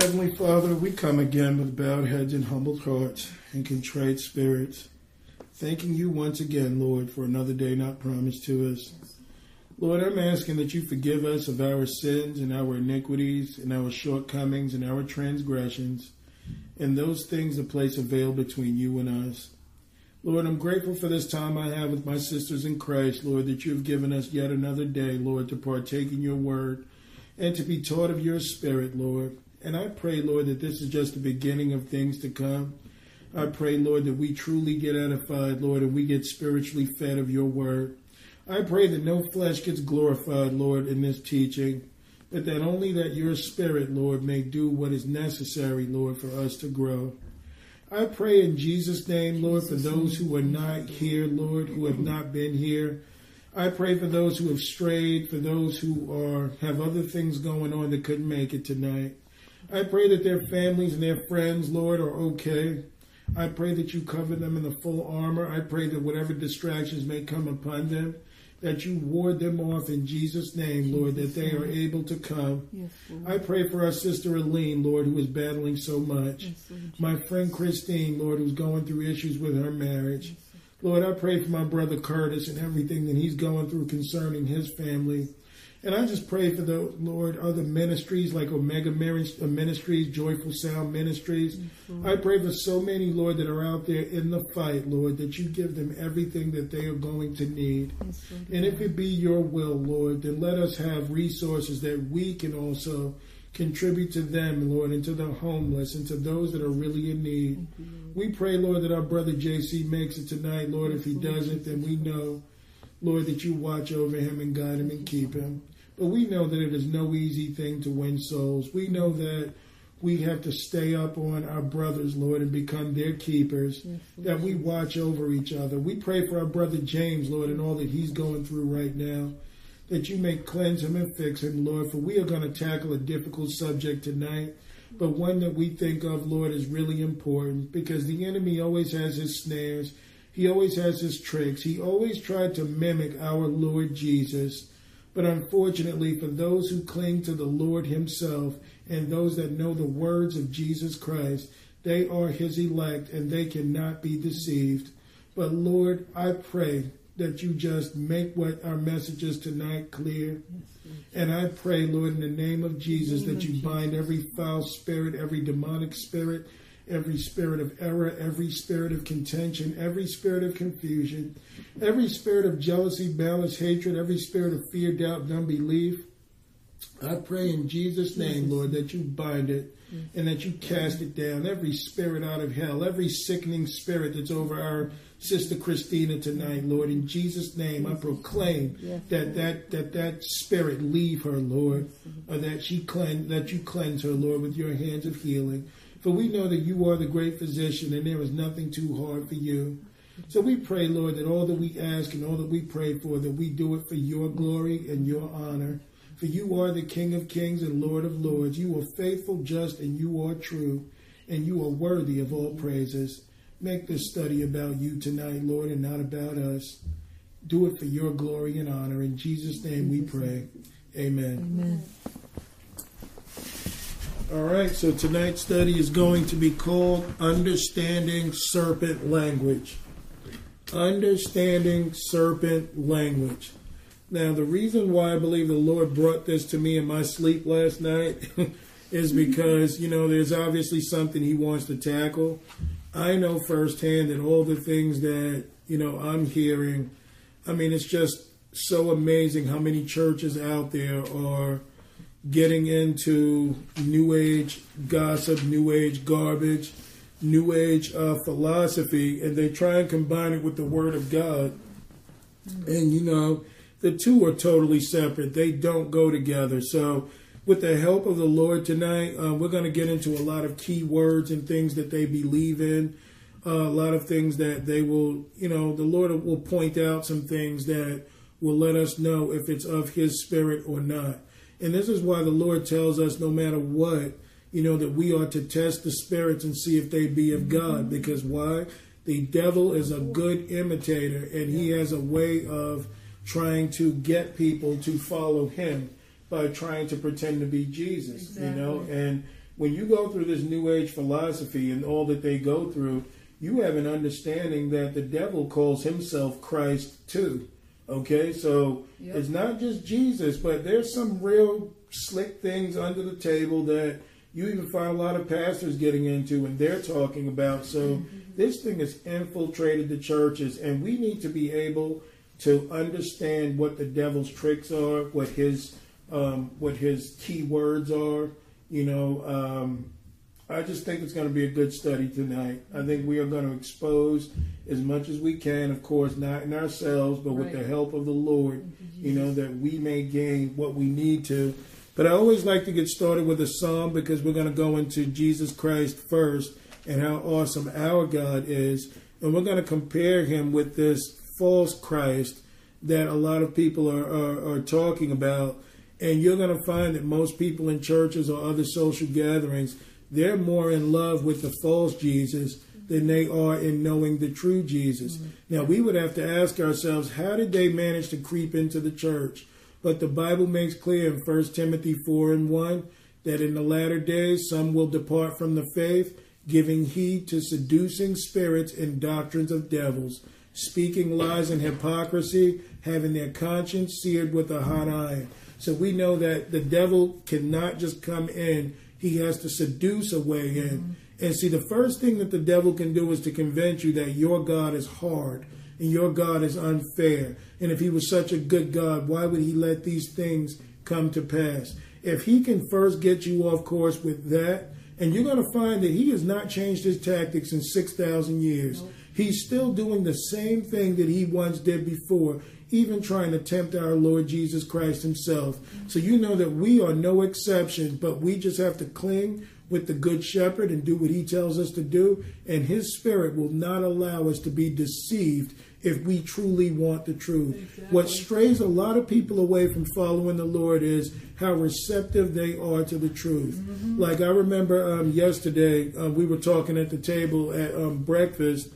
Heavenly Father, we come again with bowed heads and humbled hearts and contrite spirits, thanking you once again, Lord, for another day not promised to us. Lord, I'm asking that you forgive us of our sins and our iniquities and our shortcomings and our transgressions and those things that place a veil between you and us. Lord, I'm grateful for this time I have with my sisters in Christ, Lord, that you have given us yet another day, Lord, to partake in your word and to be taught of your spirit, Lord. And I pray, Lord, that this is just the beginning of things to come. I pray, Lord, that we truly get edified, Lord, and we get spiritually fed of your word. I pray that no flesh gets glorified, Lord, in this teaching, but that only that your spirit, Lord, may do what is necessary, Lord, for us to grow. I pray in Jesus' name, Lord, for those who are not here, Lord, who have not been here. I pray for those who have strayed, for those who are have other things going on that couldn't make it tonight. I pray that their families and their friends, Lord, are okay. I pray that you cover them in the full armor. I pray that whatever distractions may come upon them, that you ward them off in Jesus' name, Lord, that they are able to come. Yes, I pray for our sister Aline, Lord, who is battling so much. Yes. My friend Christine, Lord, who's going through issues with her marriage. Lord, I pray for my brother Curtis and everything that he's going through concerning his family. And I just pray for the Lord, other ministries like Omega uh, Ministries, Joyful Sound Ministries. I pray for so many, Lord, that are out there in the fight, Lord, that you give them everything that they are going to need. Yes, And if it be your will, Lord, then let us have resources that we can also contribute to them, Lord, and to the homeless and to those that are really in need. We pray, Lord, that our brother JC makes it tonight, Lord. If he doesn't, then we know, Lord, that you watch over him and guide him and keep him. But we know that it is no easy thing to win souls. We know that we have to stay up on our brothers, Lord, and become their keepers, that we watch over each other. We pray for our brother James, Lord, and all that he's going through right now, that you may cleanse him and fix him, Lord, for we are going to tackle a difficult subject tonight, but one that we think of, Lord, is really important because the enemy always has his snares. He always has his tricks. He always tried to mimic our Lord Jesus. But unfortunately, for those who cling to the Lord Himself and those that know the words of Jesus Christ, they are His elect and they cannot be deceived. But Lord, I pray that you just make what our message is tonight clear. And I pray, Lord, in the name of Jesus, that you bind every foul spirit, every demonic spirit, every spirit of error, every spirit of contention, every spirit of confusion, every spirit of jealousy, malice, hatred, every spirit of fear, doubt, and unbelief. I pray in Jesus' name, Lord, that you bind it and that you cast it down. Every spirit out of hell, every sickening spirit that's over our sister Christina tonight, Lord, in Jesus' name, I proclaim that that that that spirit leave her, Lord, or that she cleanse that you cleanse her, Lord, with your hands of healing. For we know that you are the great physician, and there is nothing too hard for you. So we pray, Lord, that all that we ask and all that we pray for, that we do it for your glory and your honor. For you are the King of kings and Lord of lords. You are faithful, just, and you are true, and you are worthy of all praises. Make this study about you tonight, Lord, and not about us. Do it for your glory and honor. In Jesus' name we pray. Amen. Amen. All right, so tonight's study is going to be called Understanding Serpent Language. Understanding Serpent Language. Now, the reason why I believe the Lord brought this to me in my sleep last night is because, you know, there's obviously something he wants to tackle. I know firsthand that all the things that, you know, I'm hearing, I mean, it's just so amazing how many churches out there are getting into new age gossip, new age garbage, new age uh, philosophy, and they try and combine it with the word of God. And, you know, the two are totally separate. They don't go together. So, with the help of the Lord tonight, uh, we're going to get into a lot of key words and things that they believe in. Uh, a lot of things that they will, you know, the Lord will point out some things that will let us know if it's of His Spirit or not. And this is why the Lord tells us no matter what, you know, that we are to test the spirits and see if they be of God. Because why? The devil is a good imitator and he has a way of trying to get people to follow him by trying to pretend to be Jesus, exactly. you know? And when you go through this new age philosophy and all that they go through, you have an understanding that the devil calls himself Christ too. Okay, so yep. it's not just Jesus, but there's some real slick things under the table that you even find a lot of pastors getting into and they're talking about. So mm-hmm. this thing has infiltrated the churches, and we need to be able to understand what the devil's tricks are, what his um, what his key words are. You know, um, I just think it's going to be a good study tonight. I think we are going to expose as much as we can, of course, not in ourselves, but with the help of the Lord, you know, that we may gain what we need to. But I always like to get started with a psalm because we're going to go into Jesus Christ first and how awesome our God is. And we're going to compare him with this false Christ that a lot of people are, are, are talking about. And you're going to find that most people in churches or other social gatherings they're more in love with the false Jesus than they are in knowing the true Jesus. Mm-hmm. Now, we would have to ask ourselves, how did they manage to creep into the church? But the Bible makes clear in 1 Timothy 4 and 1 that in the latter days some will depart from the faith, giving heed to seducing spirits and doctrines of devils, speaking lies and hypocrisy, having their conscience seared with a hot iron. So we know that the devil cannot just come in he has to seduce a way in. Mm-hmm. And see, the first thing that the devil can do is to convince you that your God is hard and your God is unfair. And if he was such a good God, why would he let these things come to pass? If he can first get you off course with that, and you're going to find that he has not changed his tactics in 6,000 years. Nope. He's still doing the same thing that he once did before even trying to tempt our Lord Jesus Christ Himself. So you know that we are no exception, but we just have to cling with the Good Shepherd and do what He tells us to do, and His Spirit will not allow us to be deceived if we truly want the truth. Exactly. What strays a lot of people away from following the Lord is how receptive they are to the truth. Mm-hmm. Like I remember um, yesterday, uh, we were talking at the table at um, breakfast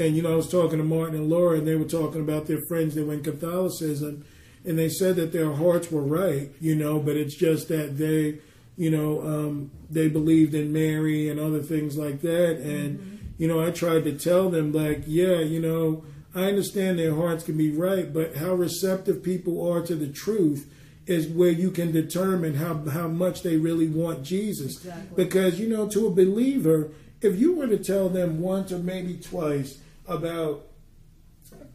and, you know, I was talking to Martin and Laura, and they were talking about their friends that went Catholicism, and they said that their hearts were right, you know, but it's just that they, you know, um, they believed in Mary and other things like that. And, mm-hmm. you know, I tried to tell them, like, yeah, you know, I understand their hearts can be right, but how receptive people are to the truth is where you can determine how, how much they really want Jesus. Exactly. Because, you know, to a believer, if you were to tell them once or maybe twice about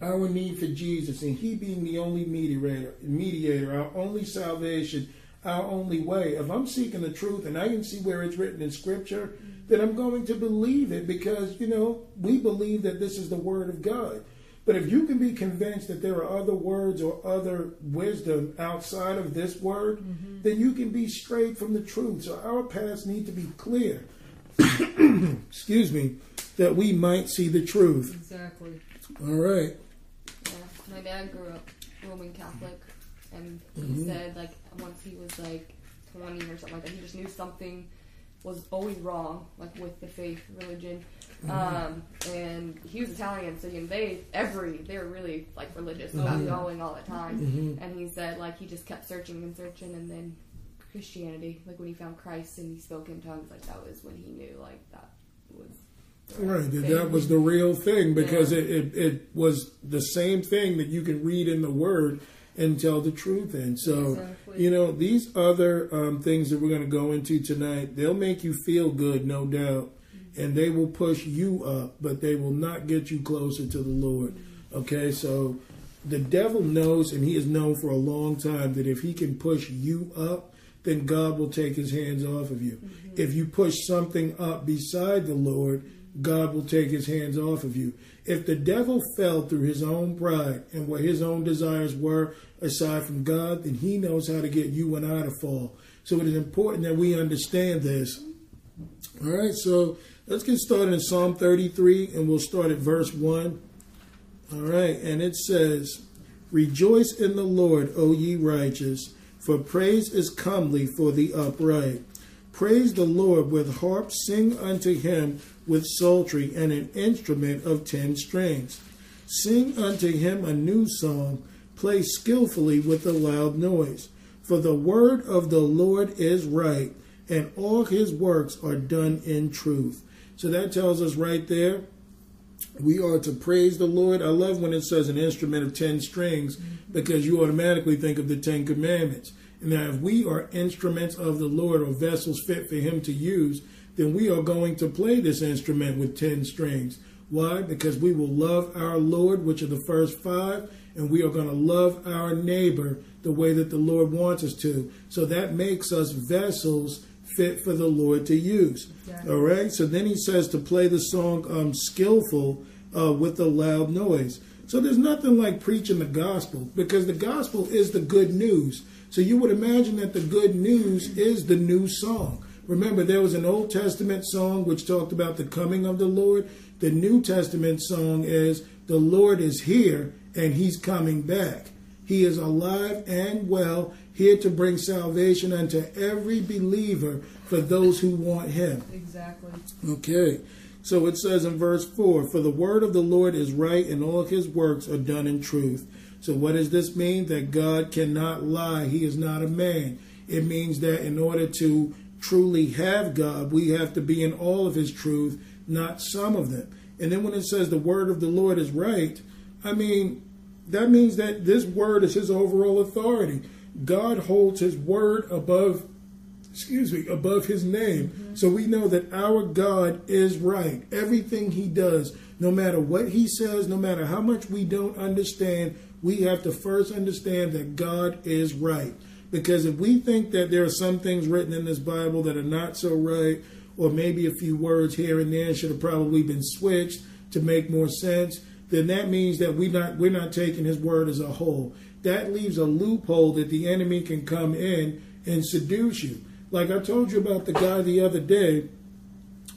our need for Jesus and He being the only mediator, mediator, our only salvation, our only way. If I'm seeking the truth and I can see where it's written in Scripture, then I'm going to believe it because, you know, we believe that this is the Word of God. But if you can be convinced that there are other words or other wisdom outside of this word, mm-hmm. then you can be straight from the truth. So our paths need to be clear. Excuse me that we might see the truth. Exactly. All right. Yeah, my dad grew up Roman Catholic, and he mm-hmm. said like once he was like 20 or something like that, he just knew something was always wrong, like with the faith religion. Mm-hmm. Um, and he was Italian, so you know, they every they were really like religious about mm-hmm. going all the time. Mm-hmm. And he said like he just kept searching and searching, and then Christianity, like when he found Christ and he spoke in tongues, like that was when he knew like that was Right, that, that was the real thing because yeah. it, it, it was the same thing that you can read in the Word and tell the truth in. So, Exactly. you know, these other um, things that we're going to go into tonight, they'll make you feel good, no doubt, mm-hmm. and they will push you up, but they will not get you closer to the Lord. Mm-hmm. Okay, so the devil knows, and he has known for a long time, that if he can push you up, then God will take his hands off of you. Mm-hmm. If you push something up beside the Lord, God will take his hands off of you. If the devil fell through his own pride and what his own desires were aside from God, then he knows how to get you and I to fall. So it is important that we understand this. All right, so let's get started in Psalm 33 and we'll start at verse 1. All right, and it says, Rejoice in the Lord, O ye righteous, for praise is comely for the upright. Praise the Lord with harps, sing unto him with psaltery and an instrument of ten strings. Sing unto him a new song, play skillfully with a loud noise. For the word of the Lord is right, and all his works are done in truth. So that tells us right there we are to praise the Lord. I love when it says an instrument of 10 strings mm-hmm. because you automatically think of the 10 commandments. And now, if we are instruments of the Lord or vessels fit for Him to use, then we are going to play this instrument with 10 strings. Why? Because we will love our Lord, which are the first five, and we are going to love our neighbor the way that the Lord wants us to. So that makes us vessels fit for the Lord to use. Exactly. All right. So then he says to play the song um, skillful uh, with a loud noise. So there's nothing like preaching the gospel because the gospel is the good news. So you would imagine that the good news is the new song. Remember, there was an Old Testament song which talked about the coming of the Lord. The New Testament song is the Lord is here and he's coming back. He is alive and well, here to bring salvation unto every believer for those who want him. Exactly. Okay. So it says in verse 4 For the word of the Lord is right, and all his works are done in truth. So what does this mean? That God cannot lie. He is not a man. It means that in order to truly have God, we have to be in all of his truth, not some of them. And then when it says the word of the Lord is right, I mean, that means that this word is his overall authority. God holds his word above excuse me, above his name. Mm-hmm. So we know that our God is right. Everything he does, no matter what he says, no matter how much we don't understand, we have to first understand that God is right. Because if we think that there are some things written in this Bible that are not so right, or maybe a few words here and there should have probably been switched to make more sense, then that means that we not we're not taking his word as a whole. That leaves a loophole that the enemy can come in and seduce you. Like I told you about the guy the other day,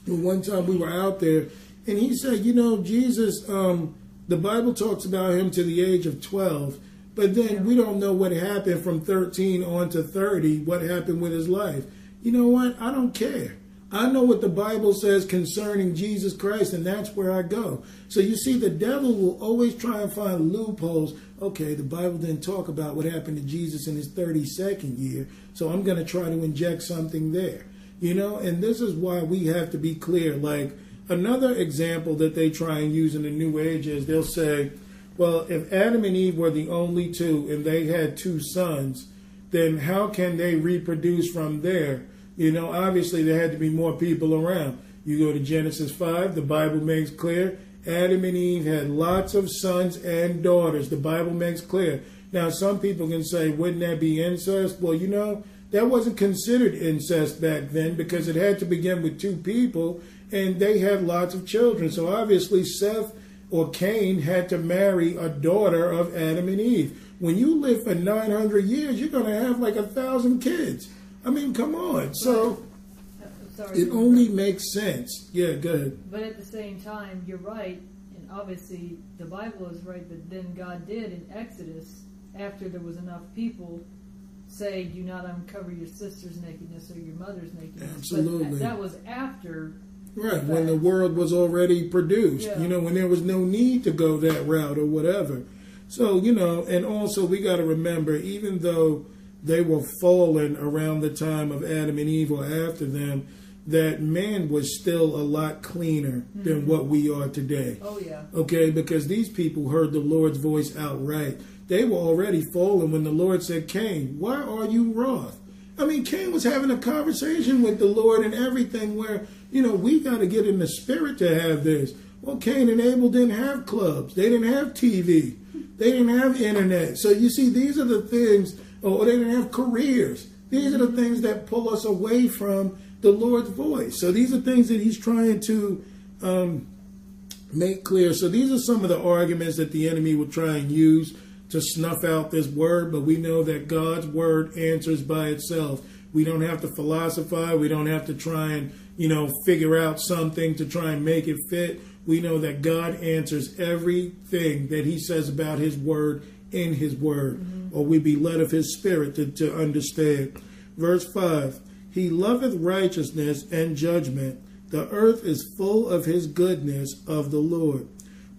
one time we were out there, and he said, you know, Jesus, um, the Bible talks about him to the age of 12, but then we don't know what happened from 13 on to 30, what happened with his life. You know what? I don't care. I know what the Bible says concerning Jesus Christ, and that's where I go. So you see, the devil will always try and find loopholes. Okay, the Bible didn't talk about what happened to Jesus in his 32nd year, so I'm going to try to inject something there. You know, and this is why we have to be clear. Like another example that they try and use in the New Age is they'll say, well, if Adam and Eve were the only two and they had two sons, then how can they reproduce from there? You know, obviously there had to be more people around. You go to Genesis 5, the Bible makes clear Adam and Eve had lots of sons and daughters. The Bible makes clear. Now, some people can say, wouldn't that be incest? Well, you know, that wasn't considered incest back then because it had to begin with two people and they had lots of children. So obviously, Seth or Cain had to marry a daughter of Adam and Eve. When you live for 900 years, you're going to have like a thousand kids. I mean, come on. So Sorry. it only interrupt. makes sense. Yeah, go ahead. But at the same time, you're right, and obviously the Bible is right. But then God did in Exodus, after there was enough people, say, "Do not uncover your sister's nakedness or your mother's nakedness." Absolutely. But that was after. Right, when the world was already produced, Yeah. you know, when there was no need to go that route or whatever. So, you know, and also we got to remember, even though they were fallen around the time of Adam and Eve or after them, that man was still a lot cleaner than mm-hmm. what we are today. Oh yeah. Okay, because these people heard the Lord's voice outright. they were already fallen when the Lord said, Cain, why are you wroth? I mean, Cain was having a conversation with the Lord and everything where, you know, we got to get in the spirit to have this. Well, Cain and Abel didn't have clubs. They didn't have TV. They didn't have internet. So you see, these are the things, or they didn't have careers. These are the things that pull us away from the Lord's voice. So these are things that he's trying to um, make clear. So these are some of the arguments that the enemy will try and use to snuff out this word, but we know that God's word answers by itself. We don't have to philosophize. We don't have to try and, you know, figure out something to try and make it fit. We know that God answers everything that he says about his word in his word, mm-hmm. or we be led of his spirit to, to understand. Verse 5 He loveth righteousness and judgment. The earth is full of his goodness of the Lord.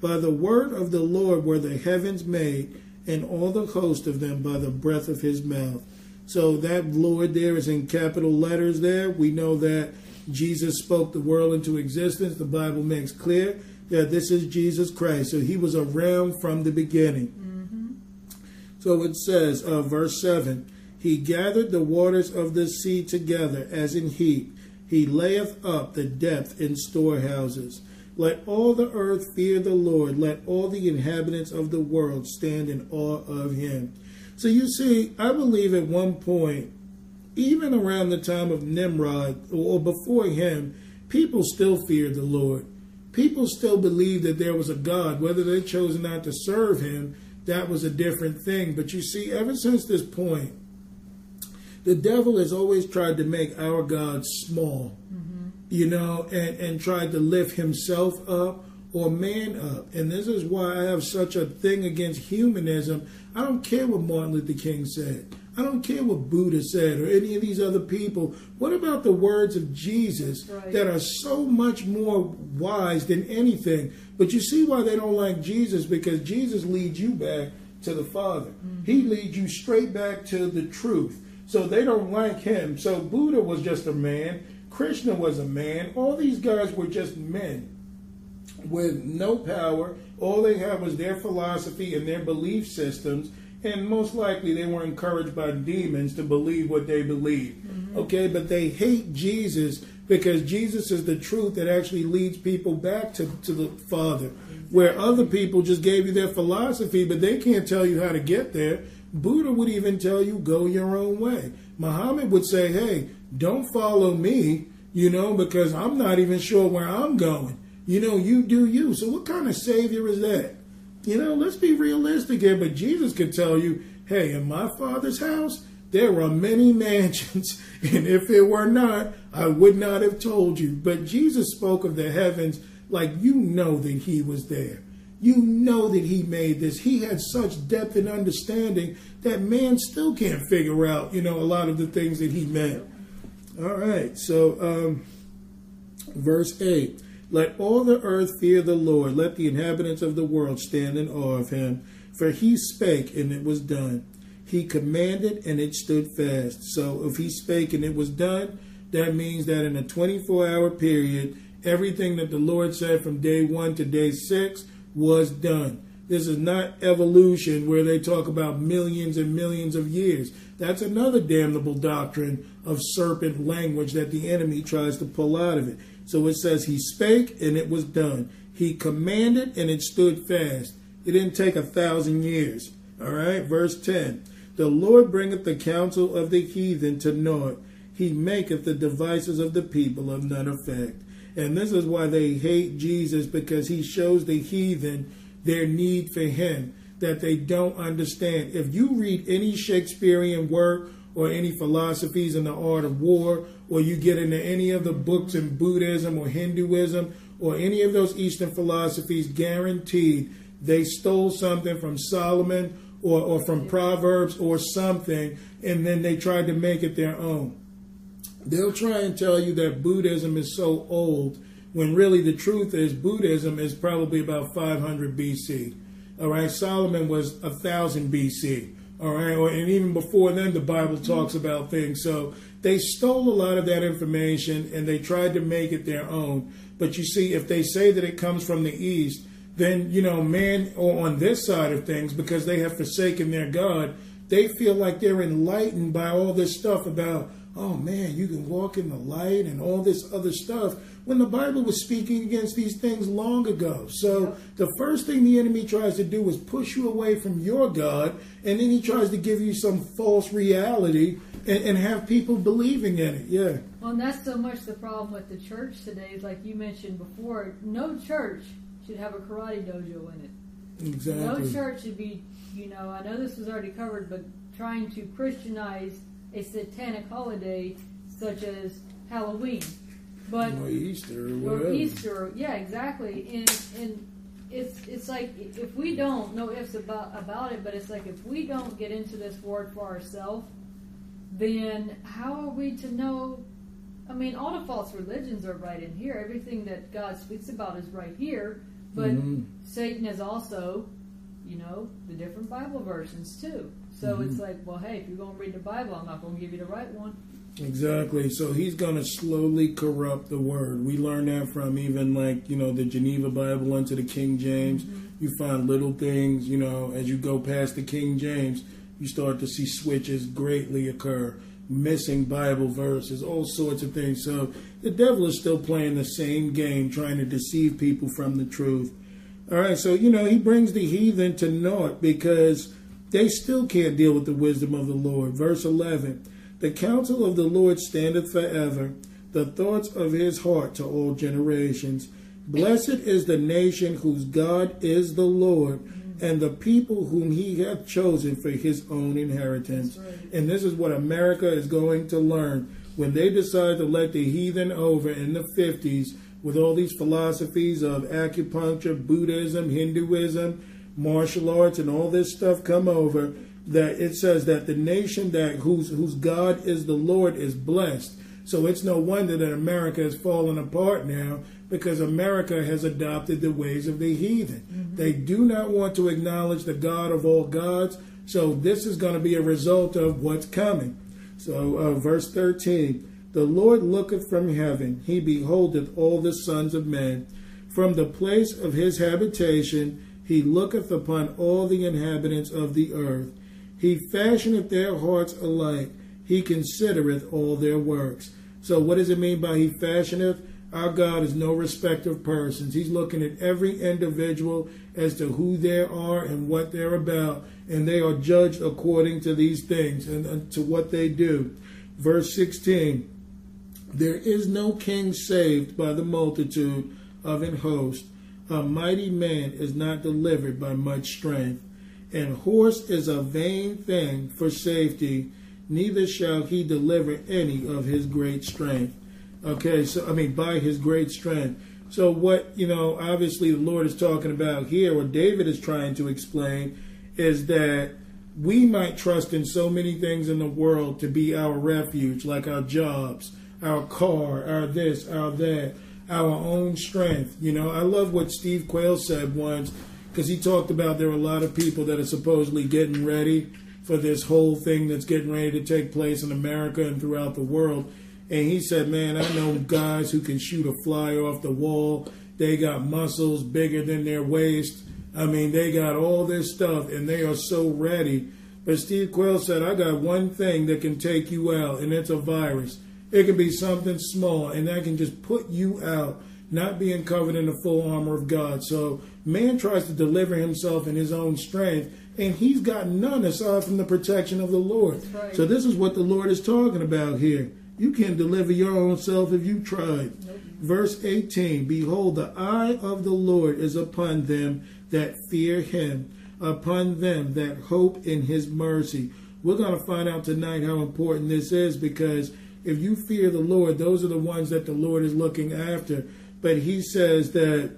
By the word of the Lord were the heavens made, and all the host of them by the breath of his mouth. So that Lord there is in capital letters there. We know that Jesus spoke the world into existence. The Bible makes clear that this is Jesus Christ. So he was around from the beginning. Mm-hmm. So it says, uh, verse 7 He gathered the waters of the sea together as in heap. He layeth up the depth in storehouses. Let all the earth fear the Lord. Let all the inhabitants of the world stand in awe of him. So you see, I believe at one point, even around the time of Nimrod or before him, people still feared the Lord. People still believed that there was a God. Whether they chose not to serve him, that was a different thing. But you see, ever since this point, the devil has always tried to make our God small. Mm-hmm you know, and, and tried to lift himself up or man up. And this is why I have such a thing against humanism. I don't care what Martin Luther King said. I don't care what Buddha said or any of these other people. What about the words of Jesus right. that are so much more wise than anything? But you see why they don't like Jesus because Jesus leads you back to the Father. Mm-hmm. He leads you straight back to the truth. So they don't like him. So Buddha was just a man. Krishna was a man. All these guys were just men with no power. All they had was their philosophy and their belief systems. And most likely they were encouraged by demons to believe what they believe. Mm-hmm. Okay, but they hate Jesus because Jesus is the truth that actually leads people back to, to the Father. Where other people just gave you their philosophy, but they can't tell you how to get there. Buddha would even tell you, go your own way. Muhammad would say, hey, don't follow me, you know, because I'm not even sure where I'm going. You know, you do you. So what kind of savior is that? You know, let's be realistic here. But Jesus could tell you, hey, in my father's house, there are many mansions, and if it were not, I would not have told you. But Jesus spoke of the heavens like you know that he was there. You know that he made this. He had such depth and understanding that man still can't figure out, you know, a lot of the things that he meant. All right, so um, verse 8 Let all the earth fear the Lord, let the inhabitants of the world stand in awe of him. For he spake, and it was done. He commanded, and it stood fast. So if he spake and it was done, that means that in a 24 hour period, everything that the Lord said from day one to day six was done. This is not evolution where they talk about millions and millions of years. That's another damnable doctrine of serpent language that the enemy tries to pull out of it. So it says, He spake and it was done. He commanded and it stood fast. It didn't take a thousand years. All right, verse 10 The Lord bringeth the counsel of the heathen to naught. He maketh the devices of the people of none effect. And this is why they hate Jesus because he shows the heathen their need for him that they don't understand. If you read any Shakespearean work or any philosophies in the art of war, or you get into any of the books in Buddhism or Hinduism or any of those Eastern philosophies, guaranteed they stole something from Solomon or, or from Proverbs or something, and then they tried to make it their own. They'll try and tell you that Buddhism is so old when really the truth is Buddhism is probably about 500 BC. All right, Solomon was thousand BC. All right, and even before then, the Bible talks mm-hmm. about things. So they stole a lot of that information and they tried to make it their own. But you see, if they say that it comes from the East, then you know man or on this side of things because they have forsaken their God, they feel like they're enlightened by all this stuff about oh man, you can walk in the light and all this other stuff when the Bible was speaking against these things long ago. So the first thing the enemy tries to do is push you away from your God, and then he tries to give you some false reality and, and have people believing in it. Yeah. Well, and that's so much the problem with the church today. Is like you mentioned before, no church should have a karate dojo in it. Exactly. No church should be, you know, I know this was already covered, but trying to Christianize a satanic holiday such as Halloween. But or Easter or or. Easter, yeah, exactly. And and it's it's like if we don't no ifs about about it, but it's like if we don't get into this word for ourselves, then how are we to know? I mean, all the false religions are right in here. Everything that God speaks about is right here. But Mhm. Satan is also, you know, the different Bible versions too. So Mm-hmm. it's like, well, hey, if you're going to read the Bible, I'm not going to give you the right one. Exactly. So he's going to slowly corrupt the word. We learn that from even like, you know, the Geneva Bible into the King James. Mm-hmm. You find little things, you know, as you go past the King James, you start to see switches greatly occur, missing Bible verses, all sorts of things. So the devil is still playing the same game, trying to deceive people from the truth. All right, so, you know, he brings the heathen to naught because they still can't deal with the wisdom of the Lord. Verse 11 The counsel of the Lord standeth forever, the thoughts of his heart to all generations. Blessed is the nation whose God is the Lord, and the people whom he hath chosen for his own inheritance. Right. And this is what America is going to learn when they decide to let the heathen over in the 50s with all these philosophies of acupuncture, Buddhism, Hinduism, martial arts, and all this stuff come over. That it says that the nation that whose whose God is the Lord is blessed. So it's no wonder that America is falling apart now because America has adopted the ways of the heathen. They do not want to acknowledge the God of all gods. So this is going to be a result of what's coming. So, uh, verse 13 The Lord looketh from heaven, he beholdeth all the sons of men. From the place of his habitation, he looketh upon all the inhabitants of the earth. He fashioneth their hearts alike, he considereth all their works. So, what does it mean by he fashioneth? Our God is no respecter of persons. He's looking at every individual as to who they are and what they're about, and they are judged according to these things and, to what they do. Verse 16 There is no king saved by the multitude of an host. A mighty man is not delivered by much strength. And horse is a vain thing for safety, neither shall he deliver any of his great strength. Okay, so I mean, by his great strength. So, what, you know, obviously the Lord is talking about here, what David is trying to explain, is that we might trust in so many things in the world to be our refuge, like our jobs, our car, our this, our that, our own strength. You know, I love what Steve Quayle said once because he talked about there are a lot of people that are supposedly getting ready for this whole thing that's getting ready to take place in America and throughout the world. And he said, Man, I know guys who can shoot a fly off the wall. They got muscles bigger than their waist. I mean, they got all this stuff and they are so ready. But Steve Quayle said, I got one thing that can take you out, and it's a virus. It can be something small, and that can just put you out, not being covered in the full armor of God. So man tries to deliver himself in his own strength, and he's got none aside from the protection of the Lord. Right. So this is what the Lord is talking about here. You can't deliver your own self if you tried. Verse 18 Behold, the eye of the Lord is upon them that fear him, upon them that hope in his mercy. We're going to find out tonight how important this is because if you fear the Lord, those are the ones that the Lord is looking after. But he says that,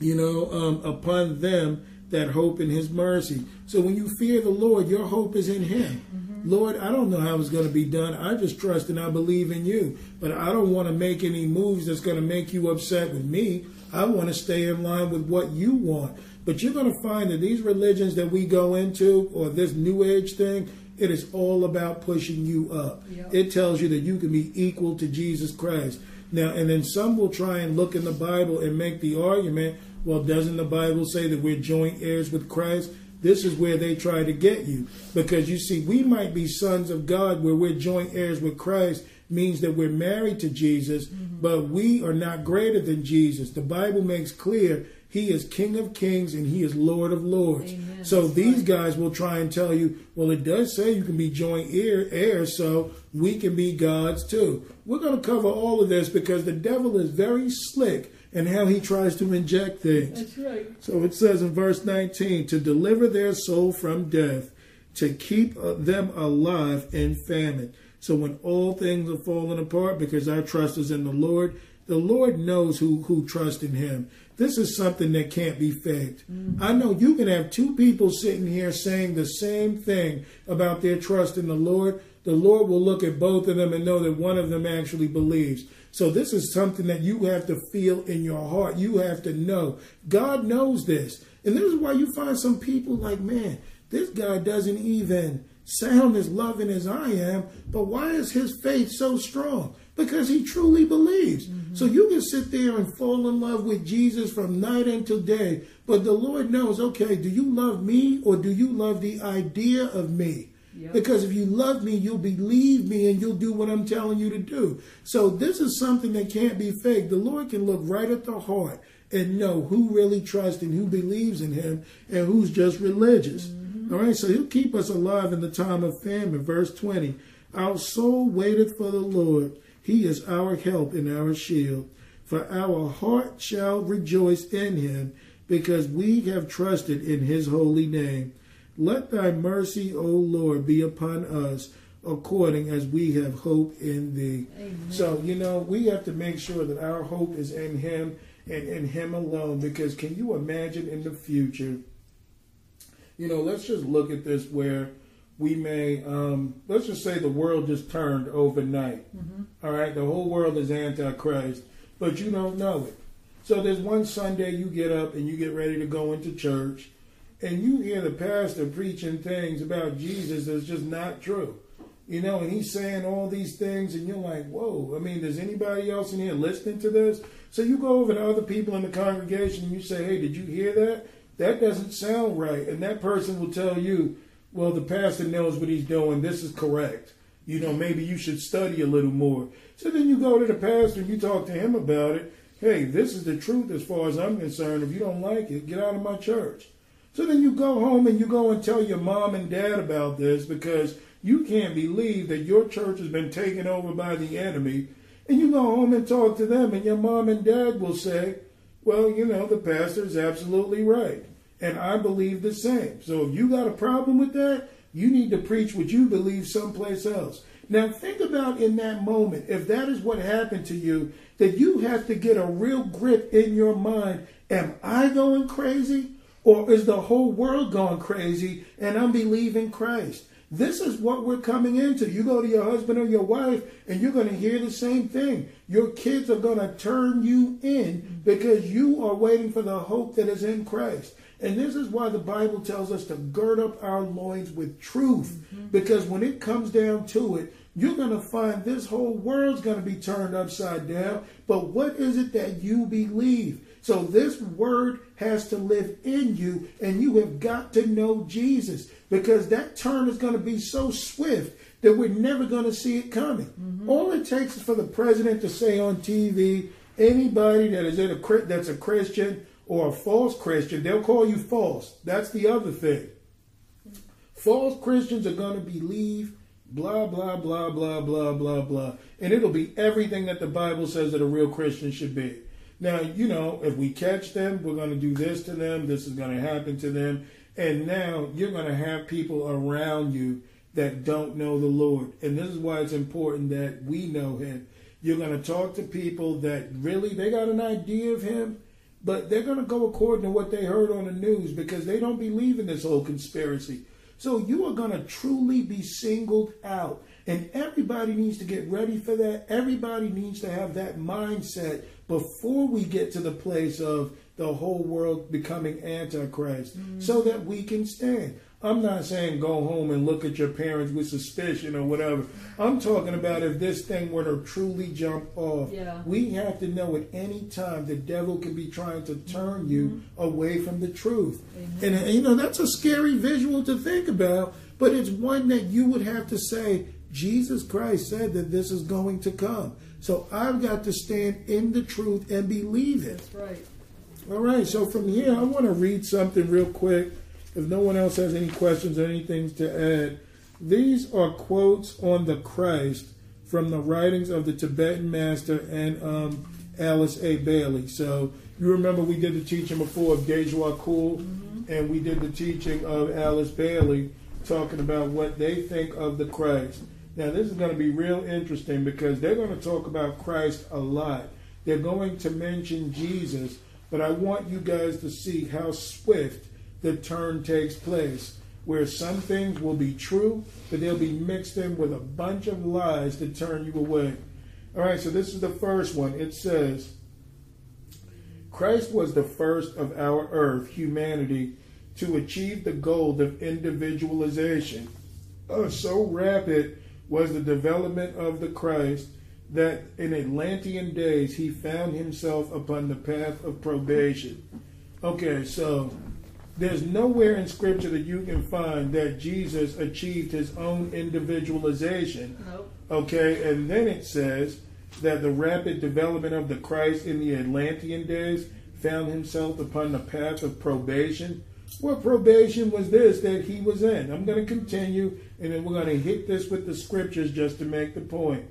you know, um, upon them that hope in his mercy. So when you fear the Lord, your hope is in him. Lord, I don't know how it's going to be done. I just trust and I believe in you. But I don't want to make any moves that's going to make you upset with me. I want to stay in line with what you want. But you're going to find that these religions that we go into, or this New Age thing, it is all about pushing you up. Yep. It tells you that you can be equal to Jesus Christ. Now, and then some will try and look in the Bible and make the argument, Well, doesn't the Bible say that we're joint heirs with Christ? This is where they try to get you. Because you see, we might be sons of God where we're joint heirs with Christ, means that we're married to Jesus, mm-hmm. but we are not greater than Jesus. The Bible makes clear he is King of Kings and He is Lord of Lords. Amen. So That's these right. guys will try and tell you, well, it does say you can be joint heir, heir, so we can be gods too. We're going to cover all of this because the devil is very slick in how he tries to inject things. That's right. So it says in verse 19 to deliver their soul from death, to keep uh, them alive in famine. So when all things are falling apart because our trust is in the Lord, the Lord knows who, who trust in him. This is something that can't be faked. Mm-hmm. I know you can have two people sitting here saying the same thing about their trust in the Lord. The Lord will look at both of them and know that one of them actually believes. So this is something that you have to feel in your heart. You have to know. God knows this. And this is why you find some people like, man, this guy doesn't even sound as loving as I am, but why is his faith so strong? because he truly believes. Mm-hmm. So you can sit there and fall in love with Jesus from night until day, but the Lord knows, okay, do you love me or do you love the idea of me? Yep. Because if you love me, you'll believe me and you'll do what I'm telling you to do. So this is something that can't be fake. The Lord can look right at the heart and know who really trusts and who believes in him and who's just religious. Mm-hmm. All right, so he'll keep us alive in the time of famine. Verse 20 Our soul waited for the Lord he is our help and our shield. For our heart shall rejoice in him, because we have trusted in his holy name. Let thy mercy, O Lord, be upon us, according as we have hope in thee. Amen. So, you know, we have to make sure that our hope is in him and in him alone, because can you imagine in the future? You know, let's just look at this where we may um, let's just say the world just turned overnight. Mm-hmm. All right, the whole world is antichrist, but you don't know it. So there's one Sunday you get up and you get ready to go into church, and you hear the pastor preaching things about Jesus that's just not true. You know, and he's saying all these things, and you're like, whoa. I mean, does anybody else in here listening to this? So you go over to other people in the congregation and you say, hey, did you hear that? That doesn't sound right. And that person will tell you, well, the pastor knows what he's doing. This is correct. You know, maybe you should study a little more. So then you go to the pastor and you talk to him about it. Hey, this is the truth as far as I'm concerned. If you don't like it, get out of my church. So then you go home and you go and tell your mom and dad about this because you can't believe that your church has been taken over by the enemy. And you go home and talk to them, and your mom and dad will say, Well, you know, the pastor is absolutely right and I believe the same. So if you got a problem with that, you need to preach what you believe someplace else. Now think about in that moment, if that is what happened to you, that you have to get a real grip in your mind. Am I going crazy? Or is the whole world going crazy and I'm believing Christ? This is what we're coming into. You go to your husband or your wife and you're going to hear the same thing. Your kids are going to turn you in because you are waiting for the hope that is in Christ. And this is why the Bible tells us to gird up our loins with truth. Mm-hmm. Because when it comes down to it, you're going to find this whole world's going to be turned upside down. But what is it that you believe? So this word has to live in you, and you have got to know Jesus because that turn is going to be so swift that we're never going to see it coming. Mm-hmm. All it takes is for the president to say on TV, anybody that is in a that's a Christian or a false Christian, they'll call you false. That's the other thing. False Christians are going to believe blah, blah, blah, blah, blah, blah, blah. And it'll be everything that the Bible says that a real Christian should be. Now, you know, if we catch them, we're going to do this to them, this is going to happen to them. And now you're going to have people around you that don't know the Lord. And this is why it's important that we know Him. You're going to talk to people that really, they got an idea of Him but they're going to go according to what they heard on the news because they don't believe in this whole conspiracy. So you are going to truly be singled out. And everybody needs to get ready for that. Everybody needs to have that mindset before we get to the place of the whole world becoming antichrist mm-hmm. so that we can stand. I'm not saying go home and look at your parents with suspicion or whatever. I'm talking about if this thing were to truly jump off. Yeah. We have to know at any time the devil can be trying to turn you mm-hmm. away from the truth. Amen. And you know, that's a scary visual to think about, but it's one that you would have to say, Jesus Christ said that this is going to come. So I've got to stand in the truth and believe it. That's right. All right, so from here, I want to read something real quick if no one else has any questions or anything to add, these are quotes on the Christ from the writings of the Tibetan master and um, Alice A. Bailey. So you remember we did the teaching before of Djwhal Khul, mm-hmm. and we did the teaching of Alice Bailey talking about what they think of the Christ. Now this is going to be real interesting because they're going to talk about Christ a lot. They're going to mention Jesus, but I want you guys to see how swift the turn takes place, where some things will be true, but they'll be mixed in with a bunch of lies to turn you away. All right, so this is the first one. It says, Christ was the first of our earth, humanity, to achieve the goal of individualization. Oh, so rapid was the development of the Christ that in Atlantean days he found himself upon the path of probation. Okay, so there's nowhere in Scripture that you can find that Jesus achieved his own individualization. Nope. Okay, and then it says that the rapid development of the Christ in the Atlantean days found himself upon the path of probation. What probation was this that he was in? I'm going to continue and then we're going to hit this with the scriptures just to make the point.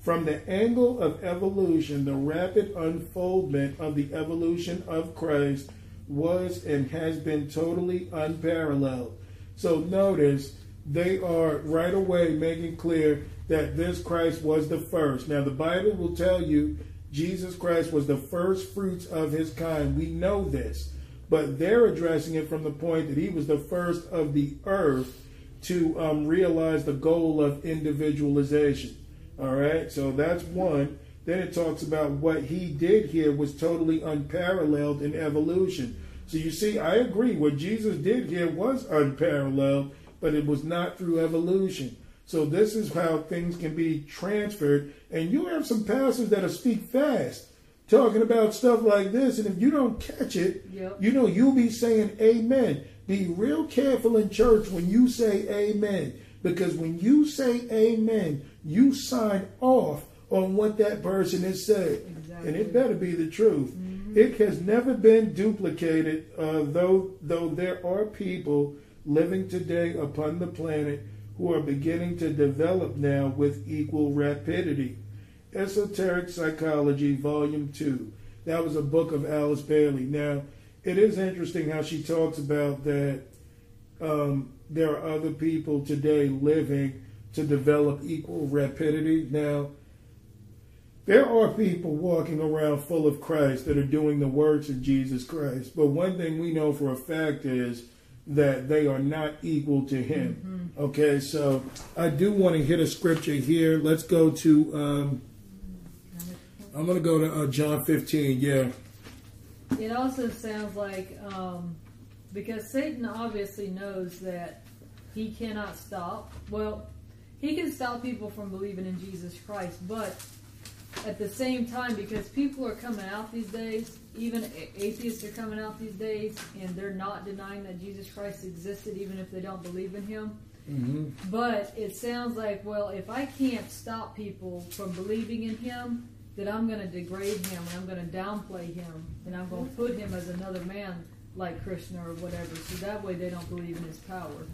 From the angle of evolution, the rapid unfoldment of the evolution of Christ was and has been totally unparalleled. So notice they are right away making clear that this Christ was the first. Now, the Bible will tell you Jesus Christ was the first fruits of his kind. We know this. But they're addressing it from the point that he was the first of the earth to um, realize the goal of individualization. All right, so that's one. Then it talks about what he did here was totally unparalleled in evolution. So you see, I agree. What Jesus did here was unparalleled, but it was not through evolution. So this is how things can be transferred. And you have some pastors that'll speak fast, talking about stuff like this. And if you don't catch it, yep. you know, you'll be saying amen. Be real careful in church when you say amen. Because when you say amen, you sign off on what that person is saying. Exactly. And it better be the truth. Mm-hmm. It has never been duplicated, uh, though, though there are people living today upon the planet who are beginning to develop now with equal rapidity. Esoteric Psychology, Volume 2. That was a book of Alice Bailey. Now, it is interesting how she talks about that um, there are other people today living to develop equal rapidity. Now, there are people walking around full of Christ that are doing the works of Jesus Christ. But one thing we know for a fact is that they are not equal to him. Mm-hmm. Okay, so I do want to hit a scripture here. Let's go to, um, I'm going to go to uh, John 15. Yeah. It also sounds like, um, because Satan obviously knows that he cannot stop. Well, he can stop people from believing in Jesus Christ, but at the same time, because people are coming out these days, even atheists are coming out these days, and they're not denying that Jesus Christ existed, even if they don't believe in Him. Mm-hmm. But it sounds like, well, if I can't stop people from believing in Him, then I'm going to degrade Him and I'm going to downplay Him and I'm going to put Him as another man like Krishna or whatever. So that way they don't believe in His power.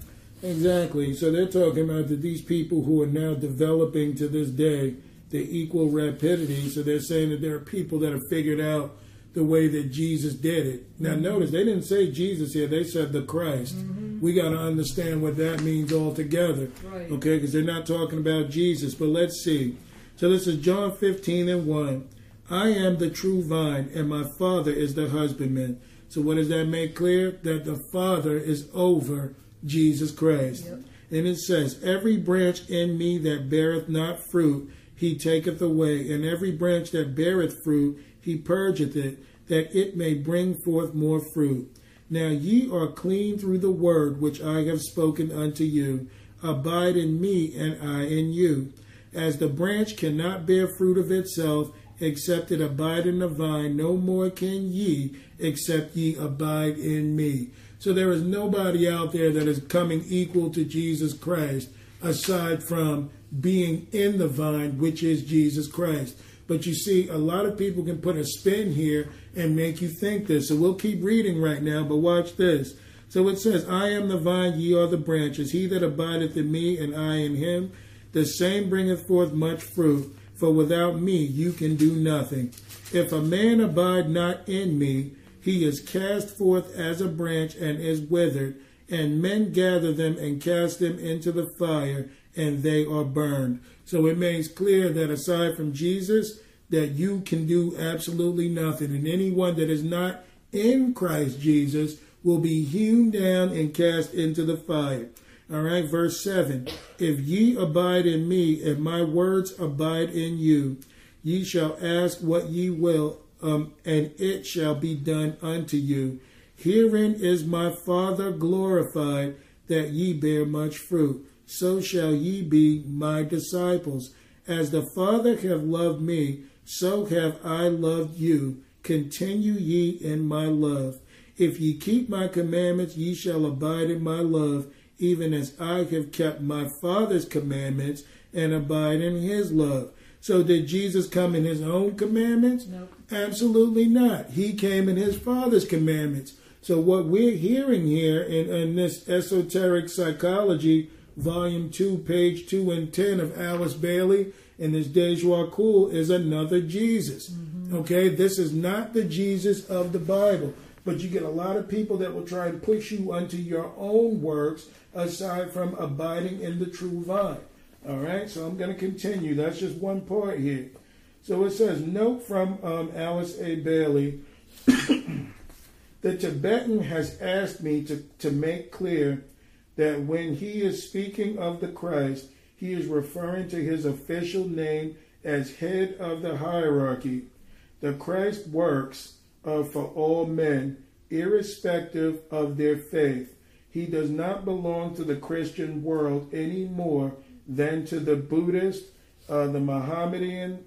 Exactly. So they're talking about that these people who are now developing to this day the equal rapidity. So they're saying that there are people that have figured out the way that Jesus did it. Now, mm-hmm. notice they didn't say Jesus here; they said the Christ. Mm-hmm. We got to understand what that means altogether, right. okay? Because they're not talking about Jesus. But let's see. So this is John 15 and 1. I am the true vine, and my Father is the husbandman. So what does that make clear? That the Father is over Jesus Christ. Yep. And it says, Every branch in me that beareth not fruit, he taketh away, and every branch that beareth fruit, he purgeth it, that it may bring forth more fruit. Now ye are clean through the word which I have spoken unto you. Abide in me, and I in you. As the branch cannot bear fruit of itself, except it abide in the vine, no more can ye, except ye abide in me. So there is nobody out there that is coming equal to Jesus Christ aside from being in the vine, which is Jesus Christ. But you see, a lot of people can put a spin here and make you think this. So we'll keep reading right now, but watch this. So it says, I am the vine, ye are the branches. He that abideth in me, and I in him, the same bringeth forth much fruit. For without me you can do nothing. If a man abide not in me, he is cast forth as a branch and is withered, and men gather them and cast them into the fire, and they are burned. So it makes clear that aside from Jesus, that you can do absolutely nothing. And anyone that is not in Christ Jesus will be hewn down and cast into the fire. All right, verse 7 If ye abide in me, and my words abide in you, ye shall ask what ye will, um, and it shall be done unto you. Herein is my Father glorified, that ye bear much fruit. So shall ye be my disciples. As the Father hath loved me, so have I loved you. Continue ye in my love. If ye keep my commandments, ye shall abide in my love, even as I have kept my Father's commandments and abide in his love. So did Jesus come in his own commandments? Nope. Absolutely not. He came in his Father's commandments. So what we're hearing here in, in this esoteric psychology, volume two, page two and ten of Alice Bailey and this Djwhal Khul is another Jesus. Mm-hmm. Okay, this is not the Jesus of the Bible. But you get a lot of people that will try and push you unto your own works aside from abiding in the true vine. All right, so I'm going to continue. That's just one part here. So it says, note from um, Alice A. Bailey the Tibetan has asked me to, to make clear that when he is speaking of the Christ, he is referring to his official name as head of the hierarchy. The Christ works for all men, irrespective of their faith. He does not belong to the Christian world any more than to the Buddhist, uh, the Mohammedan,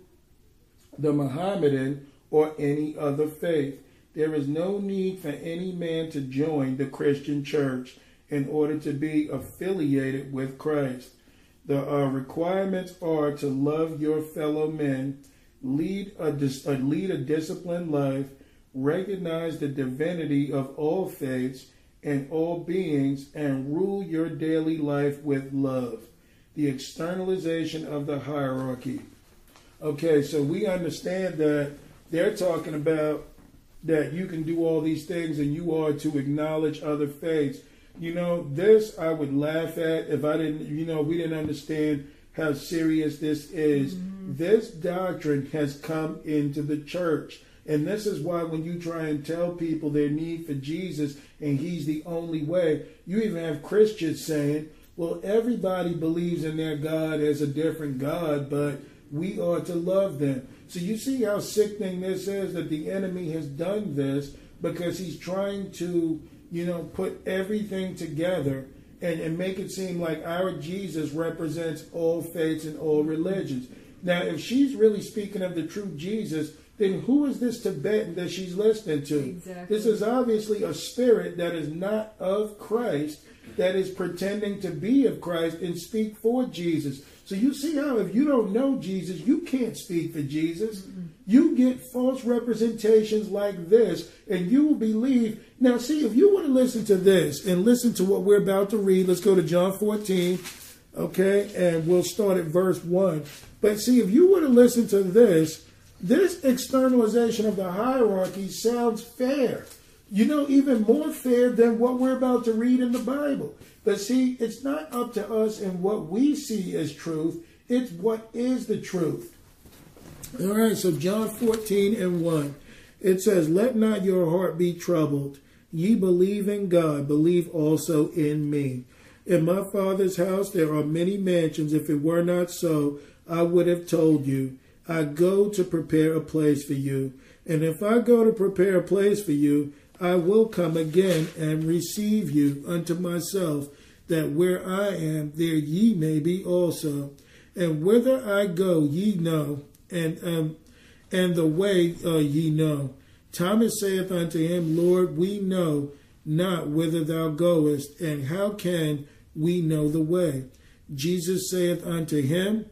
the Mohammedan, or any other faith. There is no need for any man to join the Christian church in order to be affiliated with Christ. The uh, requirements are to love your fellow men, lead a, dis- uh, lead a disciplined life, recognize the divinity of all faiths and all beings, and rule your daily life with love the externalization of the hierarchy. Okay, so we understand that they're talking about that you can do all these things and you are to acknowledge other faiths. You know, this I would laugh at if I didn't, you know, we didn't understand how serious this is. Mm-hmm. This doctrine has come into the church. And this is why when you try and tell people their need for Jesus and he's the only way, you even have Christians saying, well, everybody believes in their God as a different God, but we are to love them. So you see how sickening this is that the enemy has done this because he's trying to, you know, put everything together and, and make it seem like our Jesus represents all faiths and all religions. Now, if she's really speaking of the true Jesus, then who is this Tibetan that she's listening to? Exactly. This is obviously a spirit that is not of Christ that is pretending to be of Christ and speak for Jesus. So you see how if you don't know Jesus, you can't speak for Jesus. Mm-hmm. You get false representations like this, and you will believe. Now, see, if you want to listen to this and listen to what we're about to read, let's go to John 14, okay, and we'll start at verse 1. But see, if you want to listen to this, this externalization of the hierarchy sounds fair you know, even more fair than what we're about to read in the Bible. But see, it's not up to us and what we see as truth, it's what is the truth. All right, so John 14 and 1, it says, Let not your heart be troubled. Ye believe in God, believe also in me. In my Father's house there are many mansions. If it were not so, I would have told you. I go to prepare a place for you. And if I go to prepare a place for you, I will come again and receive you unto myself, that where I am, there ye may be also. And whither I go, ye know, and um, and the way uh, ye know. Thomas saith unto him, Lord, we know not whither thou goest, and how can we know the way? Jesus saith unto him,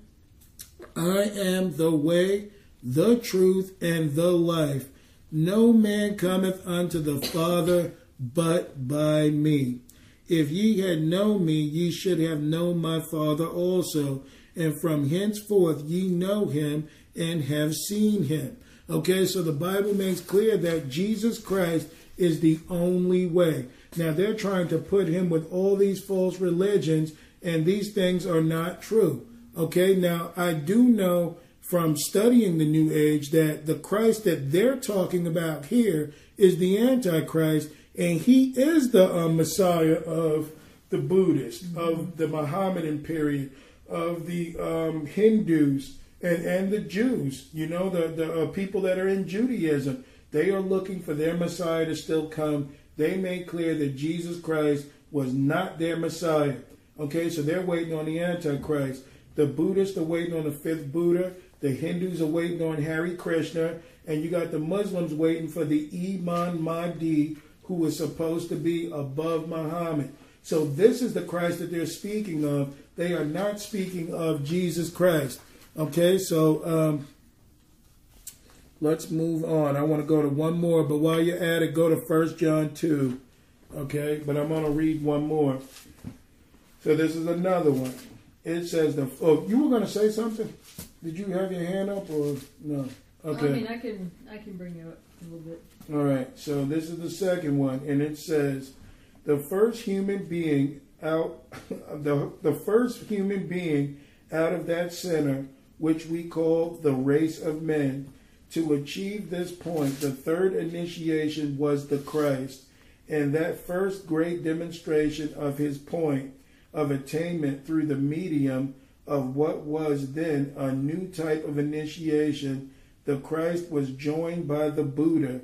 I am the way, the truth, and the life. No man cometh unto the Father but by me. If ye had known me, ye should have known my Father also. And from henceforth ye know him and have seen him. Okay, so the Bible makes clear that Jesus Christ is the only way. Now they're trying to put him with all these false religions, and these things are not true. Okay, now I do know from studying the New Age that the Christ that they're talking about here is the Antichrist, and he is the uh, Messiah of the Buddhists, mm-hmm. of the Mohammedan period, of the um, Hindus, and, and the Jews. You know, the, the uh, people that are in Judaism, they are looking for their Messiah to still come. They made clear that Jesus Christ was not their Messiah. Okay, so they're waiting on the Antichrist. The Buddhists are waiting on the fifth Buddha. The Hindus are waiting on Hare Krishna, and you got the Muslims waiting for the Imam Mahdi, who is supposed to be above Muhammad. So this is the Christ that they're speaking of. They are not speaking of Jesus Christ. Okay, so um, let's move on. I want to go to one more, but while you're at it, go to First John 2. Okay, but I'm going to read one more. So this is another one. It says the. Oh, you were going to say something? Did you have your hand up or no? Okay. I mean, I can I can bring you up a little bit. All right. So this is the second one, and it says, the first human being out, the the first human being out of that center, which we call the race of men. To achieve this point, the third initiation was the Christ, and that first great demonstration of his point of attainment through the medium of what was then a new type of initiation, the Christ was joined by the Buddha.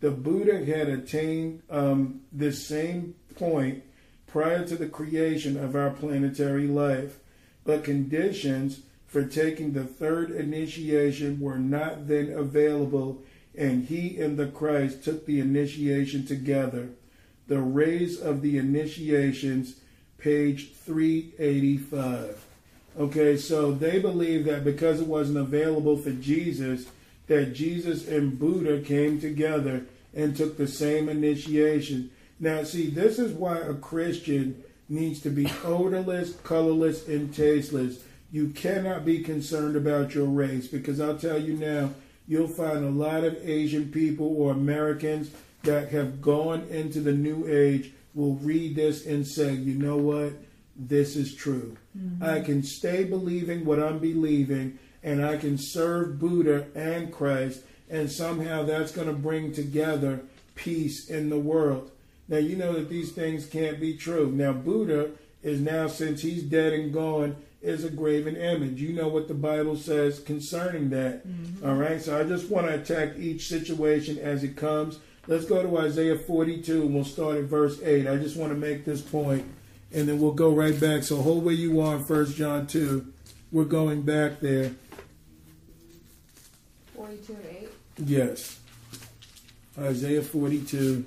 The Buddha had attained um, this same point prior to the creation of our planetary life, but conditions for taking the third initiation were not then available, and he and the Christ took the initiation together. The rays of the initiations, page 385. Okay, so they believe that because it wasn't available for Jesus, that Jesus and Buddha came together and took the same initiation. Now, see, this is why a Christian needs to be odorless, colorless, and tasteless. You cannot be concerned about your race because I'll tell you now, you'll find a lot of Asian people or Americans that have gone into the New Age will read this and say, you know what? this is true. Mm-hmm. I can stay believing what I'm believing, and I can serve Buddha and Christ, and somehow that's going to bring together peace in the world. Now, you know that these things can't be true. Now, Buddha is now, since he's dead and gone, is a graven image. You know what the Bible says concerning that. Mm-hmm. All right, so I just want to attack each situation as it comes. Let's go to Isaiah 42 and we'll start at verse 8. I just want to make this point and then we'll go right back. So hold where you are in First John 2. We're going back there. 42 and 8? Yes. Isaiah 42.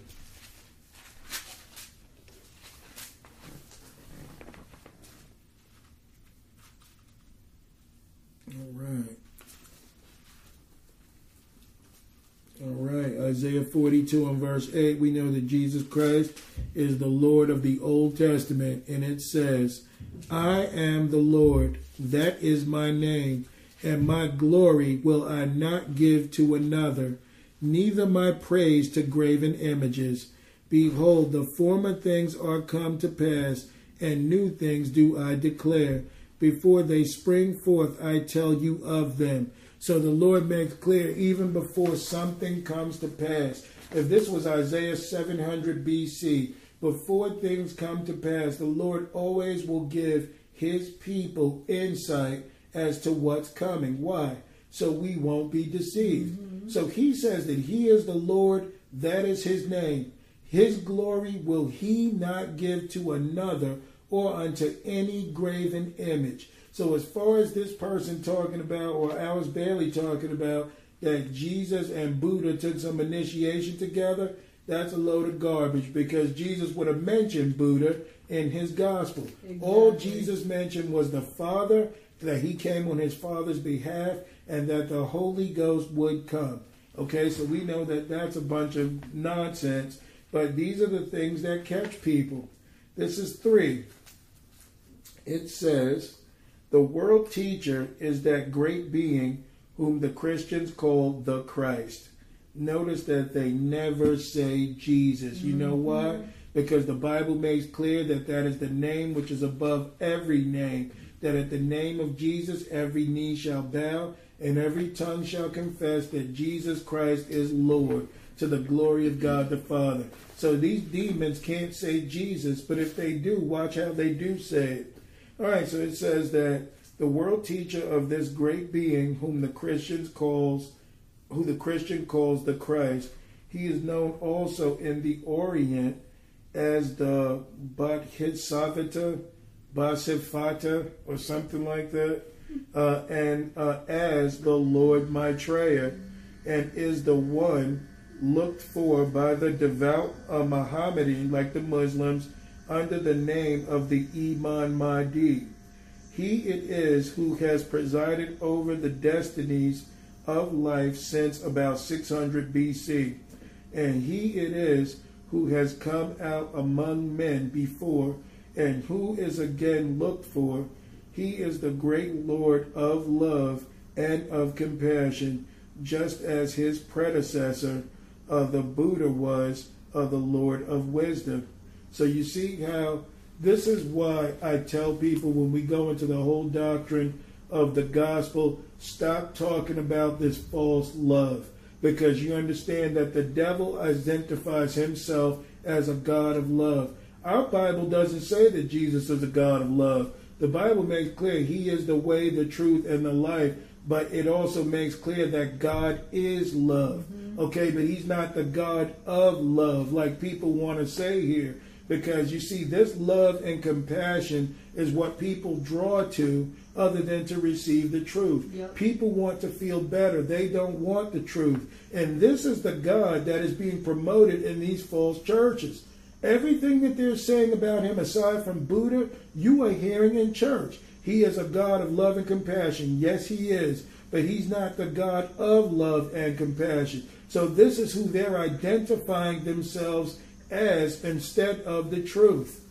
All right. All right, Isaiah 42 and verse 8, we know that Jesus Christ is the Lord of the Old Testament, and it says, I am the Lord, that is my name, and my glory will I not give to another, neither my praise to graven images. Behold, the former things are come to pass, and new things do I declare. Before they spring forth, I tell you of them. So the Lord makes clear even before something comes to pass. If this was Isaiah 700 BC, before things come to pass, the Lord always will give his people insight as to what's coming. Why? so we won't be deceived. Mm-hmm. So he says that he is the Lord, that is his name. His glory will he not give to another or unto any graven image. So, as far as this person talking about, or Alice Bailey talking about, that Jesus and Buddha took some initiation together, that's a load of garbage because Jesus would have mentioned Buddha in his gospel. Exactly. All Jesus mentioned was the Father, that he came on his Father's behalf, and that the Holy Ghost would come. Okay, so we know that that's a bunch of nonsense, but these are the things that catch people. This is three. It says, the world teacher is that great being whom the Christians call the Christ. Notice that they never say Jesus. You know why? Mm-hmm. Because the Bible makes clear that that is the name which is above every name. That at the name of Jesus, every knee shall bow and every tongue shall confess that Jesus Christ is Lord to the glory of God the Father. So these demons can't say Jesus, but if they do, watch how they do say it. All right, so it says that the world teacher of this great being whom the Christians calls who the Christian calls the Christ, he is known also in the Orient as the Bodhisattva, Basifata, or something like that, uh, and uh, as the Lord Maitreya, and is the one looked for by the devout uh, Mohammedan, like the Muslims, under the name of the Imam Mahdi. He it is who has presided over the destinies of life since about 600 BC, and he it is who has come out among men before, and who is again looked for. He is the great Lord of love and of compassion, just as his predecessor, uh, the Buddha, was of the Lord of wisdom. So you see how this is why I tell people when we go into the whole doctrine of the gospel, stop talking about this false love because you understand that the devil identifies himself as a God of love. Our Bible doesn't say that Jesus is a God of love. The Bible makes clear he is the way, the truth, and the life, but it also makes clear that God is love. Mm-hmm. Okay, but he's not the God of love like people want to say here because you see, this love and compassion is what people draw to other than to receive the truth. Yep. People want to feel better, they don't want the truth. And this is the God that is being promoted in these false churches. Everything that they're saying about him, aside from Buddha, you are hearing in church. He is a God of love and compassion. Yes, he is. But he's not the God of love and compassion. So this is who they're identifying themselves as instead of the truth.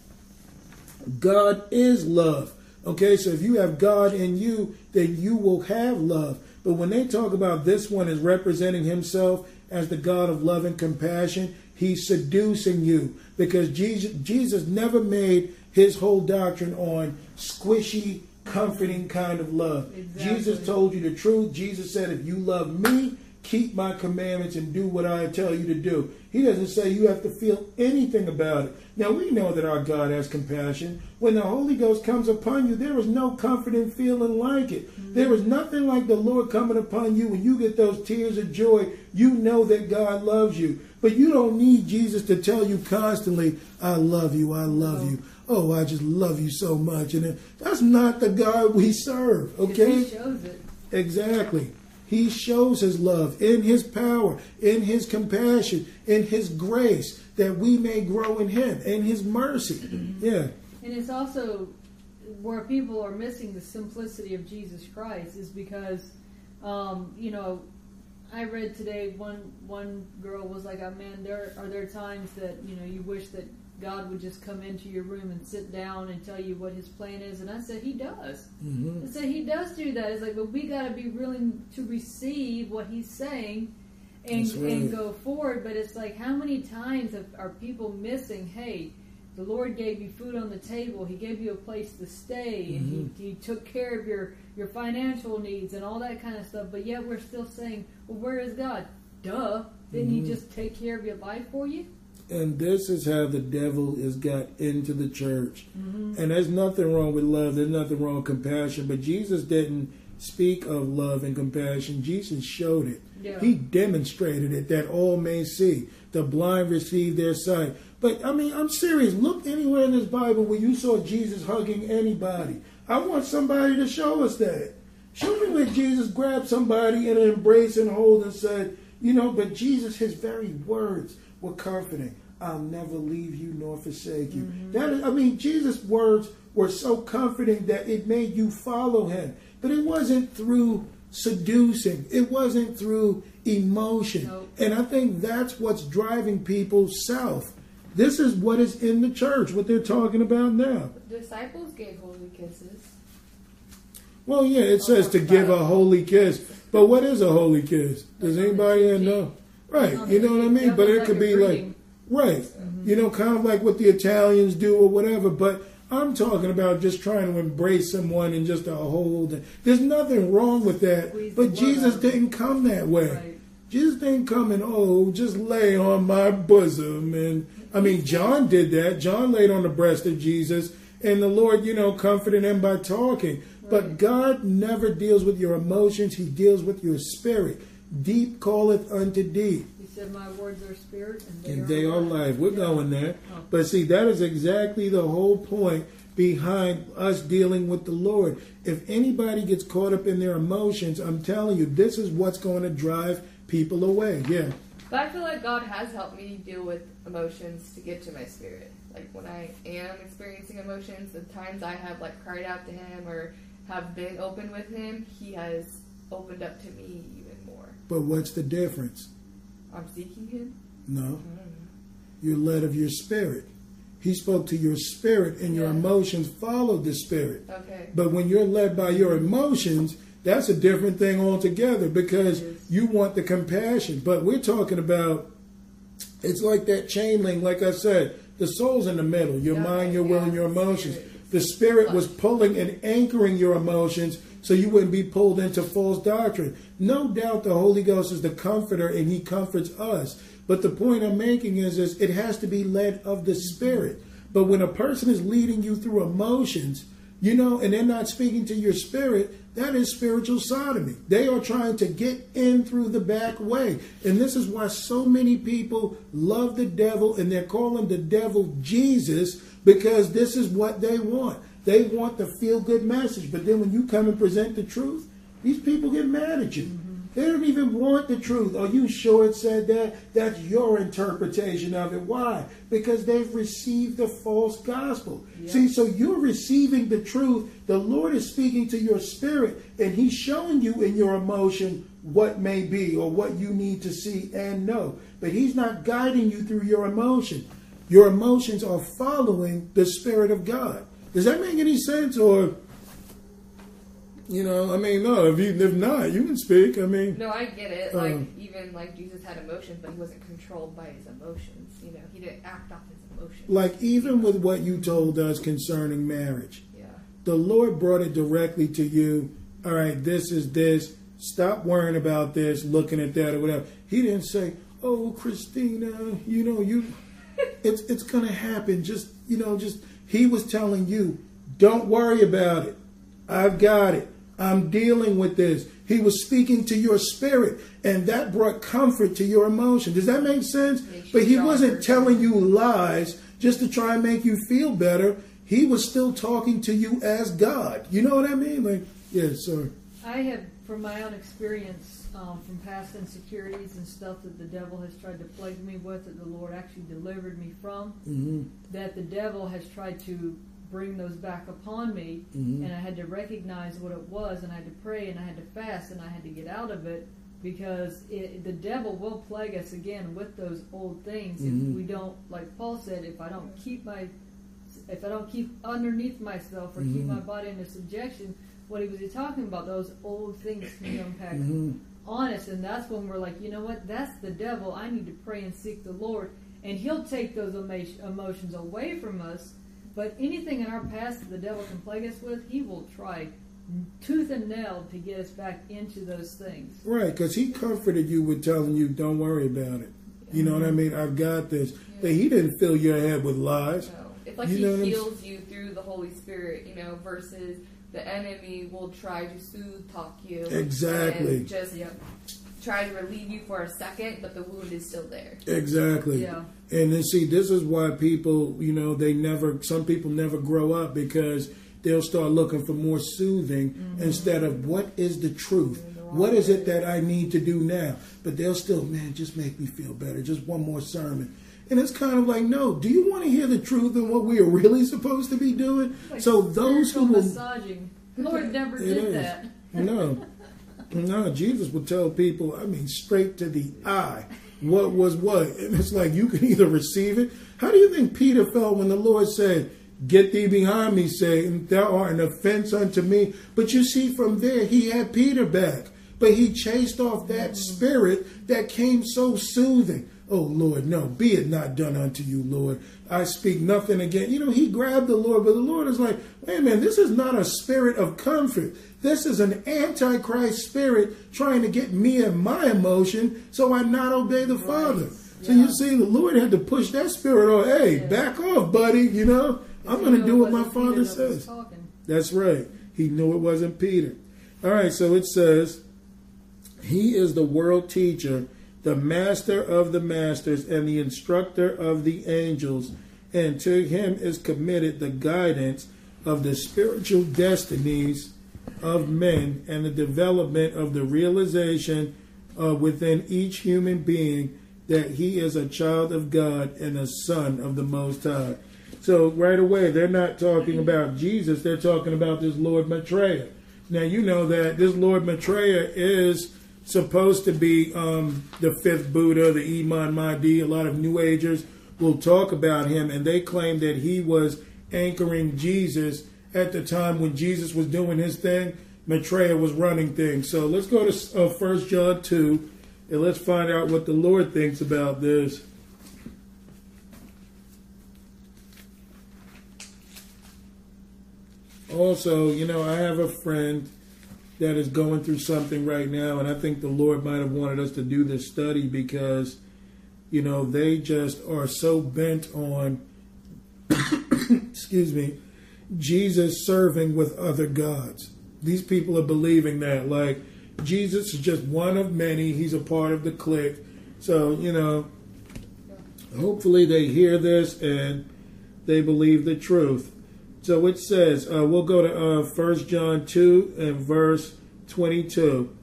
God is love. Okay, so if you have God in you, then you will have love. But when they talk about this one as representing himself as the God of love and compassion, he's seducing you because Jesus, Jesus never made his whole doctrine on squishy, comforting kind of love. Exactly. Jesus told you the truth. Jesus said, if you love me, keep my commandments and do what I tell you to do. He doesn't say you have to feel anything about it. Now we know that our God has compassion. When the Holy Ghost comes upon you, there is no comforting feeling like it. Mm-hmm. There is nothing like the Lord coming upon you when you get those tears of joy. You know that God loves you. But you don't need Jesus to tell you constantly, I love you, I love you. Oh, I just love you so much. And that's not the God we serve, okay? He shows it. Exactly. He shows his love in his power, in his compassion, in his grace, that we may grow in him, in his mercy. Mm-hmm. Yeah. And it's also where people are missing the simplicity of Jesus Christ is because, um, you know, I read today one one girl was like, "Oh man, there are there times that you know you wish that God would just come into your room and sit down and tell you what His plan is. And I said He does. Mm-hmm. I said He does do that. It's like, but we got to be willing to receive what He's saying and right. and go forward. But it's like, how many times have, are people missing? Hey, the Lord gave you food on the table. He gave you a place to stay, and mm-hmm. he, he took care of your your financial needs and all that kind of stuff. But yet we're still saying, well, where is God? Duh! Didn't mm-hmm. He just take care of your life for you? And this is how the devil has got into the church. Mm-hmm. And there's nothing wrong with love. There's nothing wrong with compassion. But Jesus didn't speak of love and compassion, Jesus showed it. Yeah. He demonstrated it that all may see. The blind receive their sight. But I mean, I'm serious. Look anywhere in this Bible where you saw Jesus hugging anybody. I want somebody to show us that. Show me where Jesus grabbed somebody in an embrace and hold and said, you know, but Jesus, his very words were comforting. I'll never leave you nor forsake you. Mm-hmm. That is, I mean, Jesus' words were so comforting that it made you follow him. But it wasn't through seducing. It wasn't through emotion. Nope. And I think that's what's driving people south. This is what is in the church, what they're talking about now. Disciples gave holy kisses. Well, yeah, it oh, says to give a holy kiss. But what is a holy kiss? Does anybody know? Right, you know what I mean? But it could be like, right, you know, kind of like what the Italians do or whatever. But I'm talking about just trying to embrace someone and just a hold. There's nothing wrong with that. Squeeze But Jesus didn't come that way. Right. Jesus didn't come and oh, just lay on my bosom. And I mean, John did that. John laid on the breast of Jesus, and the Lord, you know, comforted him by talking. But God never deals with your emotions; He deals with your spirit. Deep calleth unto deep He said, "My words are spirit, and they, and are, they are life." We're Yeah. going there. Oh. But see, that is exactly the whole point behind us dealing with the Lord. If anybody gets caught up in their emotions, I'm telling you, this is what's going to drive people away. Yeah. But I feel like God has helped me deal with emotions to get to my spirit. Like when I am experiencing emotions, the times I have like cried out to Him or have been open with Him, He has opened up to me. But what's the difference? I'm seeking Him. No. Mm-hmm. You're led of your spirit. He spoke to your spirit, and your Yeah. emotions followed the spirit. Okay. But when you're led by your emotions, that's a different thing altogether because you want the compassion. But we're talking about it's like that chain link, like I said, the soul's in the middle your Yeah, mind, your will, and your emotions. spirit. The spirit was pulling and anchoring your emotions so you wouldn't be pulled into false doctrine. No doubt the Holy Ghost is the comforter and he comforts us. But the point I'm making is, is it has to be led of the spirit. But when a person is leading you through emotions, you know, and they're not speaking to your spirit, that is spiritual sodomy. They are trying to get in through the back way. And this is why so many people love the devil and they're calling the devil Jesus because this is what they want. They want the feel good message. But then when you come and present the truth, these people get mad at you. Mm-hmm. They don't even want the truth. Are you sure it said that? That's your interpretation of it. Why? Because they've received the false gospel. Yeah. See, so you're receiving the truth. The Lord is speaking to your spirit, and He's showing you in your emotion what may be or what you need to see and know. But He's not guiding you through your emotion. Your emotions are following the Spirit of God. Does that make any sense? Or, you know, I mean, no, if, you, if not, you can speak. I mean, No, I get it. Um, Like even like Jesus had emotions, but he wasn't controlled by his emotions. You know, he didn't act off his emotions. like even with what you told us concerning marriage, yeah. the Lord brought it directly to you. All right, this is this. Stop worrying about this, looking at that, or whatever. He didn't say, "Oh, Christina, you know, you, it's it's gonna happen." Just you know, just he was telling you, "Don't worry about it. I've got it. I'm dealing with this." He was speaking to your spirit, and that brought comfort to your emotion. Does that make sense? But he wasn't telling you lies just to try and make you feel better. He was still talking to you as God. You know what I mean? Like, yeah, sorry. I have, from my own experience, um, from past insecurities and stuff that the devil has tried to plague me with, that the Lord actually delivered me from, hmm that the devil has tried to bring those back upon me, Mhm. and I had to recognize what it was, and I had to pray, and I had to fast, and I had to get out of it because it, the devil will plague us again with those old things Mhm. if we don't, like Paul said, if I don't keep my, if I don't keep underneath myself or keep Mhm. my body under subjection. What he was talking about? Those old things can come back on us, and that's when we're like, you know what? That's the devil. I need to pray and seek the Lord, and He'll take those emotions away from us. But anything in our past that the devil can plague us with, he will try tooth and nail to get us back into those things. Right, because he comforted you with telling you, don't worry about it. You know what I mean? I've got this. But he didn't fill your head with lies. No, it's like You know he s- heals you through the Holy Spirit. You know, versus the enemy will try to soothe talk you. Exactly. Just try to relieve you for a second, but the wound is still there. Exactly. Yeah. And then see, this is why people, you know, they never. Some people never grow up because they'll start looking for more soothing mm-hmm. instead of what is the truth. What is it that I need to do now? But they'll still, man, just make me feel better. Just one more sermon. And it's kind of like, no, do you want to hear the truth and what we are really supposed to be doing? Like so those who will, massaging. Lord never did is. that. No. No, Jesus would tell people, I mean, straight to the eye, what was what. And it's like you can either receive it. How do you think Peter felt when the Lord said, Get thee behind me, Satan, thou art an offense unto me? But you see, from there, he had Peter back. But he chased off that mm. spirit that came so soothing. Oh Lord, no, be it not done unto you, Lord. I speak nothing again. You know, he grabbed the Lord, but the Lord is like, wait a minute, this is not a spirit of comfort. This is an antichrist spirit trying to get me and my emotion so I not obey the right. Father. So yeah. you see, the Lord had to push that spirit off. Hey, yeah. back off, buddy. You know, I'm going to do what my Father says. That's right. He knew it wasn't Peter. All right, so it says, He is the world teacher, the master of the masters, and the instructor of the angels. And to him is committed the guidance of the spiritual destinies of men and the development of the realization uh, within each human being that he is a child of God and a son of the Most High. So right away, they're not talking about Jesus; they're talking about this Lord Maitreya. Now you know that this Lord Maitreya is supposed to be um, the fifth Buddha, the Imam Mahdi. A lot of New Agers will talk about him, and they claim that he was anchoring Jesus at the time when Jesus was doing his thing, Maitreya was running things. So let's go to uh, 1 John 2 and let's find out what the Lord thinks about this. Also, you know, I have a friend that is going through something right now, and I think the Lord might have wanted us to do this study because, you know, they just are so bent on, excuse me, Jesus serving with other gods. These people are believing that. Like, Jesus is just one of many. He's a part of the clique. So, you know, hopefully they hear this and they believe the truth. So it says, uh, we'll go to uh, 1 John 2 and verse 22.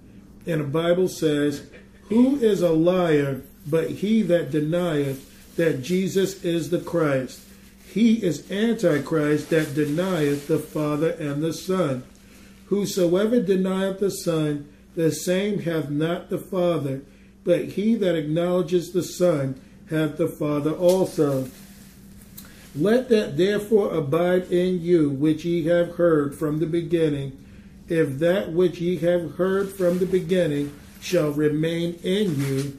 And the Bible says, Who is a liar but he that denieth that Jesus is the Christ? He is Antichrist that denieth the Father and the Son. Whosoever denieth the Son, the same hath not the Father, but he that acknowledges the Son hath the Father also. Let that therefore abide in you which ye have heard from the beginning. If that which ye have heard from the beginning shall remain in you,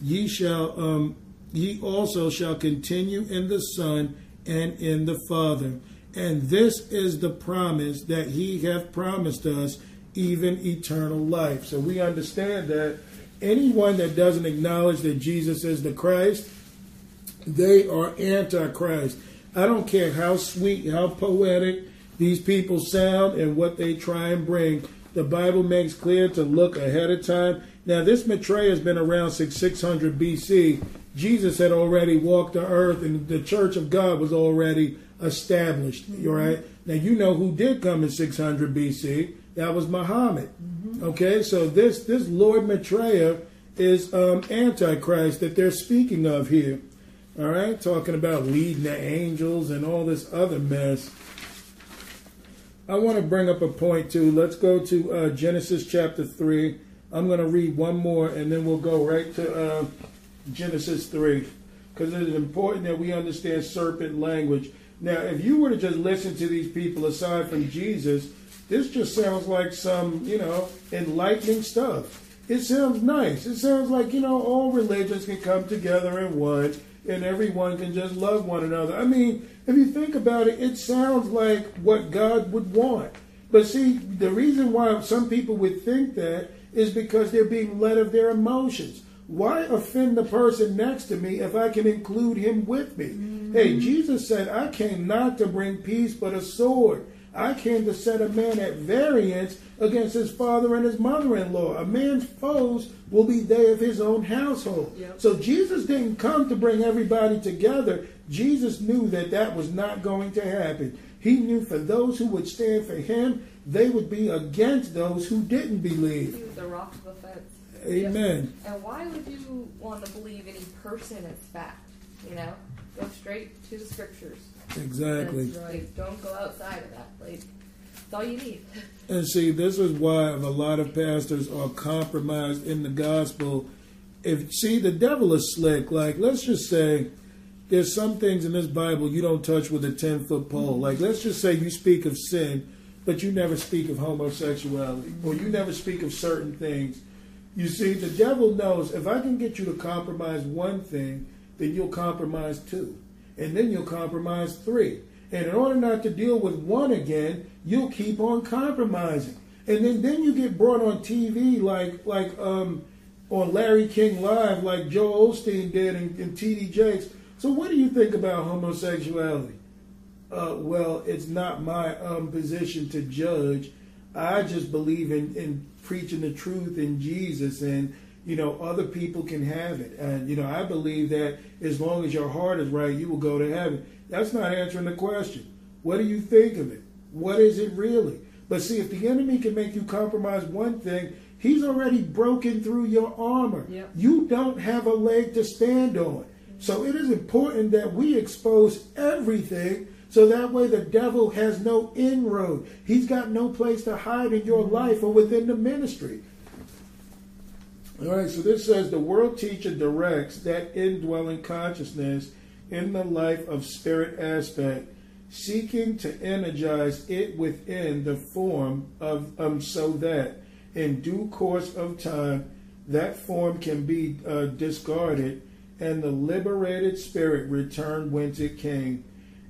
ye shall um, ye also shall continue in the Son and in the Father. And this is the promise that he hath promised us, even eternal life. So we understand that anyone that doesn't acknowledge that Jesus is the Christ, they are antichrist. I don't care how sweet, how poetic these people sound and what they try and bring. The Bible makes clear to look ahead of time. Now, this Maitreya has been around since 600 BC, Jesus had already walked the earth and the church of God was already established. Mm-hmm. Now, you know who did come in 600 BC? That was Muhammad. Mm-hmm. Okay, so this this Lord Maitreya is um, Antichrist that they're speaking of here. All right, talking about leading the angels and all this other mess. I want to bring up a point too. Let's go to uh, Genesis chapter three. I'm going to read one more, and then we'll go right to. Uh, Genesis 3, because it is important that we understand serpent language. Now, if you were to just listen to these people aside from Jesus, this just sounds like some, you know, enlightening stuff. It sounds nice. It sounds like, you know, all religions can come together in one and everyone can just love one another. I mean, if you think about it, it sounds like what God would want. But see, the reason why some people would think that is because they're being led of their emotions. Why offend the person next to me if I can include him with me? Mm-hmm. Hey, Jesus said, I came not to bring peace but a sword. I came to set a man at variance against his father and his mother-in-law. A man's foes will be they of his own household. Yep. So Jesus didn't come to bring everybody together. Jesus knew that that was not going to happen. He knew for those who would stand for him, they would be against those who didn't believe. He was the rock of offense. Amen. And why would you want to believe any person as fact? You know, go straight to the scriptures. Exactly. That's. Like, don't go outside of that. Like, that's all you need. And see, this is why a lot of pastors are compromised in the gospel. If see, the devil is slick. Like, let's just say there's some things in this Bible you don't touch with a ten foot pole. Mm-hmm. Like, let's just say you speak of sin, but you never speak of homosexuality, or you never speak of certain things. You see, the devil knows if I can get you to compromise one thing, then you'll compromise two, and then you'll compromise three. And in order not to deal with one again, you'll keep on compromising. And then, then you get brought on TV like like um, on Larry King Live, like Joel Osteen did and, and T.D. Jakes. So what do you think about homosexuality? Uh, well, it's not my um, position to judge. I just believe in, in preaching the truth in Jesus, and you know other people can have it. And you know I believe that as long as your heart is right, you will go to heaven. That's not answering the question. What do you think of it? What is it really? But see, if the enemy can make you compromise one thing, he's already broken through your armor. Yep. You don't have a leg to stand on. So it is important that we expose everything so that way the devil has no inroad. He's got no place to hide in your mm-hmm. life or within the ministry. All right, so this says the world teacher directs that indwelling consciousness in the life of spirit aspect, seeking to energize it within the form of um, so that in due course of time that form can be uh, discarded and the liberated spirit return whence it came.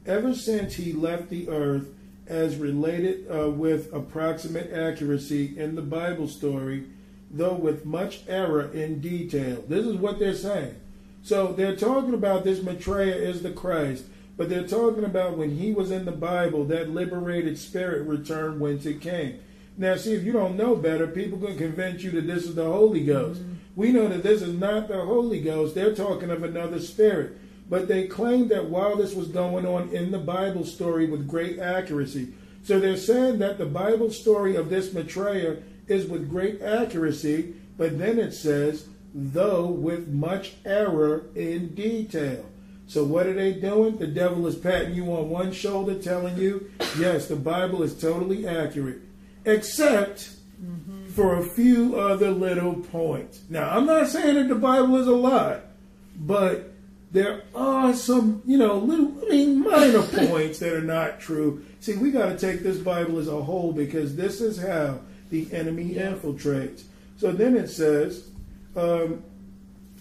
Ever since he left the earth, as related uh, with approximate accuracy in the Bible story, though with much error in detail. This is what they're saying. So they're talking about this Maitreya is the Christ, but they're talking about when he was in the Bible, that liberated spirit returned whence it came. Now, see, if you don't know better, people can convince you that this is the Holy Ghost. Mm-hmm. We know that this is not the Holy Ghost. They're talking of another spirit. But they claim that while this was going on in the Bible story with great accuracy. So they're saying that the Bible story of this Maitreya is with great accuracy, but then it says, though with much error in detail. So what are they doing? The devil is patting you on one shoulder, telling you, yes, the Bible is totally accurate, except for a few other little points. Now, I'm not saying that the Bible is a lie, but there are some, you know, little, I mean, minor points that are not true. See, we got to take this Bible as a whole because this is how the enemy infiltrates. So then it says, um,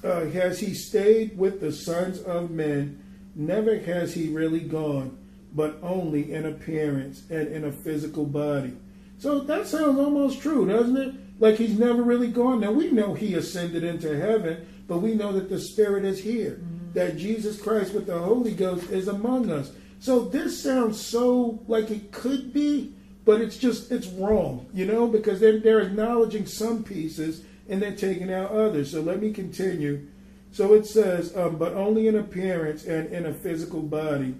uh, has he stayed with the sons of men? Never has he really gone, but only in appearance and in a physical body. So that sounds almost true, doesn't it? Like he's never really gone. Now we know he ascended into heaven, but we know that the Spirit is here, that Jesus Christ with the Holy Ghost is among us. So this sounds so like it could be, but it's just it's wrong, you know, because they're they're acknowledging some pieces and they're taking out others. So let me continue. So it says, um, but only in appearance and in a physical body.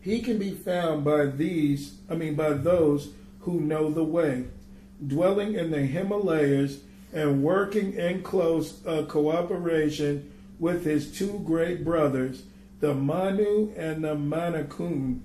He can be found by these, I mean, by those who know the way, dwelling in the Himalayas and working in close uh, cooperation with his two great brothers, the Manu and the Manakun,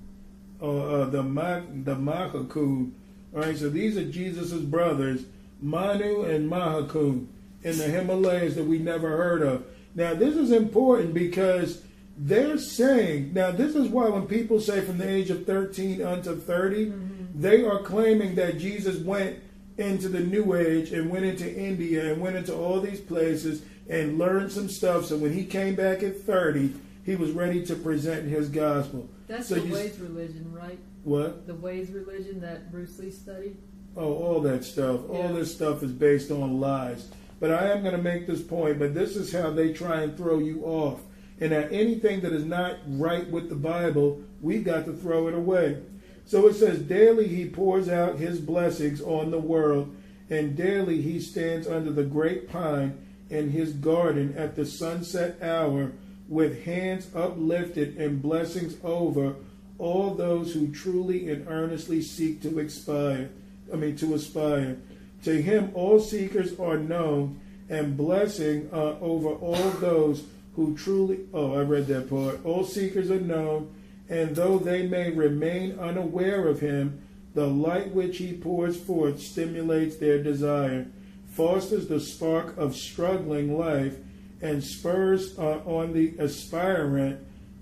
or uh, the Ma- the Mahakun. All right, so these are Jesus's brothers, Manu and Mahakun, in the Himalayas that we never heard of. Now, this is important because they're saying, now, this is why when people say from the age of 13 unto 30, they are claiming that Jesus went into the New Age and went into India and went into all these places and learned some stuff. So when he came back at 30, he was ready to present his gospel. That's So the Ways religion, right? What? The Ways religion that Bruce Lee studied. Oh, all that stuff. All this stuff is based on lies. But I am going to make this point, but this is how they try and throw you off. And that anything that is not right with the Bible, we got to throw it away. So it says, Daily he pours out his blessings on the world, and daily he stands under the great pine in his garden at the sunset hour with hands uplifted and blessings over all those who truly and earnestly seek to aspire. I mean, to aspire. To him, all seekers are known, and blessing uh, over all those who truly. Oh, I read that part. All seekers are known, and though they may remain unaware of him, the light which he pours forth stimulates their desire, fosters the spark of struggling life, and spurs uh, on the aspirant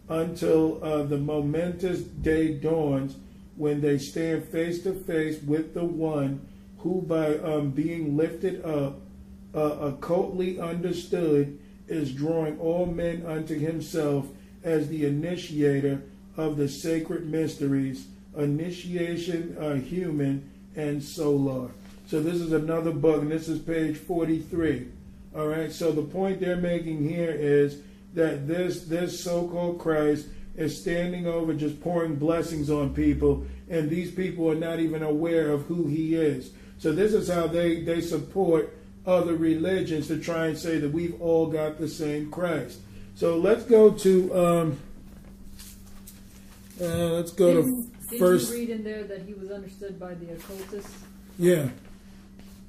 until uh, the momentous day dawns when they stand face to face with the one who, by um, being lifted up, uh, occultly understood, is drawing all men unto himself as the initiator of the sacred mysteries, initiation uh, human and solar. So this is another book, and this is page 43. All right. So the point they're making here is that this this so-called Christ is standing over, just pouring blessings on people, and these people are not even aware of who he is. So this is how they they support other religions to try and say that we've all got the same Christ. So let's go to um, uh, let's go didn't, to first. you read in there that he was understood by the occultists? Yeah.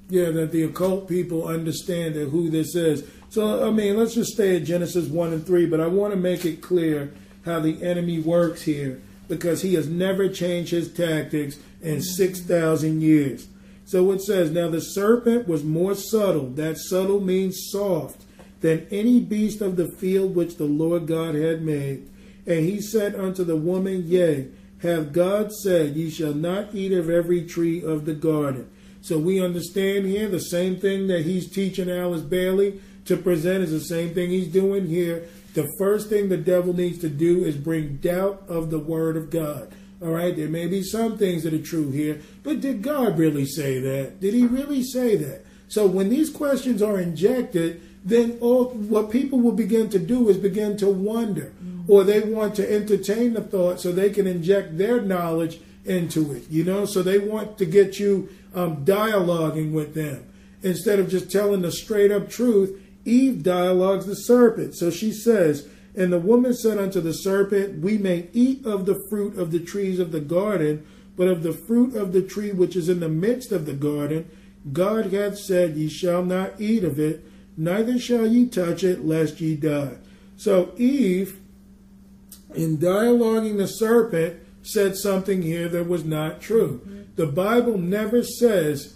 Yeah, that the occult people understand that who this is. So, I mean, let's just stay at Genesis 1 and 3, but I want to make it clear how the enemy works here because he has never changed his tactics in 6,000 years. So it says, Now the serpent was more subtle, that subtle means soft, than any beast of the field which the Lord God had made. And he said unto the woman, Yea, have God said, Ye shall not eat of every tree of the garden. So we understand here the same thing that he's teaching Alice Bailey to present is the same thing he's doing here. The first thing the devil needs to do is bring doubt of the word of God. All right, there may be some things that are true here, but did God really say that? Did he really say that? So when these questions are injected, then all what people will begin to do is begin to wonder, mm-hmm. or they want to entertain the thought so they can inject their knowledge into it. You know, so they want to get you um, dialoguing with them instead of just telling the straight up truth. Eve dialogues the serpent. So she says, And the woman said unto the serpent, We may eat of the fruit of the trees of the garden, but of the fruit of the tree which is in the midst of the garden, God hath said, Ye shall not eat of it, neither shall ye touch it, lest ye die. So Eve, in dialoguing the serpent, said something here that was not true. The Bible never says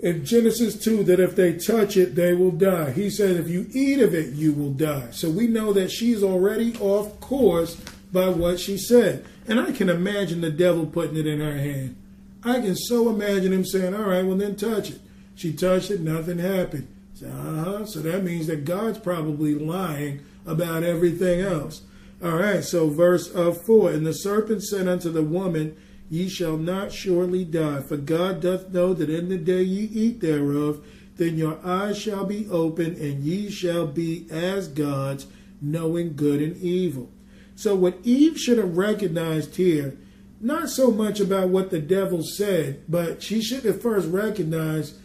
in Genesis 2 that if they touch it, they will die. He said, if you eat of it, you will die. So we know that she's already off course by what she said. And I can imagine the devil putting it in her hand. I can so imagine him saying, all right, well, then touch it. She touched it, nothing happened. So, uh-huh. so that means that God's probably lying about everything else. All right, so verse of 4 And the serpent said unto the woman, Ye shall not surely die, for God doth know that in the day ye eat thereof, then your eyes shall be opened, and ye shall be as gods, knowing good and evil. So, what Eve should have recognized here, not so much about what the devil said, but she should have first recognized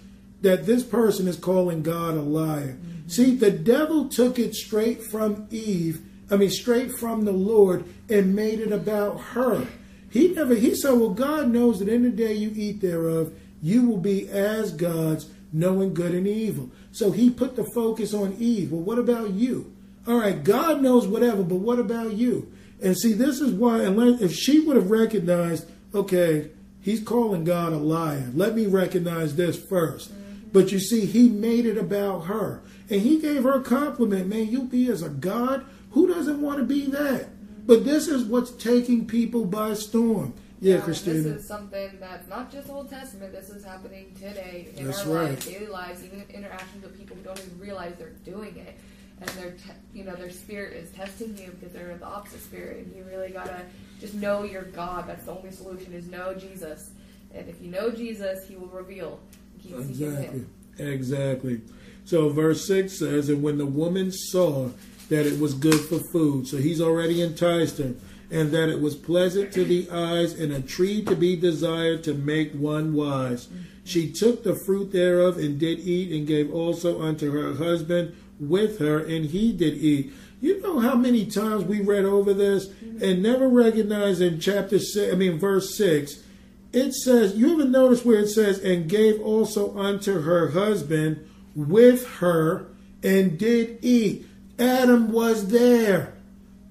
that this person is calling God a liar. Mm-hmm. See, the devil took it straight from Eve, I mean, straight from the Lord, and made it about her. He never, he said, well, God knows that in the day you eat thereof, you will be as gods, knowing good and evil. So he put the focus on Eve. Well, what about you? All right, God knows whatever, but what about you? And see, this is why, if she would have recognized, okay, he's calling God a liar, let me recognize this 1st mm-hmm. But you see, he made it about her. And he gave her a compliment, man, you be as a God. Who doesn't want to be that? But this is what's taking people by storm. Yeah, yeah Christina. This is something that's not just Old Testament. This is happening today in that's our right. lives, daily lives, even interactions with people who don't even realize they're doing it, and their, te- you know, their spirit is testing you because they're the opposite spirit, and you really gotta just know your God. That's the only solution is know Jesus, and if you know Jesus, He will reveal. exactly. Exactly. So verse six says, and when the woman saw that it was good for food. So he's already enticed her. and that it was pleasant to the eyes, and a tree to be desired to make one wise. She took the fruit thereof and did eat, and gave also unto her husband with her, and he did eat. You know how many times we read over this and never recognized in chapter six, I mean, verse six, it says, you ever notice where it says, and gave also unto her husband with her and did eat? Adam was there.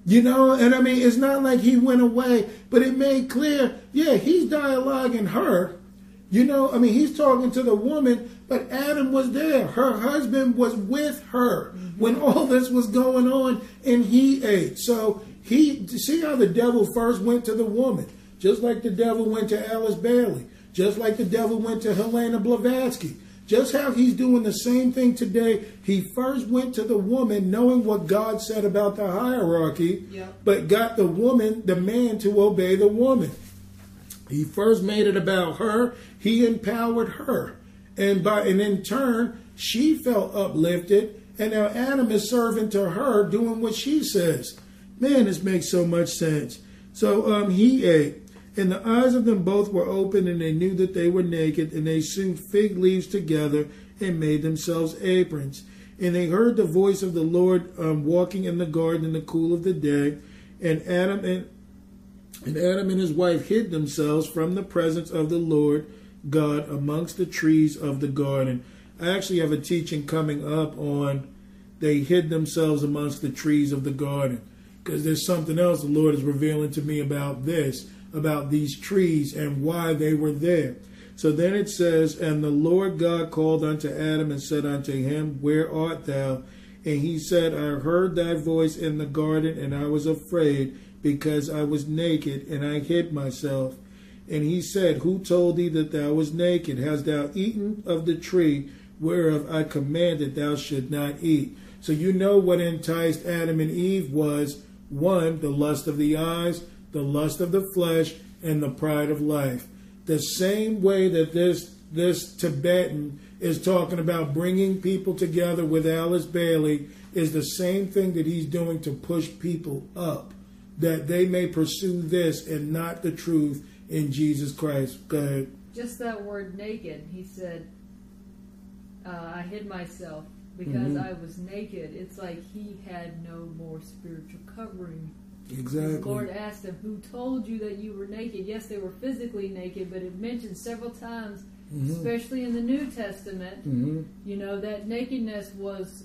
You know, and I mean, it's not like he went away, but it made clear, yeah, he's dialoguing her. You know, I mean, he's talking to the woman, but Adam was there. Her husband was with her mm-hmm. when all this was going on, and he ate. So he, see how the devil first went to the woman, just like the devil went to Alice Bailey, just like the devil went to Helena Blavatsky. Just how he's doing the same thing today. He first went to the woman knowing what God said about the hierarchy, yep. but got the woman, the man, to obey the woman. He first made it about her. He empowered her. And by and in turn, she felt uplifted. And now Adam is serving to her, doing what she says. Man, this makes so much sense. So um, he ate. And the eyes of them both were open, and they knew that they were naked, and they sewed fig leaves together and made themselves aprons. And they heard the voice of the Lord um, walking in the garden in the cool of the day. And Adam and and Adam and his wife hid themselves from the presence of the Lord God amongst the trees of the garden. I actually have a teaching coming up on they hid themselves amongst the trees of the garden because there's something else the Lord is revealing to me about this about these trees and why they were there. So then it says, And the Lord God called unto Adam and said unto him, Where art thou? And he said, I heard thy voice in the garden, and I was afraid, because I was naked, and I hid myself. And he said, Who told thee that thou was naked? Hast thou eaten of the tree whereof I commanded thou should not eat? So you know what enticed Adam and Eve was one, the lust of the eyes, the lust of the flesh, and the pride of life. The same way that this this Tibetan is talking about bringing people together with Alice Bailey is the same thing that he's doing to push people up, that they may pursue this and not the truth in Jesus Christ. Go ahead. Just that word naked, he said, uh, I hid myself because mm-hmm. I was naked. It's like he had no more spiritual covering Exactly. The Lord asked them, Who told you that you were naked? Yes, they were physically naked, but it mentioned several times, mm-hmm. especially in the New Testament, mm-hmm. you know, that nakedness was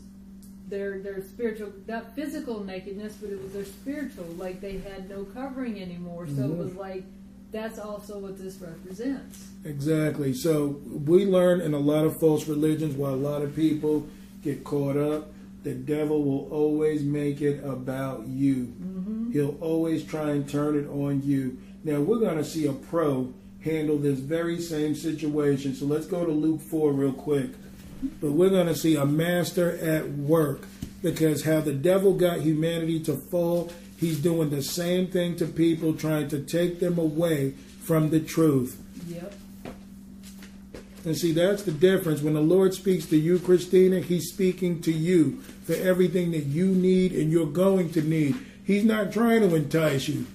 their their spiritual not physical nakedness, but it was their spiritual. Like they had no covering anymore. So mm-hmm. it was like that's also what this represents. Exactly. So we learn in a lot of false religions why a lot of people get caught up the devil will always make it about you. Mm-hmm. He'll always try and turn it on you. Now, we're going to see a pro handle this very same situation. So let's go to Luke 4 real quick. But we're going to see a master at work because how the devil got humanity to fall, he's doing the same thing to people, trying to take them away from the truth. Yep. And see, that's the difference. When the Lord speaks to you, Christina, He's speaking to you for everything that you need and you're going to need. He's not trying to entice you.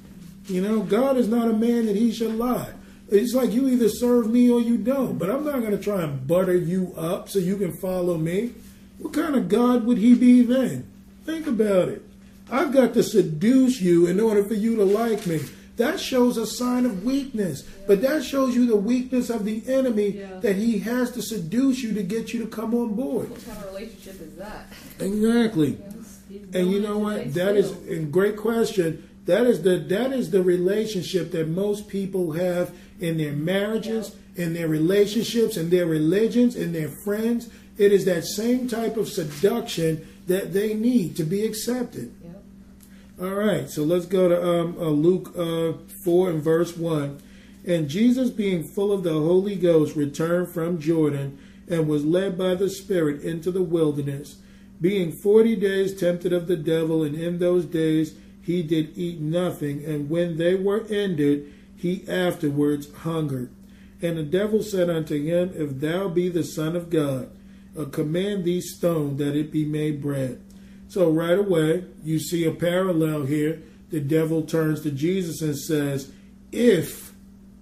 You know, God is not a man that He should lie. It's like you either serve me or you don't. But I'm not going to try and butter you up so you can follow me. What kind of God would He be then? Think about it. I've got to seduce you in order for you to like me. That shows a sign of weakness. But that shows you the weakness of the enemy yeah. that he has to seduce you to get you to come on board. What kind of relationship is that? Exactly. Yes. And you know what? That is a great question. That is the that is the relationship that most people have in their marriages, yeah. in their relationships, in their religions, in their friends. It is that same type of seduction that they need to be accepted. All right, so let's go to um, uh, Luke uh, 4 and verse 1. And Jesus, being full of the Holy Ghost, returned from Jordan and was led by the Spirit into the wilderness, being forty days tempted of the devil. And in those days he did eat nothing. And when they were ended, he afterwards hungered. And the devil said unto him, If thou be the Son of God, command these stone that it be made bread. So right away, you see a parallel here the devil turns to Jesus and says, If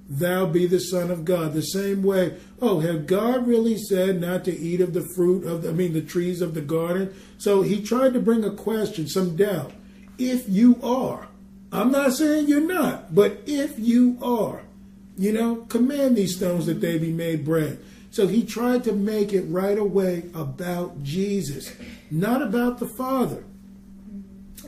thou be the Son of God. The same way, oh, have God really said not to eat of the fruit of, the, I mean, the trees of the garden? So he tried to bring a question, some doubt. If you are, I'm not saying you're not, but if you are, you know, command these stones that they be made bread. So he tried to make it right away about Jesus, not about the Father.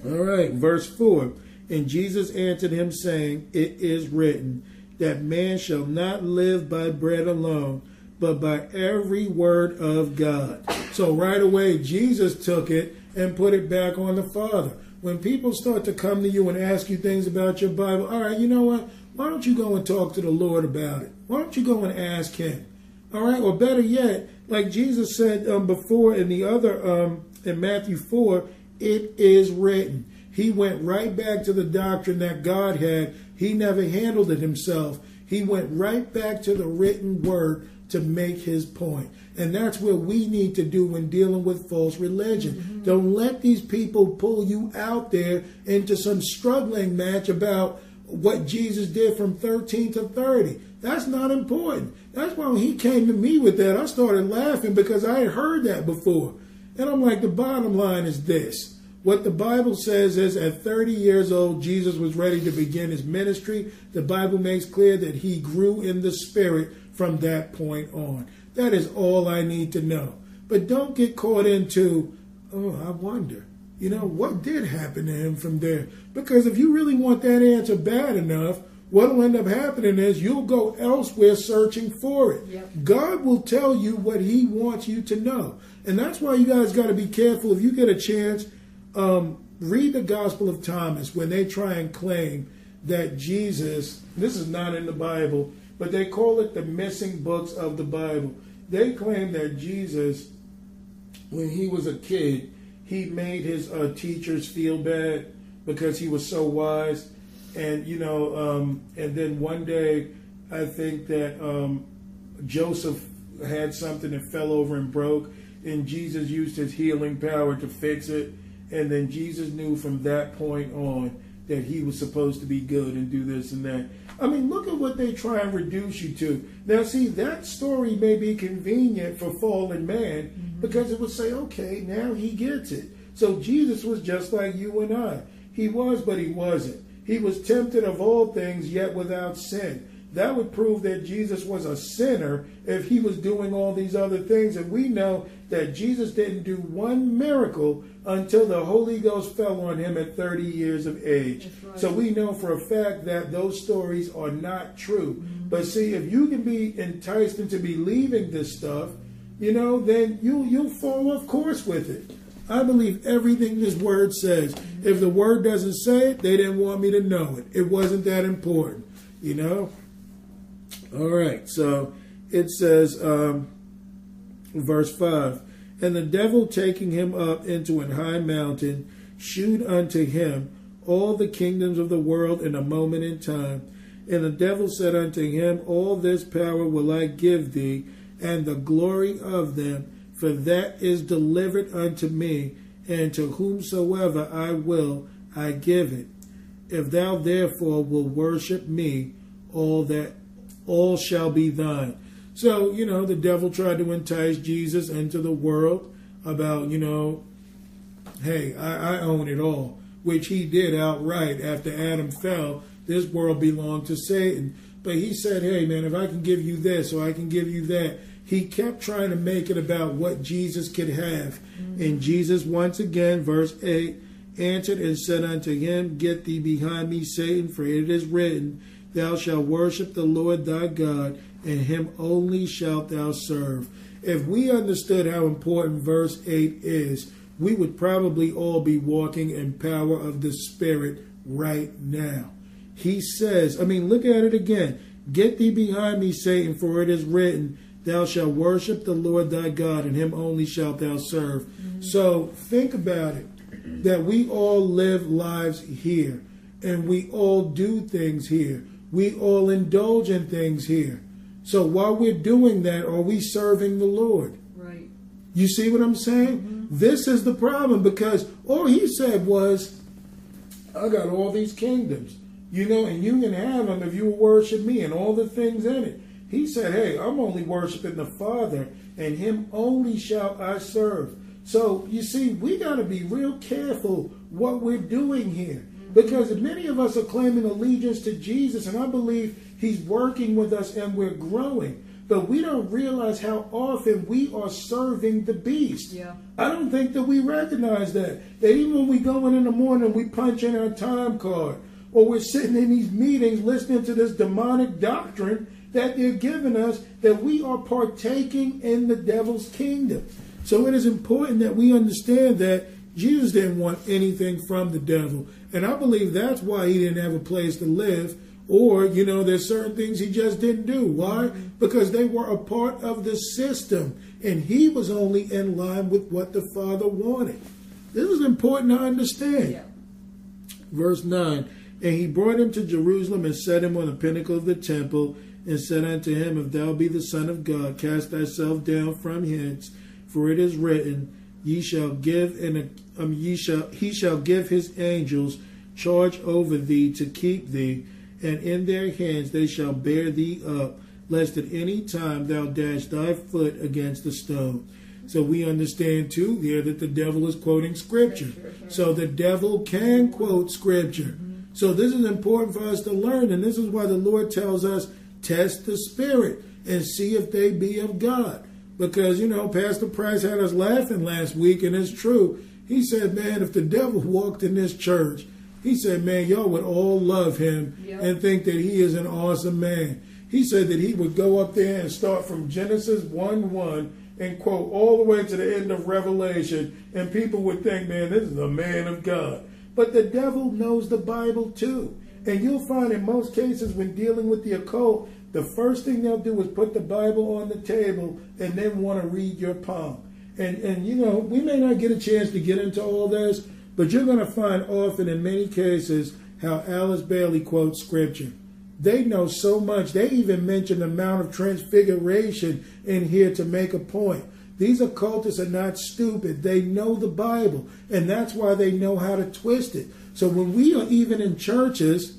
All right, verse 4. And Jesus answered him, saying, It is written, that man shall not live by bread alone, but by every word of God. So right away, Jesus took it and put it back on the Father. When people start to come to you and ask you things about your Bible, all right, you know what? Why don't you go and talk to the Lord about it? Why don't you go and ask Him? All right, or better yet, like Jesus said um, before in the other, um, in Matthew 4, it is written. He went right back to the doctrine that God had he never handled it himself. He went right back to the written word to make his point. And that's what we need to do when dealing with false religion. Mm-hmm. Don't let these people pull you out there into some struggling match about what Jesus did from 13 to 30. That's not important. That's why when he came to me with that, I started laughing because I had heard that before. And I'm like, the bottom line is this what the Bible says is at 30 years old, Jesus was ready to begin his ministry. The Bible makes clear that he grew in the Spirit from that point on. That is all I need to know. But don't get caught into, oh, I wonder, you know, what did happen to him from there? Because if you really want that answer bad enough, what'll end up happening is you'll go elsewhere searching for it. Yep. God will tell you what he wants you to know. And that's why you guys got to be careful. If you get a chance, um, read the Gospel of Thomas when they try and claim that Jesus, this is not in the Bible, but they call it the missing books of the Bible. They claim that Jesus, when he was a kid, he made his uh, teachers feel bad because he was so wise. And, you know, um, and then one day, I think that um, Joseph had something that fell over and broke, and Jesus used his healing power to fix it and then Jesus knew from that point on that he was supposed to be good and do this and that. I mean, look at what they try and reduce you to. Now, see, that story may be convenient for fallen man mm-hmm. because it would say, okay, now he gets it. So Jesus was just like you and I. He was, but he wasn't. He was tempted of all things, yet without sin that would prove that Jesus was a sinner if he was doing all these other things. And we know that Jesus didn't do one miracle until the Holy Ghost fell on him at 30 years of age. Right. So we know for a fact that those stories are not true. Mm-hmm. But see, if you can be enticed into believing this stuff, you know, then you you'll fall off course with it. I believe everything this word says. If the word doesn't say it, they didn't want me to know it. It wasn't that important, you know. All right, so it says, um, verse 5 And the devil taking him up into an high mountain, shewed unto him all the kingdoms of the world in a moment in time. And the devil said unto him, All this power will I give thee, and the glory of them, for that is delivered unto me, and to whomsoever I will I give it. If thou therefore will worship me, all that all shall be thine. So, you know, the devil tried to entice Jesus into the world about, you know, hey, I, I own it all, which he did outright after Adam fell. This world belonged to Satan. But he said, hey, man, if I can give you this or I can give you that, he kept trying to make it about what Jesus could have. Mm-hmm. And Jesus, once again, verse 8, answered and said unto him, Get thee behind me, Satan, for it is written, Thou shalt worship the Lord thy God, and him only shalt thou serve. If we understood how important verse 8 is, we would probably all be walking in power of the Spirit right now. He says, I mean, look at it again. Get thee behind me, Satan, for it is written, Thou shalt worship the Lord thy God, and him only shalt thou serve. Mm-hmm. So think about it that we all live lives here, and we all do things here we all indulge in things here. So while we're doing that, are we serving the Lord? Right. You see what I'm saying? Mm-hmm. This is the problem because all he said was, I got all these kingdoms, you know, and you can have them if you worship me and all the things in it. He said, Hey, I'm only worshiping the Father, and him only shall I serve. So you see, we got to be real careful what we're doing here. Because many of us are claiming allegiance to Jesus, and I believe He's working with us and we're growing. But we don't realize how often we are serving the beast. Yeah. I don't think that we recognize that. That even when we go in in the morning, we punch in our time card, or we're sitting in these meetings listening to this demonic doctrine that they're giving us, that we are partaking in the devil's kingdom. So it is important that we understand that Jesus didn't want anything from the devil. And I believe that's why he didn't have a place to live. Or, you know, there's certain things he just didn't do. Why? Because they were a part of the system. And he was only in line with what the Father wanted. This is important to understand. Yeah. Verse 9 And he brought him to Jerusalem and set him on the pinnacle of the temple and said unto him, If thou be the Son of God, cast thyself down from hence, for it is written, Ye shall give and um, ye shall he shall give his angels charge over thee to keep thee, and in their hands they shall bear thee up, lest at any time thou dash thy foot against a stone. So we understand too here that the devil is quoting scripture. So the devil can quote scripture. So this is important for us to learn, and this is why the Lord tells us test the spirit and see if they be of God. Because, you know, Pastor Price had us laughing last week, and it's true. He said, man, if the devil walked in this church, he said, man, y'all would all love him Yep. and think that he is an awesome man. He said that he would go up there and start from Genesis 1 1 and quote all the way to the end of Revelation, and people would think, man, this is a man of God. But the devil knows the Bible too. And you'll find in most cases when dealing with the occult, the first thing they'll do is put the Bible on the table and then want to read your palm. And and you know, we may not get a chance to get into all this, but you're going to find often in many cases how Alice Bailey quotes scripture. They know so much. They even mention the Mount of Transfiguration in here to make a point. These occultists are not stupid. They know the Bible, and that's why they know how to twist it. So when we are even in churches,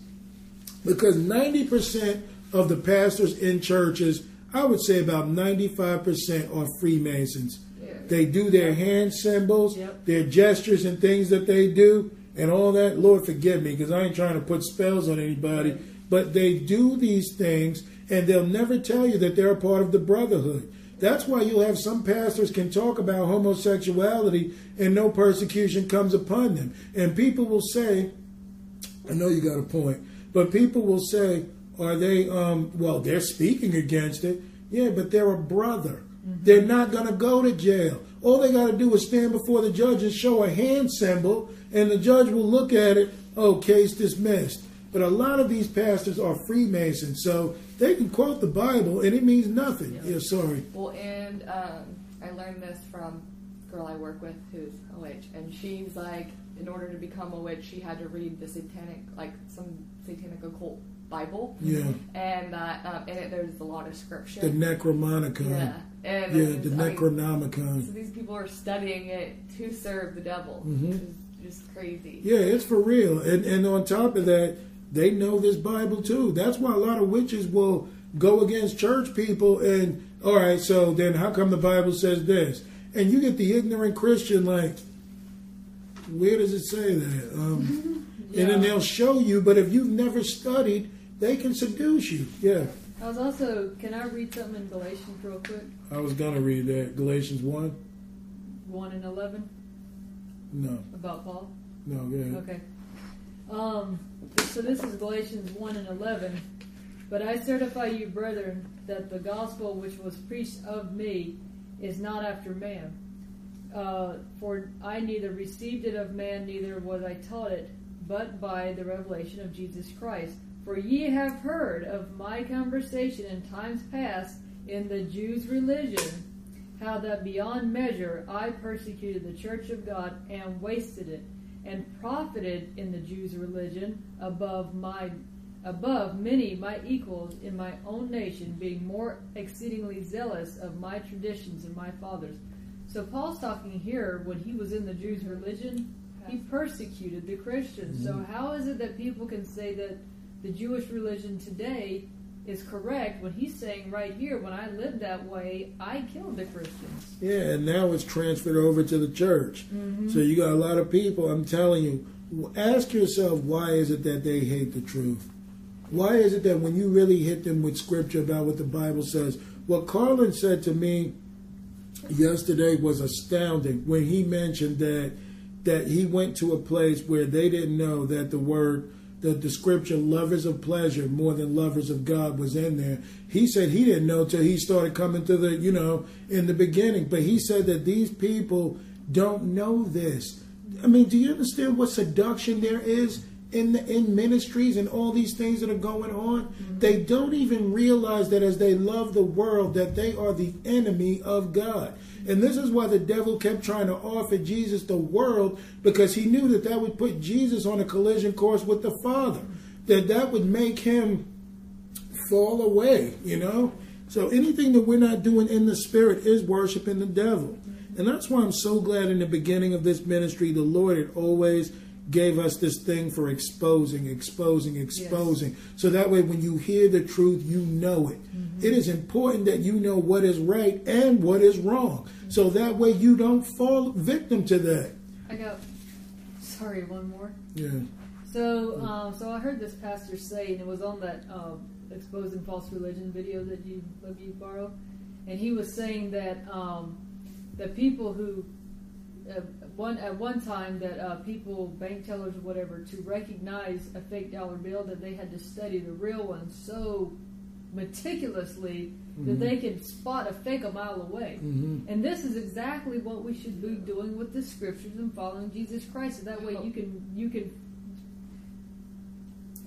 because 90% of the pastors in churches, I would say about 95% are Freemasons. Yeah. They do their hand symbols, Yep. their gestures and things that they do, and all that. Lord, forgive me, because I ain't trying to put spells on anybody. But they do these things, and they'll never tell you that they're a part of the brotherhood. That's why you'll have some pastors can talk about homosexuality and no persecution comes upon them. And people will say, I know you got a point, but people will say, are they, um, well, they're speaking against it. Yeah, but they're a brother. They're not going to go to jail. All they got to do is stand before the judge and show a hand symbol, and the judge will look at it, oh, case dismissed. But a lot of these pastors are Freemasons, so they can quote the Bible and it means nothing. Yeah, sorry. Well, and um, I learned this from a girl I work with who's a witch, and she's like, in order to become a witch, she had to read the satanic, like some satanic occult Bible, Yeah. and that um, in it there's a lot of scripture. The Necromonicon. yeah, and Yeah, the I mean, so these people are studying it to serve the devil, Mm-hmm. which is just crazy. Yeah, it's for real. And and on top of that, they know this Bible too. That's why a lot of witches will go against church people and all right, so then how come the Bible says this? And you get the ignorant Christian like, where does it say that? Um, And then they'll show you, but if you've never studied, they can seduce you. Yeah, I was also, can I read something in Galatians real quick? I was gonna read that Galatians one. 1 and 11 No, about Paul? no, go ahead. Okay. Um, so this is Galatians 1 and 11. But I certify you, brethren, that the gospel which was preached of me is not after man. Uh, for I neither received it of man, neither was I taught it, but by the revelation of Jesus Christ. For ye have heard of my conversation in times past in the Jews' religion, how that beyond measure I persecuted the church of God and wasted it, and profited in the Jews' religion above my above many my equals in my own nation, being more exceedingly zealous of my traditions and my fathers. So Paul's talking here when he was in the Jews' religion, he persecuted the Christians. So Mm-hmm. how is it that people can say that the Jewish religion today is correct when he's saying right here, when I lived that way, I killed the Christians? Yeah, and now it's transferred over to the church. Mm-hmm. So you got a lot of people. I'm telling you, ask yourself why is it that they hate the truth? Why is it that when you really hit them with scripture about what the Bible says, what Carlin said to me yesterday was astounding when he mentioned that that he went to a place where they didn't know that the word the, the scripture lovers of pleasure more than lovers of God was in there. He said he didn't know till he started coming to the, you know, in the beginning. But he said that these people don't know this. I mean, do you understand what seduction there is in the, in ministries and all these things that are going on? Mm-hmm. They don't even realize that as they love the world, that they are the enemy of God. And this is why the devil kept trying to offer Jesus the world because he knew that that would put Jesus on a collision course with the Father, that that would make him fall away, you know? So anything that we're not doing in the spirit is worshiping the devil. And that's why I'm so glad in the beginning of this ministry, the Lord had always gave us this thing for exposing, exposing, exposing. So that way when you hear the truth, you know it. It is important that you know what is right and what is wrong. So that way you don't fall victim to that. I got, sorry, one more. Yeah. So, um, so I heard this pastor say, and it was on that um, exposing false religion video that you that you borrowed, and he was saying that um, that people who one at one time that uh, people bank tellers or whatever to recognize a fake dollar bill that they had to study the real one so meticulously that they could spot a fake a mile away. Mhm. And this is exactly what we should be doing with the scriptures and following Jesus Christ. So that way you can you can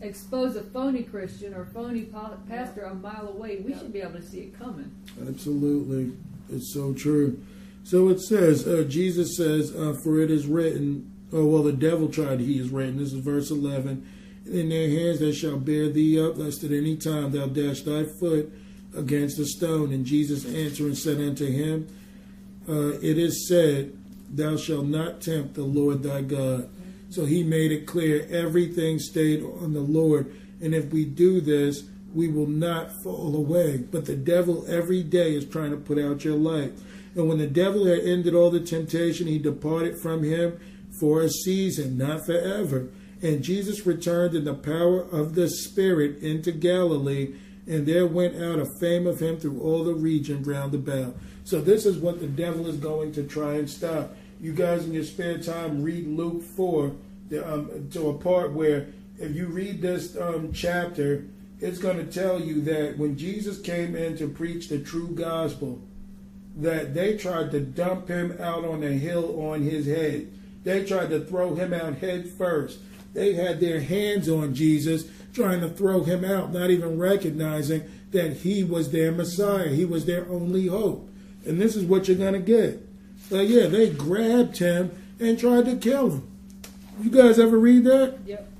expose a phony Christian or phony pa- pastor a mile away. We Yeah. should be able to see it coming. Absolutely. It's so true. So it says, uh, Jesus says, uh, For it is written, oh, well, the devil tried, he is written. This is verse 11. In their hands they shall bear thee up, lest at any time thou dash thy foot against a stone. And Jesus answering said unto him, uh, It is said, Thou shalt not tempt the Lord thy God. So he made it clear everything stayed on the Lord. And if we do this, we will not fall away. But the devil every day is trying to put out your light. And when the devil had ended all the temptation, he departed from him for a season, not forever. And Jesus returned in the power of the Spirit into Galilee, and there went out a fame of him through all the region round about. So this is what the devil is going to try and stop. You guys in your spare time read Luke 4 um, to a part where if you read this um, chapter, it's going to tell you that when Jesus came in to preach the true gospel, that they tried to dump him out on a hill on his head. They tried to throw him out head first. They had their hands on Jesus, trying to throw him out, not even recognizing that he was their Messiah. He was their only hope. And this is what you're going to get. So, yeah, they grabbed him and tried to kill him. You guys ever read that? Yep.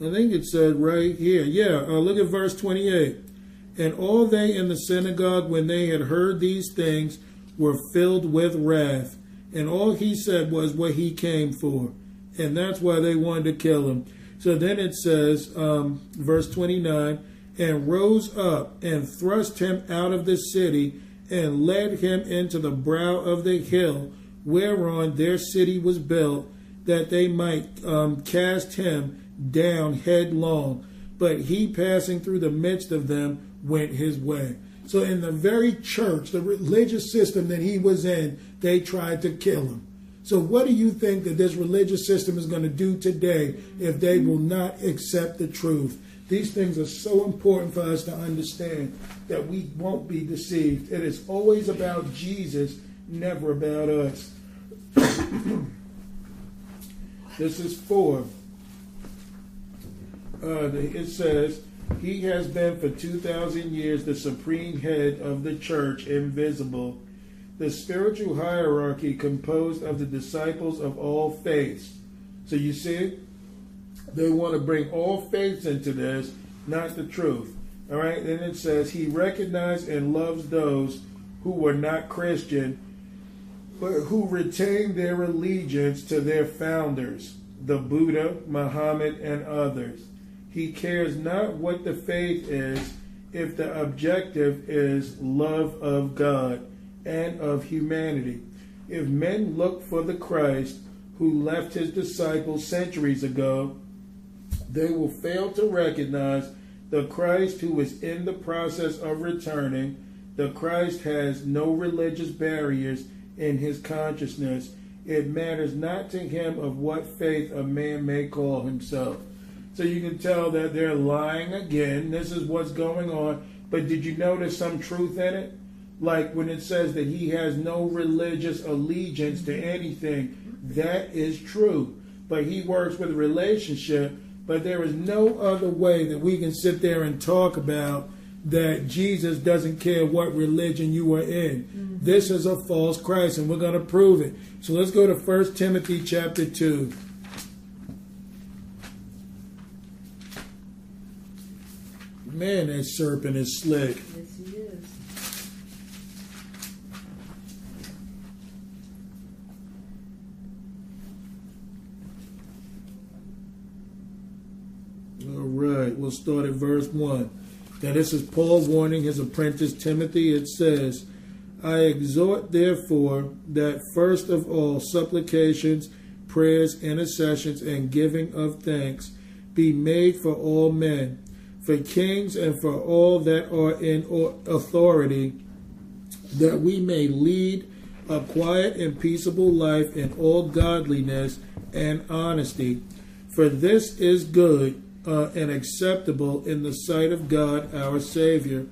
I think it said right here. Yeah, uh, look at verse 28. And all they in the synagogue, when they had heard these things, were filled with wrath. And all he said was what he came for. And that's why they wanted to kill him. So then it says, um, verse 29, and rose up and thrust him out of the city and led him into the brow of the hill whereon their city was built, that they might um, cast him down headlong. But he, passing through the midst of them, went his way. So, in the very church, the religious system that he was in, they tried to kill him. So, what do you think that this religious system is going to do today if they will not accept the truth? These things are so important for us to understand that we won't be deceived. It is always about Jesus, never about us. this is four. Uh, it says, He has been for 2,000 years the supreme head of the church, invisible, the spiritual hierarchy composed of the disciples of all faiths. So you see, they want to bring all faiths into this, not the truth. All right, then it says, He recognized and loves those who were not Christian but who retained their allegiance to their founders, the Buddha, Muhammad, and others. He cares not what the faith is if the objective is love of God and of humanity. If men look for the Christ who left his disciples centuries ago, they will fail to recognize the Christ who is in the process of returning. The Christ has no religious barriers in his consciousness. It matters not to him of what faith a man may call himself. So you can tell that they're lying again. This is what's going on. But did you notice some truth in it? Like when it says that he has no religious allegiance to anything, that is true. But he works with relationship. But there is no other way that we can sit there and talk about that Jesus doesn't care what religion you are in. Mm-hmm. This is a false Christ, and we're going to prove it. So let's go to 1 Timothy chapter 2. Man, that serpent is slick. Yes, he is. All right, we'll start at verse 1. Now, this is Paul warning his apprentice Timothy. It says, I exhort, therefore, that first of all supplications, prayers, intercessions, and giving of thanks be made for all men for kings and for all that are in authority, that we may lead a quiet and peaceable life in all godliness and honesty. For this is good uh, and acceptable in the sight of God our Savior,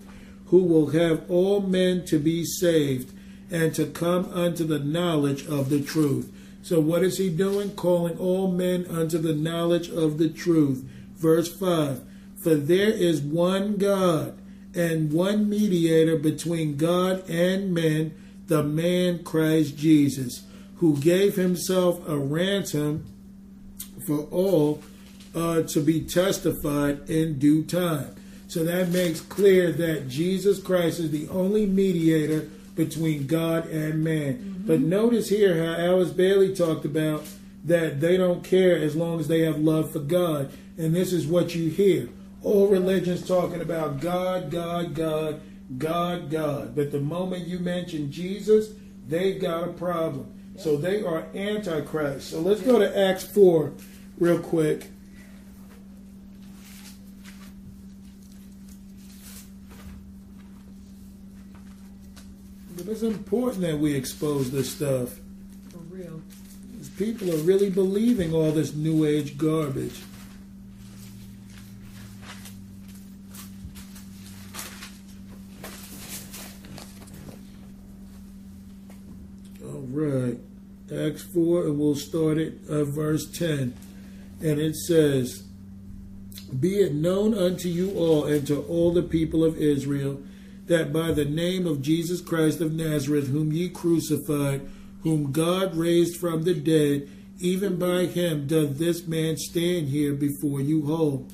who will have all men to be saved and to come unto the knowledge of the truth. So, what is he doing? Calling all men unto the knowledge of the truth. Verse 5 for there is one God and one mediator between God and men, the man Christ Jesus, who gave himself a ransom for all uh, to be testified in due time. So that makes clear that Jesus Christ is the only mediator between God and man. Mm-hmm. But notice here how Alice Bailey talked about that they don't care as long as they have love for God. And this is what you hear. All religions talking about God, God, God, God, God. But the moment you mention Jesus, they've got a problem. So they are antichrist. So let's go to Acts 4 real quick. But it's important that we expose this stuff. For real. People are really believing all this new age garbage. Right. Acts 4, and we'll start at uh, verse 10. And it says, Be it known unto you all and to all the people of Israel that by the name of Jesus Christ of Nazareth, whom ye crucified, whom God raised from the dead, even by him doth this man stand here before you whole.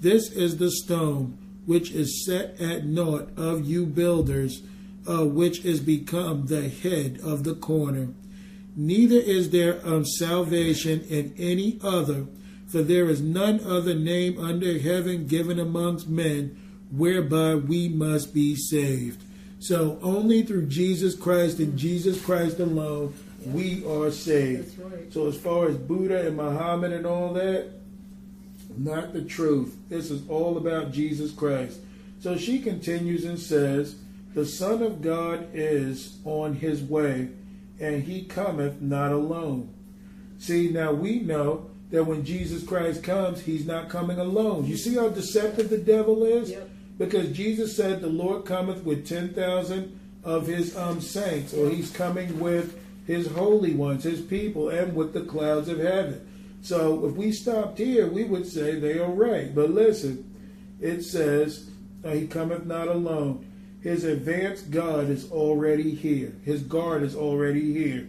This is the stone which is set at naught of you builders uh, which is become the head of the corner. Neither is there um, salvation in any other, for there is none other name under heaven given amongst men whereby we must be saved. So only through Jesus Christ and Jesus Christ alone we are saved. Right. So as far as Buddha and Muhammad and all that, not the truth. This is all about Jesus Christ. So she continues and says, the Son of God is on his way, and he cometh not alone. See, now we know that when Jesus Christ comes, he's not coming alone. You see how deceptive the devil is? Yep. Because Jesus said the Lord cometh with 10,000 of his um, saints, or he's coming with his holy ones, his people, and with the clouds of heaven. So if we stopped here, we would say they are right. But listen, it says, He cometh not alone. His advanced God is already here. His guard is already here.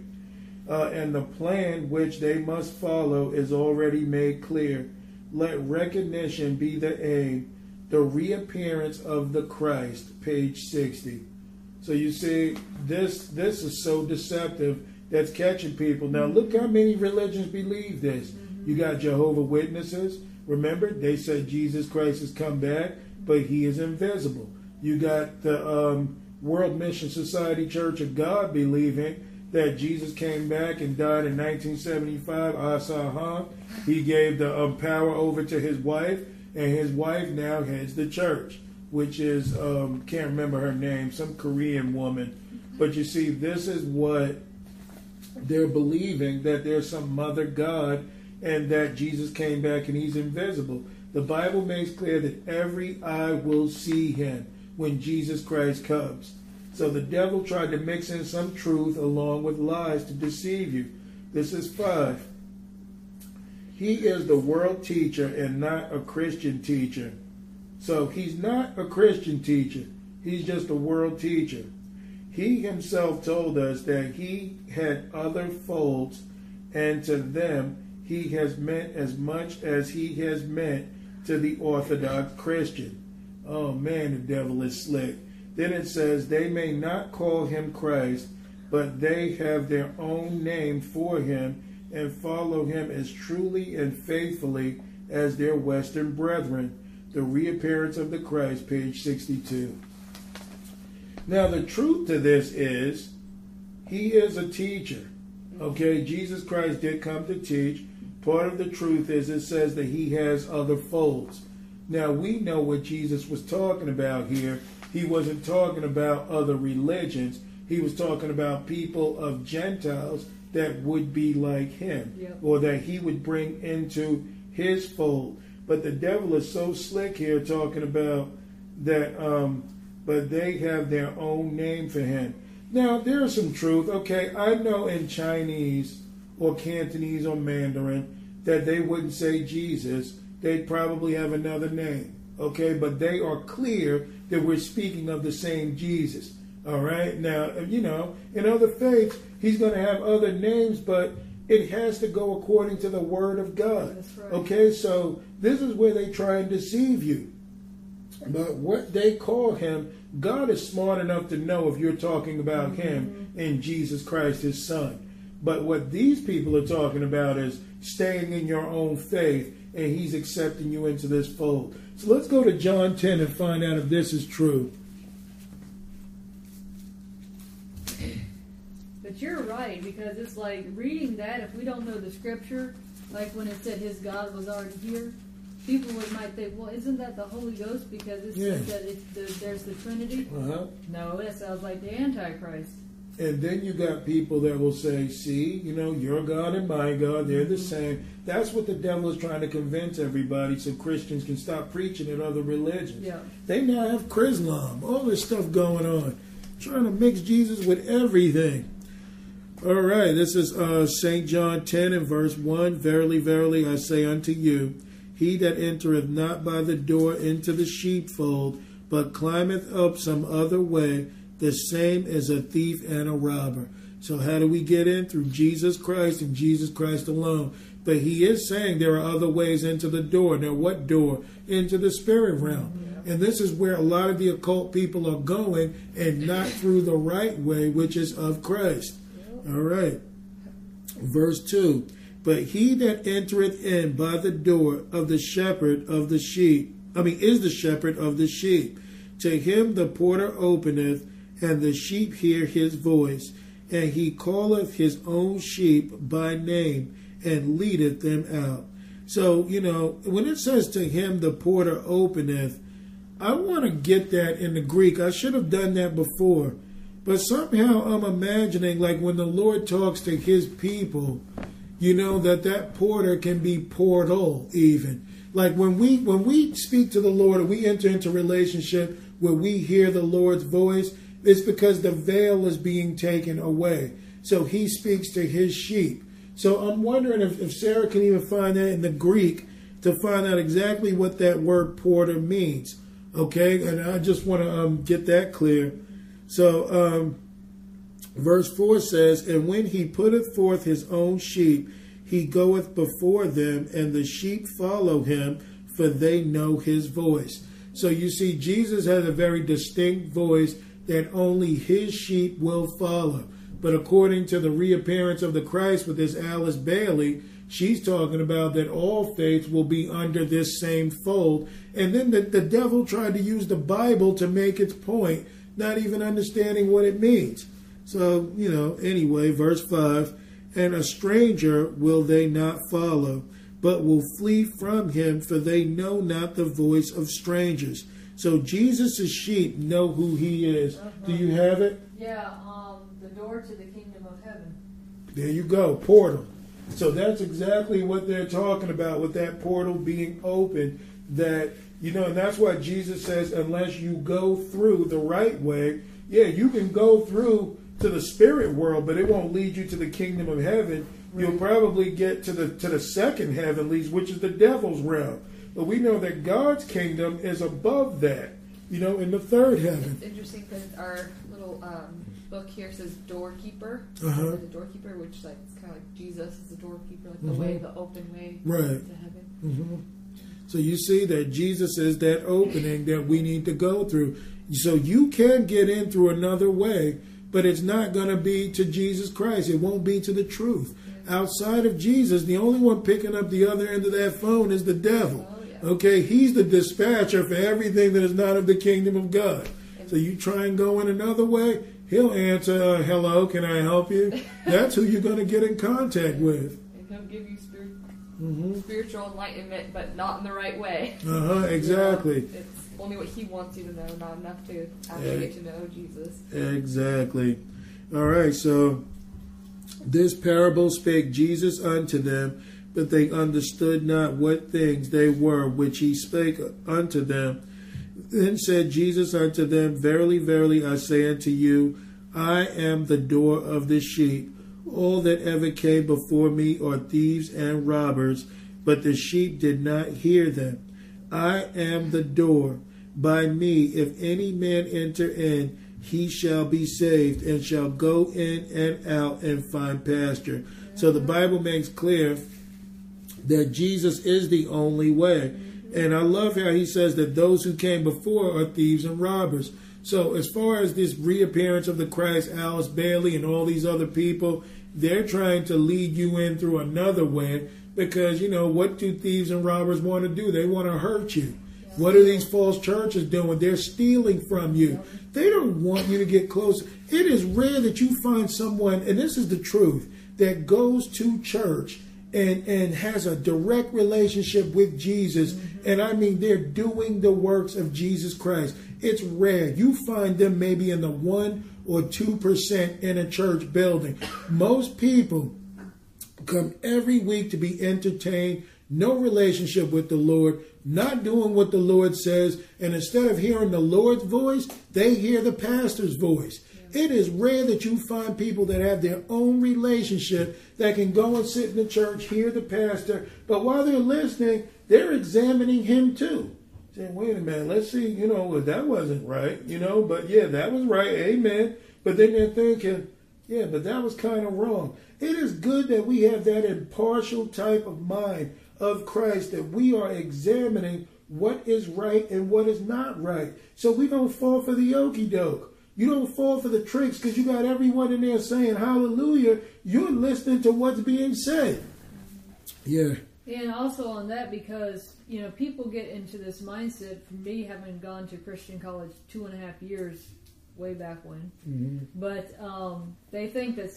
Uh, and the plan which they must follow is already made clear. Let recognition be the aim, the reappearance of the Christ, page 60. So you see, this this is so deceptive that's catching people. Now, look how many religions believe this. Mm-hmm. You got Jehovah Witnesses. Remember, they said Jesus Christ has come back, but he is invisible. You got the um, World Mission Society Church of God believing that Jesus came back and died in 1975. Asahan. He gave the um, power over to his wife, and his wife now heads the church, which is um, can't remember her name, some Korean woman. But you see, this is what they're believing that there's some mother God and that Jesus came back and he's invisible. The Bible makes clear that every eye will see him when Jesus Christ comes. So the devil tried to mix in some truth along with lies to deceive you. This is five. He is the world teacher and not a Christian teacher. So he's not a Christian teacher. He's just a world teacher. He himself told us that he had other folds, and to them he has meant as much as he has meant to the Orthodox Christian. Oh man, the devil is slick. Then it says, They may not call him Christ, but they have their own name for him and follow him as truly and faithfully as their Western brethren. The reappearance of the Christ, page 62. Now, the truth to this is, he is a teacher. Okay, Jesus Christ did come to teach. Part of the truth is it says that he has other folds. Now, we know what Jesus was talking about here. He wasn't talking about other religions, he was talking about people of Gentiles that would be like him yep. or that he would bring into his fold. But the devil is so slick here talking about that um, but they have their own name for him. Now, there is some truth. Okay, I know in Chinese or Cantonese or Mandarin that they wouldn't say Jesus. They'd probably have another name. Okay, but they are clear that we're speaking of the same Jesus. All right, now, you know, in other faiths, he's going to have other names, but it has to go according to the word of God. Right. Okay, so this is where they try and deceive you. But what they call him, God is smart enough to know if you're talking about mm-hmm. him in Jesus Christ, his son. But what these people are talking about is staying in your own faith, and he's accepting you into this fold. So let's go to John 10 and find out if this is true. But you're right, because it's like reading that, if we don't know the scripture, like when it said his God was already here, people would, might think, well, isn't that the Holy Ghost because it yeah. says that it, the, there's the Trinity? Uh-huh. No, that sounds like the Antichrist. And then you got people that will say, see, you know, your God and my God, they're the same. That's what the devil is trying to convince everybody so Christians can stop preaching at other religions. Yeah. They now have Chrislam, all this stuff going on, trying to mix Jesus with everything. All right, this is uh, St. John 10 and verse 1. Verily, verily, I say unto you, he that entereth not by the door into the sheepfold, but climbeth up some other way, the same as a thief and a robber. So, how do we get in? Through Jesus Christ and Jesus Christ alone. But he is saying there are other ways into the door. Now, what door? Into the spirit realm. And this is where a lot of the occult people are going and not through the right way, which is of Christ. All right. Verse 2 but he that entereth in by the door of the shepherd of the sheep, I mean, is the shepherd of the sheep. To him the porter openeth, and the sheep hear his voice. And he calleth his own sheep by name, and leadeth them out. So, you know, when it says to him the porter openeth, I want to get that in the Greek. I should have done that before. But somehow I'm imagining like when the Lord talks to his people, you know that that porter can be portal even like when we when we speak to the lord or we enter into relationship where we hear the lord's voice it's because the veil is being taken away. So he speaks to his sheep. So i'm wondering if, if sarah can even find that in the greek to find out exactly what that word porter means. Okay? And i just want to um, get that clear. So um, Verse 4 says, And when he putteth forth his own sheep, he goeth before them, and the sheep follow him, for they know his voice. So you see, Jesus has a very distinct voice that only his sheep will follow. But according to the reappearance of the Christ with this Alice Bailey, she's talking about that all faiths will be under this same fold. And then the, the devil tried to use the Bible to make its point, not even understanding what it means. So, you know, anyway, verse 5 And a stranger will they not follow, but will flee from him, for they know not the voice of strangers. So Jesus' sheep know who he is. Do you have it? Yeah, um, the door to the kingdom of heaven. There you go, portal. So that's exactly what they're talking about with that portal being open. That, you know, and that's why Jesus says, unless you go through the right way, yeah, you can go through to the spirit world, but it won't lead you to the kingdom of heaven. You'll probably get to the to the second heavenlies, which is the devil's realm. But we know that God's kingdom is above that, you know, in the third heaven. It's interesting because our little um, book here says doorkeeper. Uh-huh. The doorkeeper, which like it's kind of like Jesus is the doorkeeper, like the Mhm. way, the open way Right. to heaven. Mm-hmm. So you see that Jesus is that opening that we need to go through. So you can get in through another way, but it's not going to be to Jesus Christ. It won't be to the truth. Outside of Jesus, the only one picking up the other end of that phone is the devil. Okay, he's the dispatcher for everything that is not of the kingdom of God. So you try and go in another way, he'll answer, uh, "Hello, can I help you?" That's who you're going to get in contact with. And he'll give you spirit, hmm spiritual enlightenment, but not in the right way. Uh huh. Exactly. It's only what he wants you to know, not enough to actually get to know Jesus. Exactly. All right, so this parable spake Jesus unto them, but they understood not what things they were which he spake unto them. Then said Jesus unto them, Verily, verily, I say unto you, I am the door of the sheep. All that ever came before me are thieves and robbers, but the sheep did not hear them. I am the door. By me, if any man enter in, he shall be saved and shall go in and out and find pasture. So the Bible makes clear that Jesus is the only way. And I love how he says that those who came before are thieves and robbers. So as far as this reappearance of the Christ, Alice Bailey and all these other people, they're trying to lead you in through another way because, you know, what do thieves and robbers want to do? They want to hurt you. What are these false churches doing? They're stealing from you. They don't want you to get close. It is rare that you find someone, and this is the truth, that goes to church and, and has a direct relationship with Jesus. Mm-hmm. And I mean, they're doing the works of Jesus Christ. It's rare. You find them maybe in the 1 or 2% in a church building. Most people come every week to be entertained, no relationship with the Lord, not doing what the Lord says, and instead of hearing the Lord's voice, they hear the pastor's voice. It is rare that you find people that have their own relationship that can go and sit in the church, hear the pastor, but while they're listening, they're examining him too. Saying, wait a minute, let's see, you know, well, that wasn't right, you know, but yeah, that was right, amen. But then they're thinking, yeah, but that was kind of wrong. It is good that we have that impartial type of mind of Christ, that we are examining what is right and what is not right. So we don't fall for the okey doke. You don't fall for the tricks because you got everyone in there saying hallelujah. You're listening to what's being said. Yeah. And also on that, because you know people get into this mindset. For me, having gone to Christian college two and a half years, way back when, Mm-hmm. but um, they think that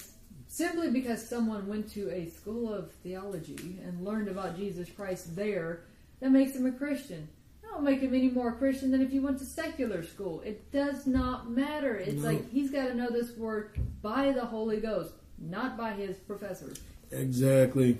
simply because someone went to a school of theology and learned about Jesus Christ there, that makes them a Christian. Don't make him any more Christian than if you went to secular school. It does not matter. It's No. like he's got to know this word by the Holy Ghost, not by his professors. Exactly.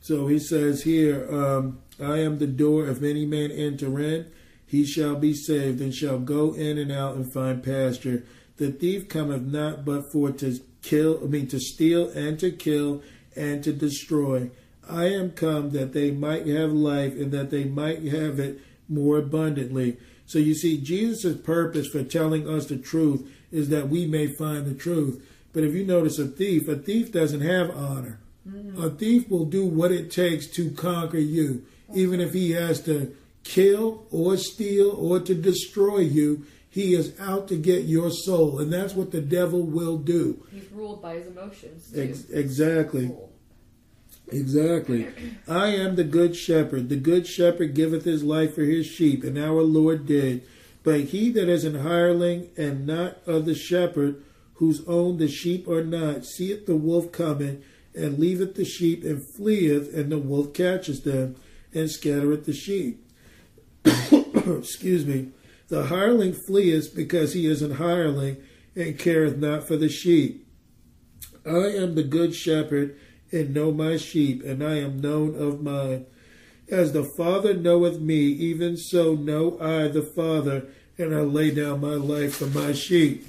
So he says here, um, I am the door. If any man enter in, he shall be saved and shall go in and out and find pasture. The thief cometh not but for to kill, I mean to steal and to kill and to destroy. I am come that they might have life and that they might have it more abundantly. So you see, Jesus' purpose for telling us the truth is that we may find the truth. But if you notice a thief, a thief doesn't have honor. Mm. A thief will do what it takes to conquer you, even if he has to kill or steal or to destroy you. He is out to get your soul, and that's what the devil will do. He's ruled by his emotions. Ex- exactly. Cool. Exactly. I am the good shepherd. The good shepherd giveth his life for his sheep, and our Lord did. But he that is an hireling and not of the shepherd, whose own the sheep are not, seeth the wolf coming, and leaveth the sheep, and fleeth, and the wolf catches them, and scattereth the sheep. Excuse me. The hireling fleeth because he is an hireling, and careth not for the sheep. I am the good shepherd, and know my sheep, and I am known of mine. As the Father knoweth me, even so know I the Father, and I lay down my life for my sheep.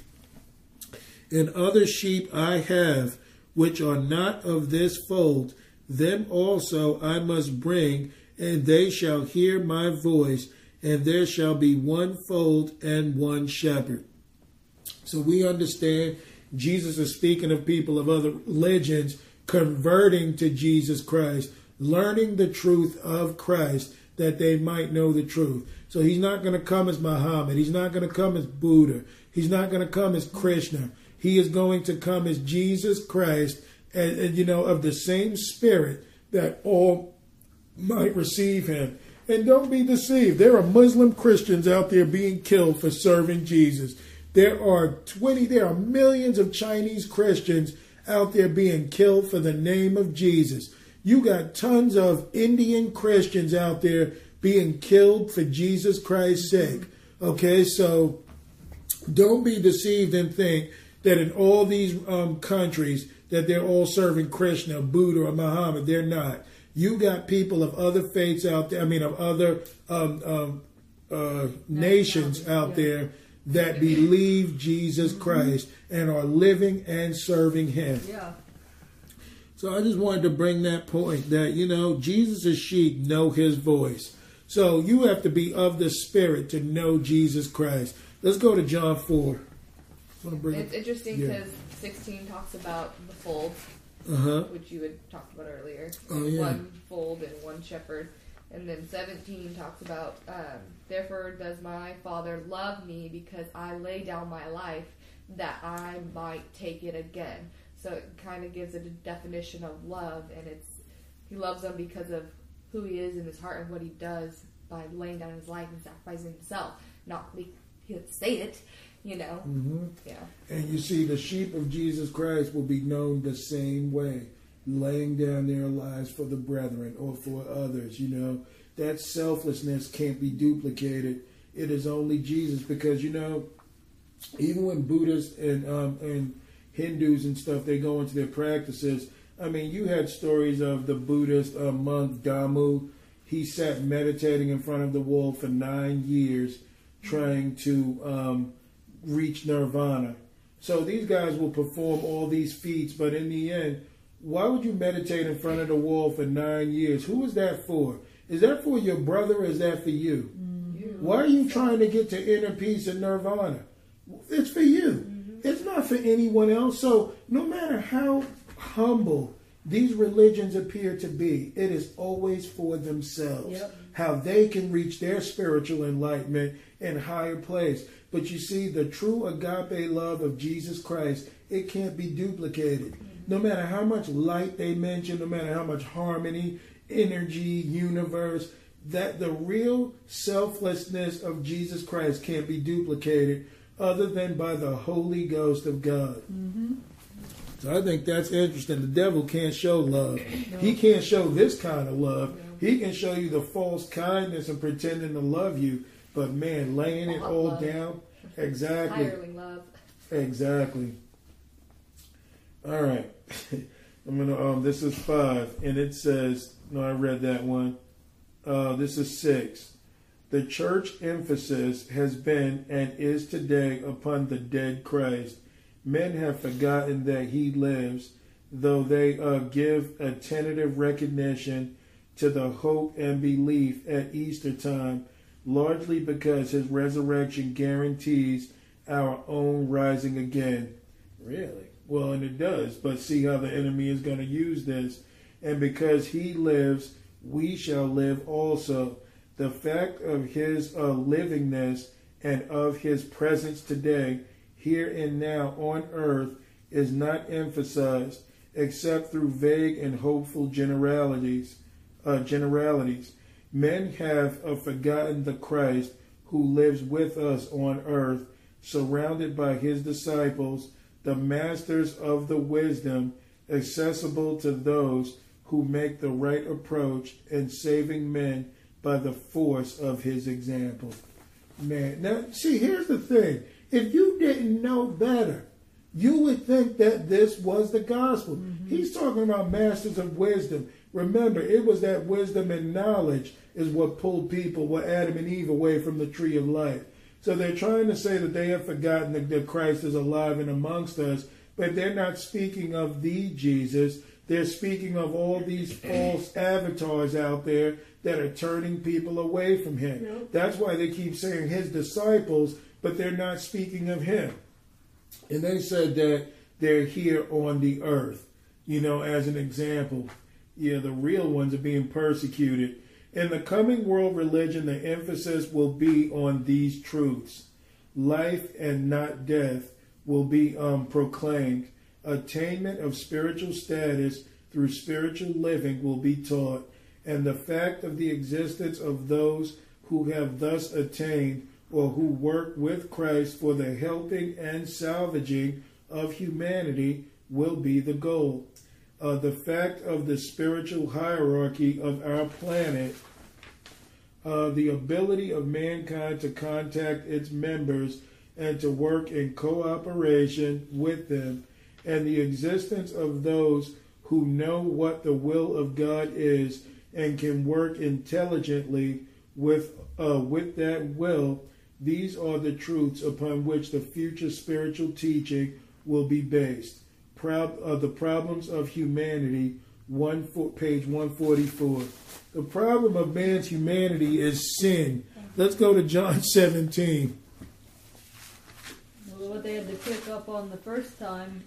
And other sheep I have, which are not of this fold, them also I must bring, and they shall hear my voice, and there shall be one fold and one shepherd. So we understand Jesus is speaking of people of other religions converting to Jesus Christ, learning the truth of Christ that they might know the truth. So he's not going to come as Muhammad. He's not going to come as Buddha. He's not going to come as Krishna. He is going to come as Jesus Christ, and, and you know, of the same spirit that all might receive him. And don't be deceived. There are Muslim Christians out there being killed for serving Jesus. There are 20, there are millions of Chinese Christians out there being killed for the name of Jesus. You got tons of Indian Christians out there being killed for Jesus Christ's sake. Okay, so don't be deceived and think that in all these um, countries that they're all serving Krishna, Buddha, or Muhammad. They're not. You got people of other faiths out there. I mean, of other um, um, uh, nations out there that believe Jesus Christ and are living and serving Him. Yeah. So I just wanted to bring that point that, you know, Jesus' sheep know his voice. So you have to be of the Spirit to know Jesus Christ. Let's go to John 4. Bring It's it- interesting Yeah. because 16 talks about the fold, Uh-huh. which you had talked about earlier. Oh, yeah. One fold and one shepherd. And then 17 talks about, um, therefore does my Father love me because I lay down my life that I might take it again. So it kind of gives it a definition of love, and it's he loves them because of who he is in his heart and what he does by laying down his life and sacrificing himself. Not he didn't say it, you know. Mm-hmm. Yeah. And you see, the sheep of Jesus Christ will be known the same way, laying down their lives for the brethren or for others. You know, that selflessness can't be duplicated. It is only Jesus because, you know, even when Buddhists and um, and Hindus and stuff they go into their practices. I mean, you had stories of the Buddhist uh, monk Damu. He sat meditating in front of the wall for nine years, trying to um, reach nirvana. So these guys will perform all these feats, but in the end, why would you meditate in front of the wall for nine years? Who is that for? Is that for your brother or is that for you? Mm-hmm. Why are you trying to get to inner peace and nirvana? It's for you. Mm-hmm. It's not for anyone else. So no matter how humble these religions appear to be, it is always for themselves. Yep. How they can reach their spiritual enlightenment and higher place. But you see, the true agape love of Jesus Christ, it can't be duplicated. No matter how much light they mention, no matter how much harmony, energy, universe, that the real selflessness of Jesus Christ can't be duplicated other than by the Holy Ghost of God. Mm-hmm. So I think that's interesting. The devil can't show love. He can't show this kind of love. He can show you the false kindness and pretending to love you, but man, laying it all love. down. Exactly. Love. Exactly. All right. I'm gonna um this is five and it says no I read that one. Uh this is six. The church emphasis has been and is today upon the dead Christ. Men have forgotten that he lives, though they uh, give a tentative recognition to the hope and belief at Easter time, largely because his resurrection guarantees our own rising again. Really? Well, and it does, but see how the enemy is going to use this. And because he lives, we shall live also. The fact of his uh, livingness and of his presence today, here and now on earth, is not emphasized except through vague and hopeful generalities. Uh, generalities. Men have uh, forgotten the Christ who lives with us on earth, surrounded by his disciples, the masters of the wisdom, accessible to those who make the right approach and saving men by the force of his example. Man, now see, here's the thing. If you didn't know better, you would think that this was the gospel. Mm-hmm. He's talking about masters of wisdom. Remember, it was that wisdom and knowledge is what pulled people, what Adam and Eve away from the tree of life. So they're trying to say that they have forgotten that, that Christ is alive and amongst us, but they're not speaking of the Jesus. They're speaking of all these false avatars out there that are turning people away from him. Yep. That's why they keep saying his disciples, but they're not speaking of him. And they said that they're here on the earth, you know, as an example. Yeah, the real ones are being persecuted. In the coming world religion, the emphasis will be on these truths. Life and not death will be um, proclaimed. Attainment of spiritual status through spiritual living will be taught. And the fact of the existence of those who have thus attained or who work with Christ for the helping and salvaging of humanity will be the goal. Uh, the fact of the spiritual hierarchy of our planet, uh, the ability of mankind to contact its members and to work in cooperation with them, and the existence of those who know what the will of God is and can work intelligently with uh, with that will these are the truths upon which the future spiritual teaching will be based. Prob- uh, the problems of humanity, one page 144. The problem of man's humanity is sin. Let's go to John 17. Well, what they had to pick up on the first time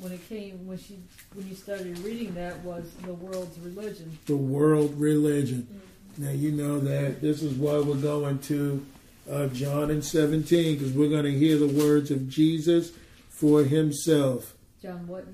when it came when she when you started reading that was the world's religion. The world religion. Mm-hmm. Now you know that this is why we're going to uh, John and 17, because we're going to hear the words of Jesus for himself. John what?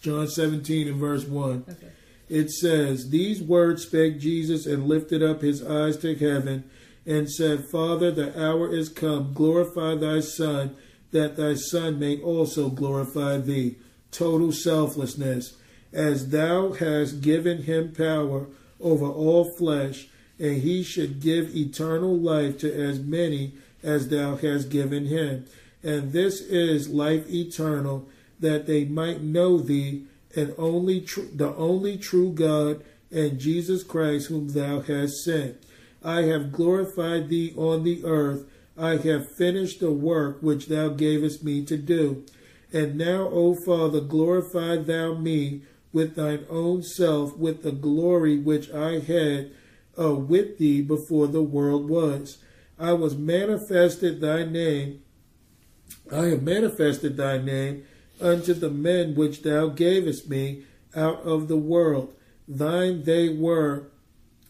John 17 and verse 1. Okay. It says, These words spake Jesus and lifted up his eyes to heaven and said, Father, the hour is come. Glorify thy Son, that thy Son may also glorify thee. Total selflessness. As thou hast given him power over all flesh, and he should give eternal life to as many as thou hast given him. And this is life eternal, that they might know thee, and only tr- the only true God, and Jesus Christ, whom thou hast sent. I have glorified thee on the earth. I have finished the work which thou gavest me to do. And now, O Father, glorify thou me with thine own self, with the glory which I had uh, with thee before the world was. I was manifested thy name. I have manifested thy name unto the men which thou gavest me out of the world. Thine they were,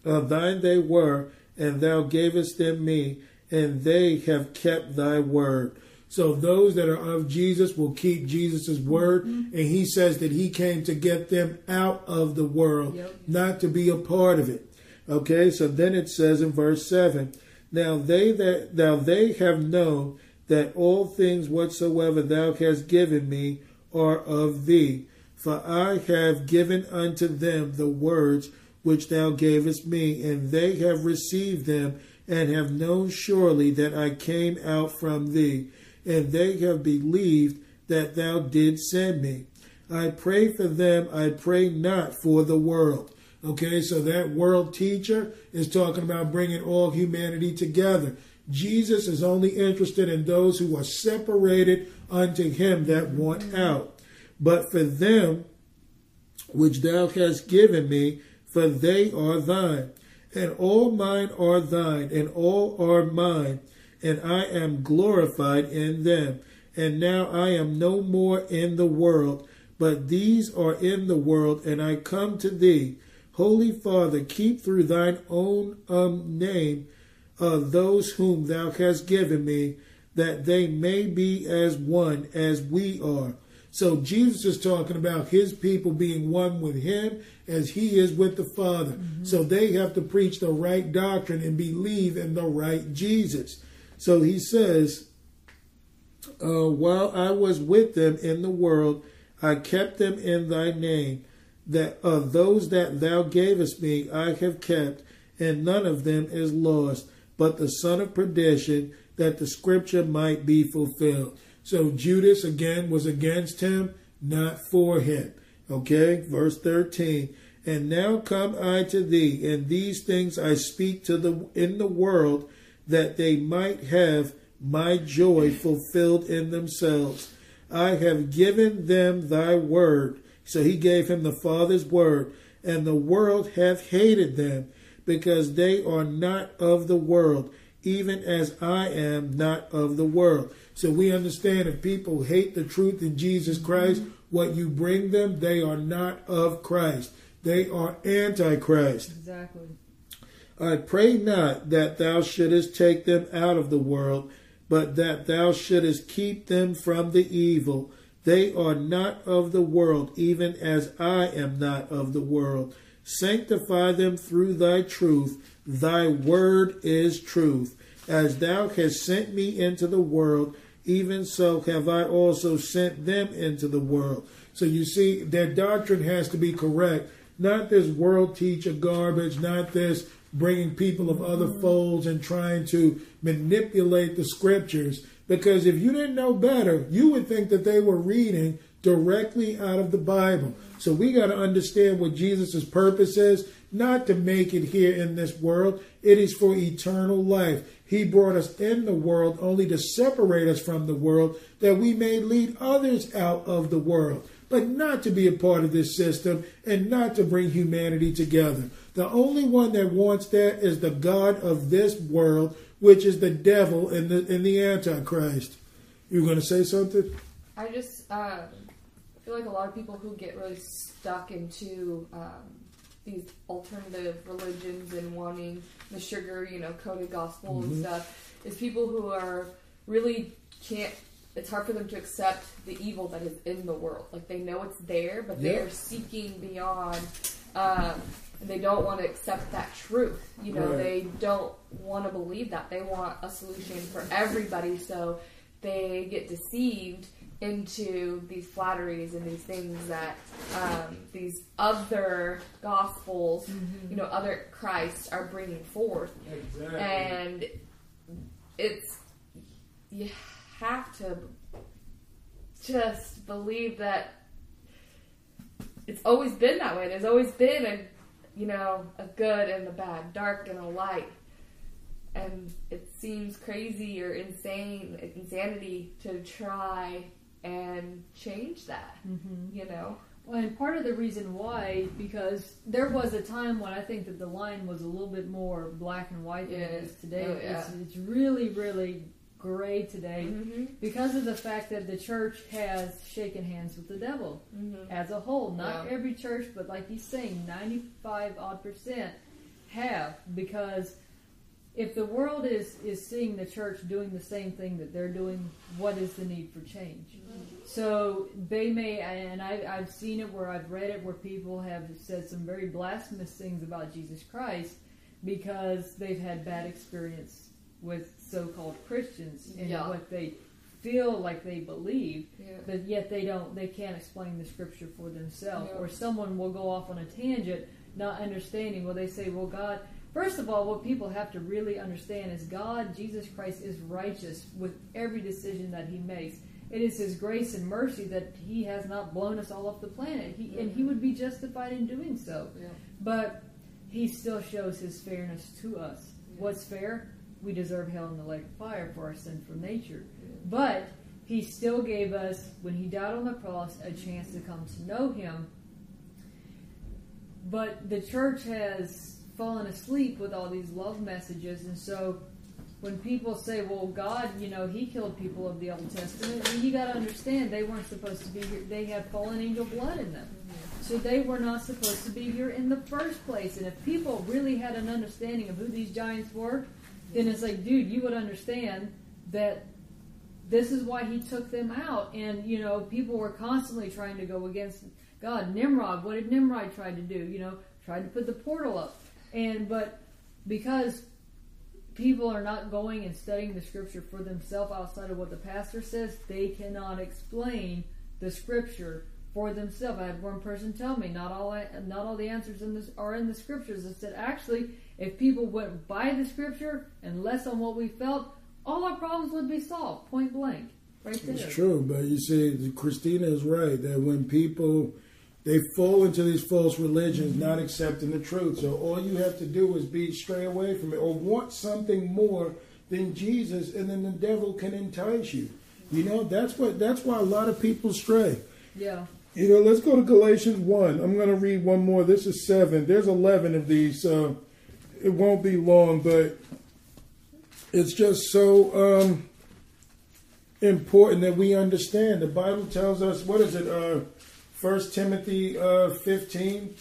uh, thine they were, and thou gavest them me, and they have kept thy word. So those that are of Jesus will keep Jesus' word, mm-hmm. and he says that he came to get them out of the world, yep. not to be a part of it. Okay, so then it says in verse 7 Now they that now they have known that all things whatsoever thou hast given me are of thee. For I have given unto them the words which thou gavest me, and they have received them, and have known surely that I came out from thee, and they have believed that thou didst send me. I pray for them, I pray not for the world. Okay, so that world teacher is talking about bringing all humanity together. Jesus is only interested in those who are separated unto him that want out. But for them which thou hast given me, for they are thine. And all mine are thine, and all are mine, and I am glorified in them. And now I am no more in the world, but these are in the world, and I come to thee. Holy Father, keep through thine own um, name of those whom thou hast given me, that they may be as one as we are. So Jesus is talking about his people being one with him as he is with the Father. Mm-hmm. So they have to preach the right doctrine and believe in the right Jesus. So he says, uh, While I was with them in the world, I kept them in thy name. That of those that thou gavest me, I have kept, and none of them is lost, but the son of perdition, that the scripture might be fulfilled. So Judas again was against him, not for him. Okay, verse 13. And now come I to thee, and these things I speak to the in the world, that they might have my joy fulfilled in themselves. I have given them thy word. So he gave him the Father's word, and the world hath hated them, because they are not of the world, even as I am not of the world. So we understand if people hate the truth in Jesus mm-hmm. Christ, what you bring them, they are not of Christ. They are antichrist. Exactly. I pray not that thou shouldest take them out of the world, but that thou shouldest keep them from the evil. They are not of the world, even as I am not of the world. Sanctify them through thy truth. Thy word is truth. As thou hast sent me into the world, even so have I also sent them into the world. So you see, their doctrine has to be correct. Not this world teacher garbage, not this bringing people of other mm-hmm. folds and trying to manipulate the scriptures. Because if you didn't know better, you would think that they were reading directly out of the Bible. So we got to understand what Jesus' purpose is, not to make it here in this world. It is for eternal life. He brought us in the world only to separate us from the world that we may lead others out of the world, but not to be a part of this system and not to bring humanity together. The only one that wants that is the God of this world, which is the devil and the, and the Antichrist. You going to say something? I just uh, feel like a lot of people who get really stuck into um, these alternative religions and wanting the sugar, you know, coated gospel mm-hmm. and stuff, is people who are really can't. It's hard for them to accept the evil that is in the world. Like they know it's there, but they are seeking beyond. Um, and they don't want to accept that truth. You know, right. they don't want to believe that. They want a solution for everybody, so they get deceived into these flatteries and these things that um, these other gospels, mm-hmm. you know, other Christ are bringing forth. Exactly. And it's you have to just believe that it's always been that way. There's always been a you know a good and a bad, dark and a light. And it seems crazy or insane, insanity to try and change that. Mm-hmm. You know. Well, and part of the reason why, because there was a time when I think that the line was a little bit more black and white than it is today. Oh, yeah. it's, it's really, really gray today mm-hmm. because of the fact that the church has shaken hands with the devil mm-hmm. as a whole. Not yeah. every church, but like he's saying, 95 odd percent have because if the world is is seeing the church doing the same thing that they're doing, what is the need for change? Mm-hmm. So they may, and I, I've seen it where I've read it where people have said some very blasphemous things about Jesus Christ because they've had bad experience with so-called Christians and yeah. what they feel like they believe, yeah. but yet they don't, they can't explain the scripture for themselves. Yeah. Or someone will go off on a tangent, not understanding. Well, they say, "Well, God." First of all, what people have to really understand is God, Jesus Christ, is righteous with every decision that He makes. It is His grace and mercy that He has not blown us all off the planet, he, and He would be justified in doing so. Yeah. But He still shows His fairness to us. What's fair? We deserve hell in the lake of fire for our sinful nature. But He still gave us, when He died on the cross, a chance to come to know Him. But the church has fallen asleep with all these love messages. And so when people say, well, God, you know, He killed people of the Old Testament, you got to understand they weren't supposed to be here. They had fallen angel blood in them. So they were not supposed to be here in the first place. And if people really had an understanding of who these giants were, then it's like, dude, you would understand that this is why he took them out. And, you know, people were constantly trying to go against God. Nimrod, what did Nimrod try to do? You know, tried to put the portal up. And, but because people are not going and studying the scripture for themselves outside of what the pastor says, they cannot explain the scripture for themselves. I had one person tell me not all not all the answers in this are in the scriptures. I said actually, if people went by the scripture and less on what we felt, all our problems would be solved, point blank, right there. It's true, but you see, Christina is right that when people they fall into these false religions, not accepting the truth. So all you have to do is be stray away from it, or want something more than Jesus, and then the devil can entice you. You know, that's what that's why a lot of people stray. Yeah. You know, let's go to Galatians one. I'm going to read one more. This is seven. There's eleven of these, so it won't be long, but it's just so um, important that we understand. The Bible tells us what is it? Uh, First Timothy uh, 15.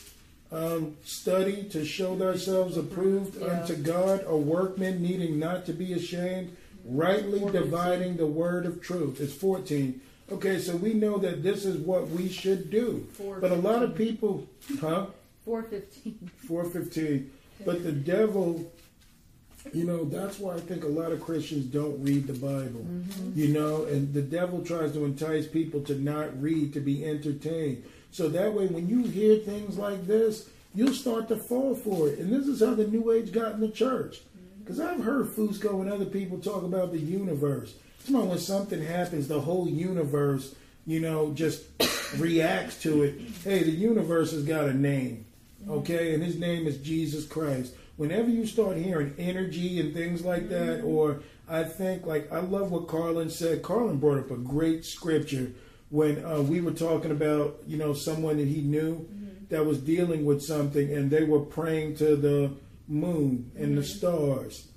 Um, study to show thyselves approved yeah. unto God, a workman needing not to be ashamed, rightly 14. dividing the word of truth. It's 14. Okay, so we know that this is what we should do. But a lot of people, huh? 415. 415. But the devil you know, that's why I think a lot of Christians don't read the Bible. Mm-hmm. You know, and the devil tries to entice people to not read, to be entertained. So that way, when you hear things like this, you'll start to fall for it. And this is how the New Age got in the church. Because mm-hmm. I've heard Fusco and other people talk about the universe. Come on, when something happens, the whole universe, you know, just reacts to it. Hey, the universe has got a name, okay? And his name is Jesus Christ whenever you start hearing energy and things like that, mm-hmm. or I think like I love what Carlin said. Carlin brought up a great scripture when uh, we were talking about you know someone that he knew mm-hmm. that was dealing with something, and they were praying to the moon and mm-hmm. the stars.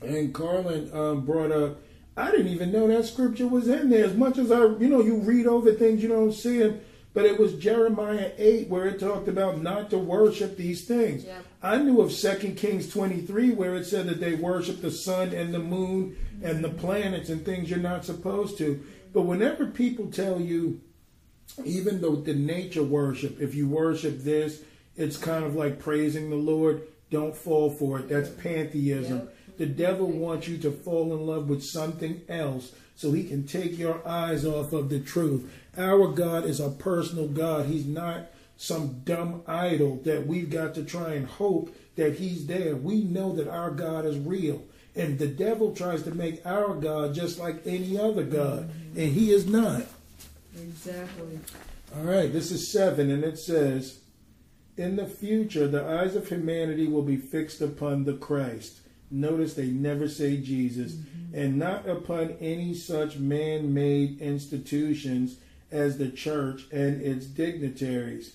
And Carlin um, brought up. I didn't even know that scripture was in there. As much as I, you know, you read over things, you don't see them. But it was Jeremiah 8 where it talked about not to worship these things. Yeah. I knew of 2 Kings 23 where it said that they worship the sun and the moon and the planets and things you're not supposed to. But whenever people tell you, even though the nature worship, if you worship this, it's kind of like praising the Lord, don't fall for it. That's pantheism. The devil wants you to fall in love with something else so he can take your eyes off of the truth. Our God is a personal God. He's not some dumb idol that we've got to try and hope that he's there. We know that our God is real. And the devil tries to make our God just like any other God, and he is not. Exactly. All right, this is seven, and it says, In the future, the eyes of humanity will be fixed upon the Christ. Notice they never say Jesus, mm-hmm. and not upon any such man made institutions as the church and its dignitaries.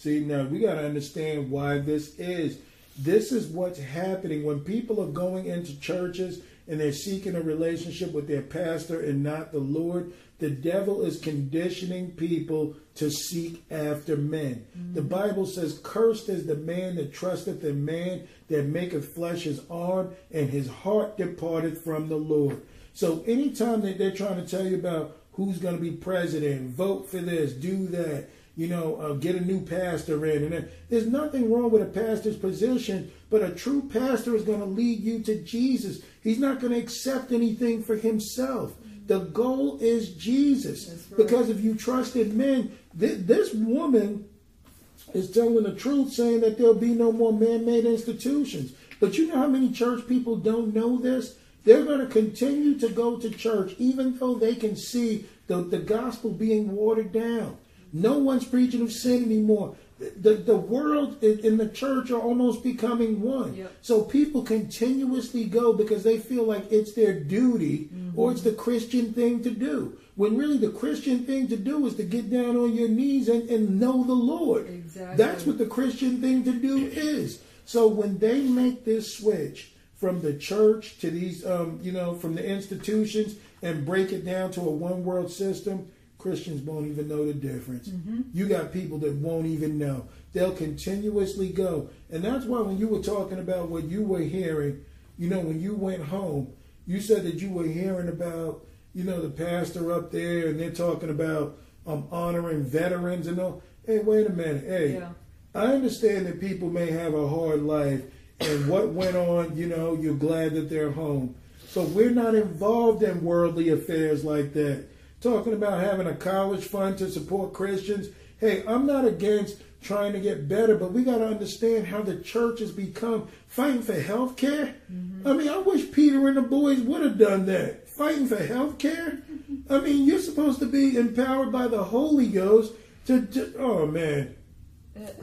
See, now we got to understand why this is. This is what's happening when people are going into churches and they're seeking a relationship with their pastor and not the Lord. The devil is conditioning people to seek after men. Mm-hmm. The Bible says, Cursed is the man that trusteth in man, that maketh flesh his arm, and his heart departeth from the Lord. So anytime that they're trying to tell you about who's going to be president, vote for this, do that, you know, uh, get a new pastor in. And there's nothing wrong with a pastor's position, but a true pastor is going to lead you to Jesus. He's not going to accept anything for himself. The goal is Jesus. Right. Because if you trust in men, th- this woman is telling the truth, saying that there'll be no more man made institutions. But you know how many church people don't know this? They're going to continue to go to church even though they can see the, the gospel being watered down. No one's preaching of sin anymore. The, the world in the church are almost becoming one. Yep. So people continuously go because they feel like it's their duty mm-hmm. or it's the Christian thing to do. When really the Christian thing to do is to get down on your knees and, and know the Lord. Exactly. That's what the Christian thing to do is. So when they make this switch, from the church to these, um, you know, from the institutions and break it down to a one world system, Christians won't even know the difference. Mm-hmm. You got people that won't even know. They'll continuously go. And that's why when you were talking about what you were hearing, You know, when you went home, you said that you were hearing about, you know, the pastor up there and they're talking about um, honoring veterans and all. Hey, wait a minute. Hey, Yeah. I understand that people may have a hard life and what went on, you know, you're glad that they're home. So we're not involved in worldly affairs like that. Talking about having a college fund to support Christians. Hey, I'm not against trying to get better, but we got to understand how the church has become fighting for health care. Mm-hmm. I mean, I wish Peter and the boys would have done that. Fighting for health care? I mean, you're supposed to be empowered by the Holy Ghost to, to oh man.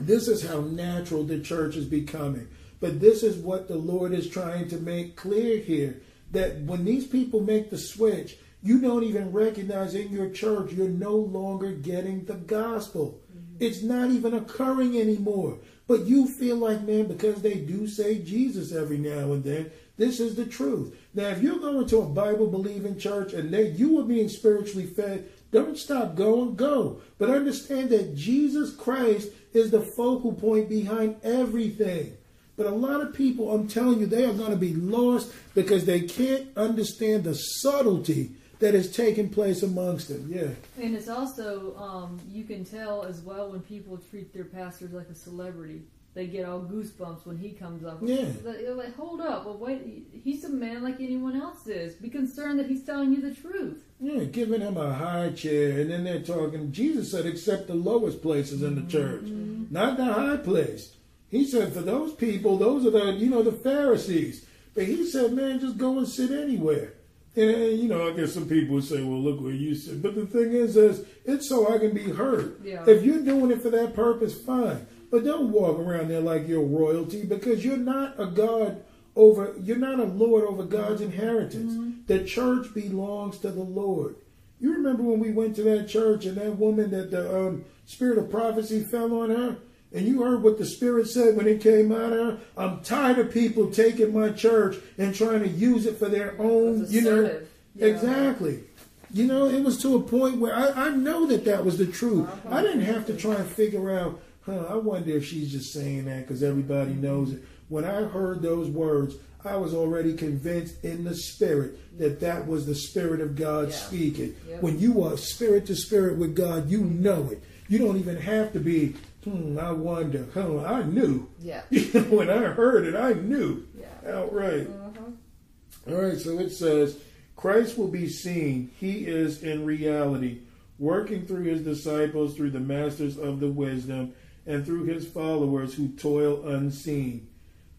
This is how natural the church is becoming. But this is what the Lord is trying to make clear here that when these people make the switch, you don't even recognize in your church you're no longer getting the gospel. Mm-hmm. It's not even occurring anymore. But you feel like, man, because they do say Jesus every now and then, this is the truth. Now, if you're going to a Bible believing church and they you are being spiritually fed, don't stop going, go. But understand that Jesus Christ is the focal point behind everything. But a lot of people, I'm telling you, they are going to be lost because they can't understand the subtlety that is taking place amongst them. Yeah. And it's also, um, you can tell as well when people treat their pastors like a celebrity. They get all goosebumps when he comes up. Yeah. They're like, hold up. Well, wait. He's a man like anyone else is. Be concerned that he's telling you the truth. Yeah, giving him a high chair, and then they're talking. Jesus said, "Accept the lowest places in the church, not the high place." He said, "For those people, those are the you know the Pharisees." But he said, "Man, just go and sit anywhere." And, you know, I guess some people would say, "Well, look what you said. But the thing is, is it's so I can be heard. Yeah. If you're doing it for that purpose, fine. But don't walk around there like you're royalty because you're not a god over. You're not a lord over God's inheritance. The church belongs to the Lord. You remember when we went to that church and that woman that the um, spirit of prophecy fell on her? And you heard what the Spirit said when it came out of her? I'm tired of people taking my church and trying to use it for their own, you know. Yeah. Exactly. You know, it was to a point where I, I know that that was the truth. I didn't have to try and figure out, huh, I wonder if she's just saying that because everybody knows it. When I heard those words, I was already convinced in the spirit that that was the spirit of God Yeah. speaking. Yep. When you are spirit to spirit with God, you know it. You don't even have to be, hmm, I wonder, huh, I knew. Yeah. when I heard it, I knew Yeah. outright. Uh-huh. All right, so it says, Christ will be seen. He is in reality, working through his disciples, through the masters of the wisdom, and through his followers who toil unseen.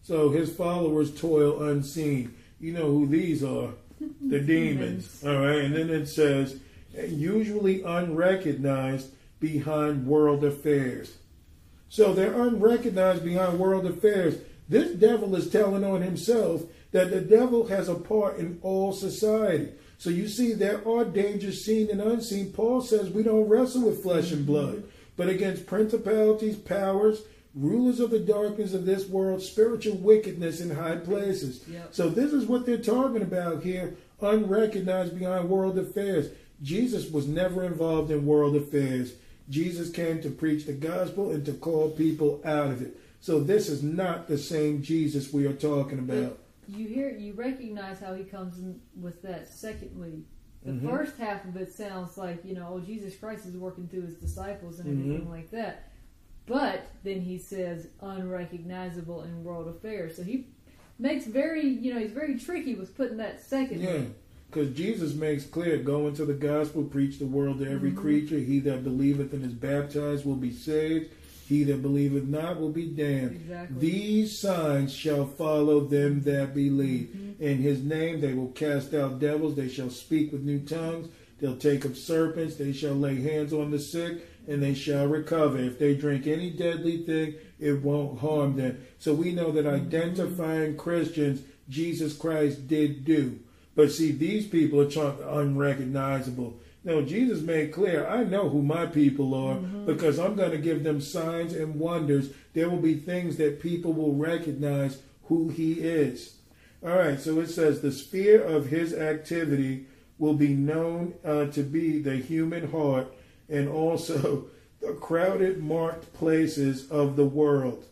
So his followers toil unseen. You know who these are? The demons. All right, and then it says, usually unrecognized behind world affairs. So they're unrecognized behind world affairs. This devil is telling on himself that the devil has a part in all society. So you see, there are dangers seen and unseen. Paul says we don't wrestle with flesh and blood, but against principalities, powers, rulers of the darkness of this world, spiritual wickedness in high places. Yep. So this is what they're talking about here, unrecognized behind world affairs. Jesus was never involved in world affairs. Jesus came to preach the gospel and to call people out of it. So this is not the same Jesus we are talking about. You hear, you recognize how he comes in with that. Secondly, the Mhm. first half of it sounds like you know, oh, Jesus Christ is working through his disciples and everything Mhm. like that. But then he says unrecognizable in world affairs. So he makes very, you know, he's very tricky with putting that second. Yeah, because Jesus makes clear, go into the gospel, preach the world to every Mm-hmm. creature. He that believeth and is baptized will be saved. He that believeth not will be damned. Exactly. These signs shall follow them that believe. Mm-hmm. In his name they will cast out devils. They shall speak with new tongues. They'll take up serpents. They shall lay hands on the sick and they shall recover. If they drink any deadly thing, it won't harm them. So we know that identifying Christians, Jesus Christ did do. But see, these people are trying, unrecognizable. No, Jesus made clear, I know who my people are because I'm going to give them signs and wonders. There will be things that people will recognize who he is. All right, so it says the sphere of his activity will be known uh, to be the human heart and also the crowded, marked places of the world,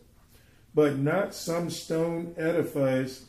but not some stone edifice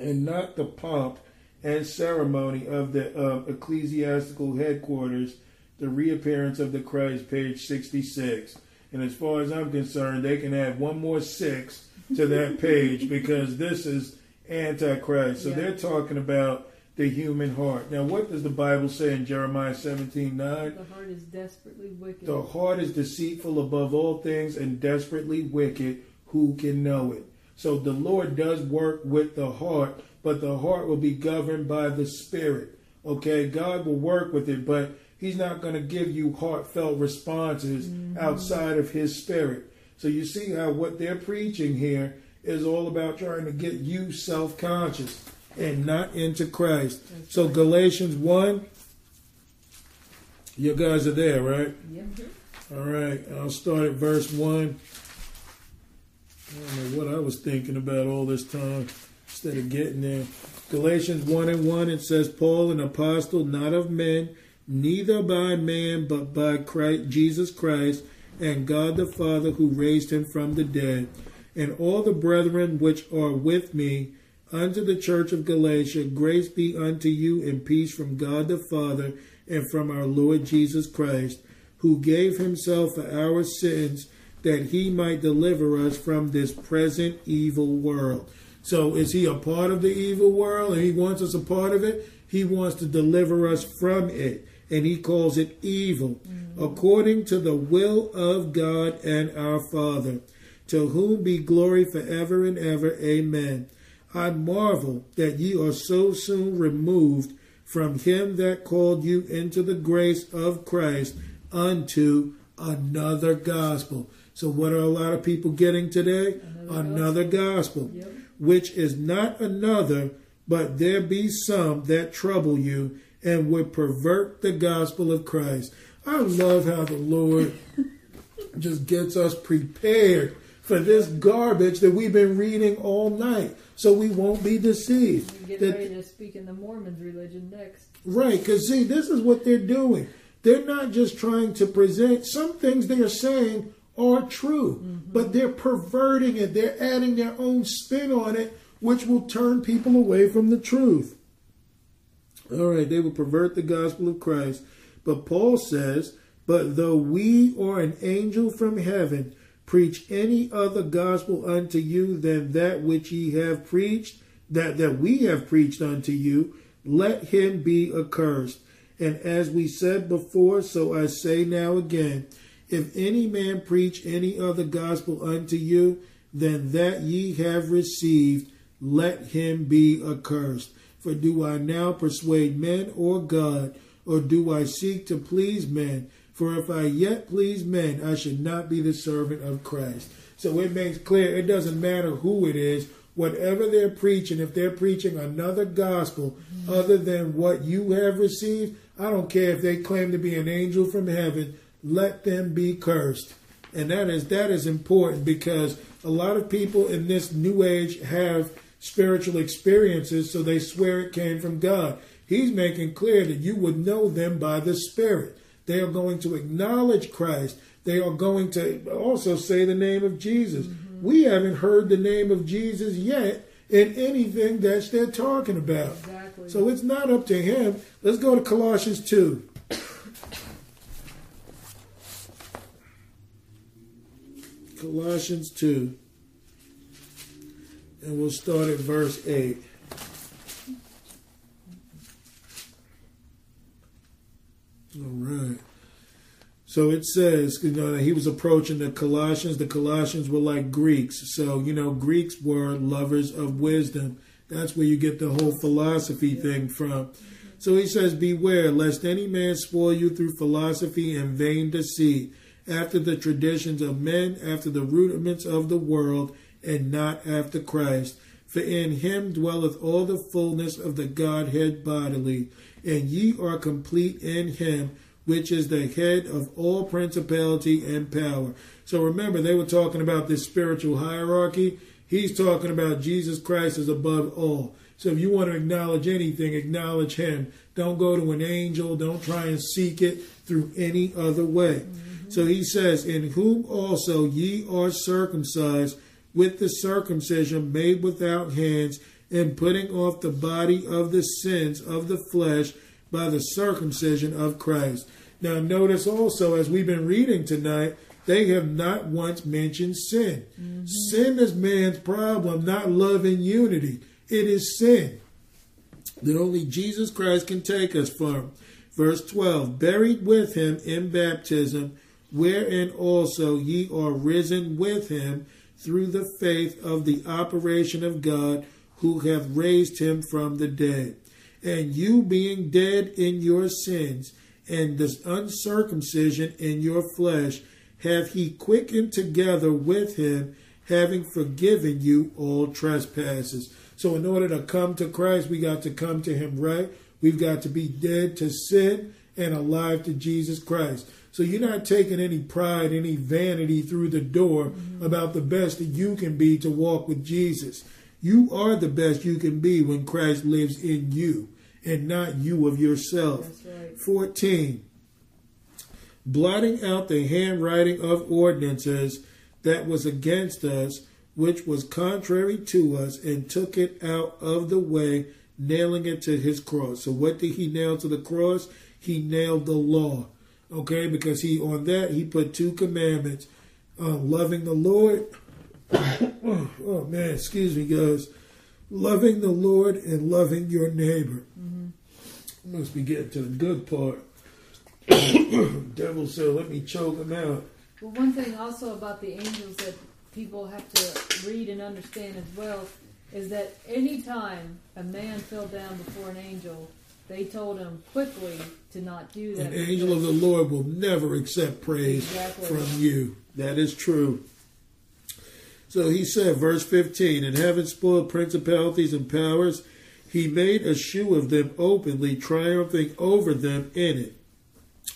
and not the pomp and ceremony of the uh, ecclesiastical headquarters, the reappearance of the Christ, page 66. And as far as I'm concerned, they can add one more six to that page because this is Antichrist. So yeah. they're talking about the human heart. Now, what does the Bible say in Jeremiah 17 9? The heart is desperately wicked. The heart is deceitful above all things and desperately wicked. Who can know it? So the Lord does work with the heart, but the heart will be governed by the Spirit. Okay, God will work with it, but He's not going to give you heartfelt responses mm-hmm. outside of His Spirit. So you see how what they're preaching here is all about trying to get you self conscious and not into Christ. That's so right. Galatians 1, you guys are there, right? Yep. All right, I'll start at verse 1. I don't know what I was thinking about all this time instead of getting there. Galatians 1 and 1, it says, Paul, an apostle, not of men, neither by man, but by Christ, Jesus Christ, and God the Father who raised him from the dead, and all the brethren which are with me, unto the church of Galatia, grace be unto you and peace from God the Father and from our Lord Jesus Christ, who gave himself for our sins that he might deliver us from this present evil world. So is he a part of the evil world and he wants us a part of it? He wants to deliver us from it. And he calls it evil, mm-hmm. according to the will of God and our Father, to whom be glory forever and ever. Amen. I marvel that ye are so soon removed from him that called you into the grace of Christ unto another gospel. So, what are a lot of people getting today? Another, another gospel, gospel yep. which is not another, but there be some that trouble you and would pervert the gospel of Christ. I love how the Lord just gets us prepared for this garbage that we've been reading all night so we won't be deceived. Get ready to speak in the Mormons religion next. Right, because see, this is what they're doing. They're not just trying to present some things they are saying are true, mm-hmm. but they're perverting it. They're adding their own spin on it, which will turn people away from the truth. All right, they will pervert the gospel of Christ. But Paul says, But though we or an angel from heaven preach any other gospel unto you than that which ye have preached, that, that we have preached unto you, let him be accursed. And as we said before, so I say now again, if any man preach any other gospel unto you than that ye have received, let him be accursed. For do I now persuade men or God, or do I seek to please men? For if I yet please men, I should not be the servant of Christ. So it makes clear it doesn't matter who it is, whatever they're preaching, if they're preaching another gospel mm-hmm. other than what you have received, I don't care if they claim to be an angel from heaven, let them be cursed. And that is that is important because a lot of people in this new age have spiritual experiences, so they swear it came from God. He's making clear that you would know them by the Spirit. They are going to acknowledge Christ. They are going to also say the name of Jesus. Mm-hmm. We haven't heard the name of Jesus yet in anything that they're talking about. Exactly. So it's not up to him. Let's go to Colossians 2. Colossians 2. And we'll start at verse 8. All right. So it says, you know, that he was approaching the Colossians. The Colossians were like Greeks. So, you know, Greeks were lovers of wisdom. That's where you get the whole philosophy thing from. So he says, Beware lest any man spoil you through philosophy and vain deceit, after the traditions of men, after the rudiments of the world, and not after Christ. For in him dwelleth all the fullness of the Godhead bodily, and ye are complete in him, which is the head of all principality and power. So remember, they were talking about this spiritual hierarchy. He's talking about Jesus Christ is above all. So if you want to acknowledge anything, acknowledge him. Don't go to an angel. Don't try and seek it through any other way. Mm-hmm. So he says, In whom also ye are circumcised with the circumcision made without hands, and putting off the body of the sins of the flesh by the circumcision of Christ. Now, notice also, as we've been reading tonight, they have not once mentioned sin. Mm-hmm. Sin is man's problem, not love and unity. It is sin that only Jesus Christ can take us from. Verse 12 Buried with him in baptism, wherein also ye are risen with him through the faith of the operation of God who hath raised him from the dead. And you being dead in your sins and the uncircumcision in your flesh, hath he quickened together with him, having forgiven you all trespasses. So, in order to come to Christ, we got to come to him, right? We've got to be dead to sin and alive to Jesus Christ. So you're not taking any pride, any vanity through the door mm-hmm. about the best that you can be to walk with Jesus. You are the best you can be when Christ lives in you and not you of yourself. Right. 14. Blotting out the handwriting of ordinances that was against us, which was contrary to us, and took it out of the way, nailing it to his cross. So, what did he nail to the cross? He nailed the law. Okay, because he on that he put two commandments: uh, loving the Lord oh man, excuse me, guys. Loving the Lord and loving your neighbor. Mm-hmm. Must be getting to the good part. Devil said, "Let me choke him out." Well, one thing also about the angels that people have to read and understand as well is that anytime a man fell down before an angel, they told him quickly to not do that. An angel of the Lord will never accept praise exactly. from you. That is true. So he said, verse 15, and having spoiled principalities and powers, he made a shoe of them openly, triumphing over them in it.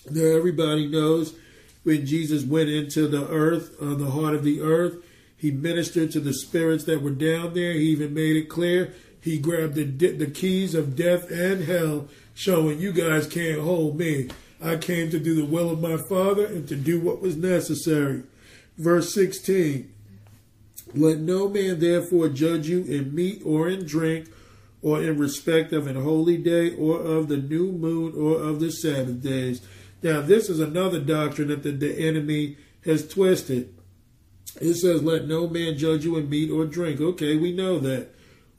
Now everybody knows when Jesus went into the earth, on the heart of the earth, he ministered to the spirits that were down there. He even made it clear. He grabbed the, the keys of death and hell, showing you guys can't hold me. I came to do the will of my Father and to do what was necessary. Verse 16 let no man therefore judge you in meat or in drink, or in respect of an holy day, or of the new moon, or of the Sabbath days. Now, this is another doctrine that the, the enemy has twisted. It says, Let no man judge you in meat or drink. Okay, we know that.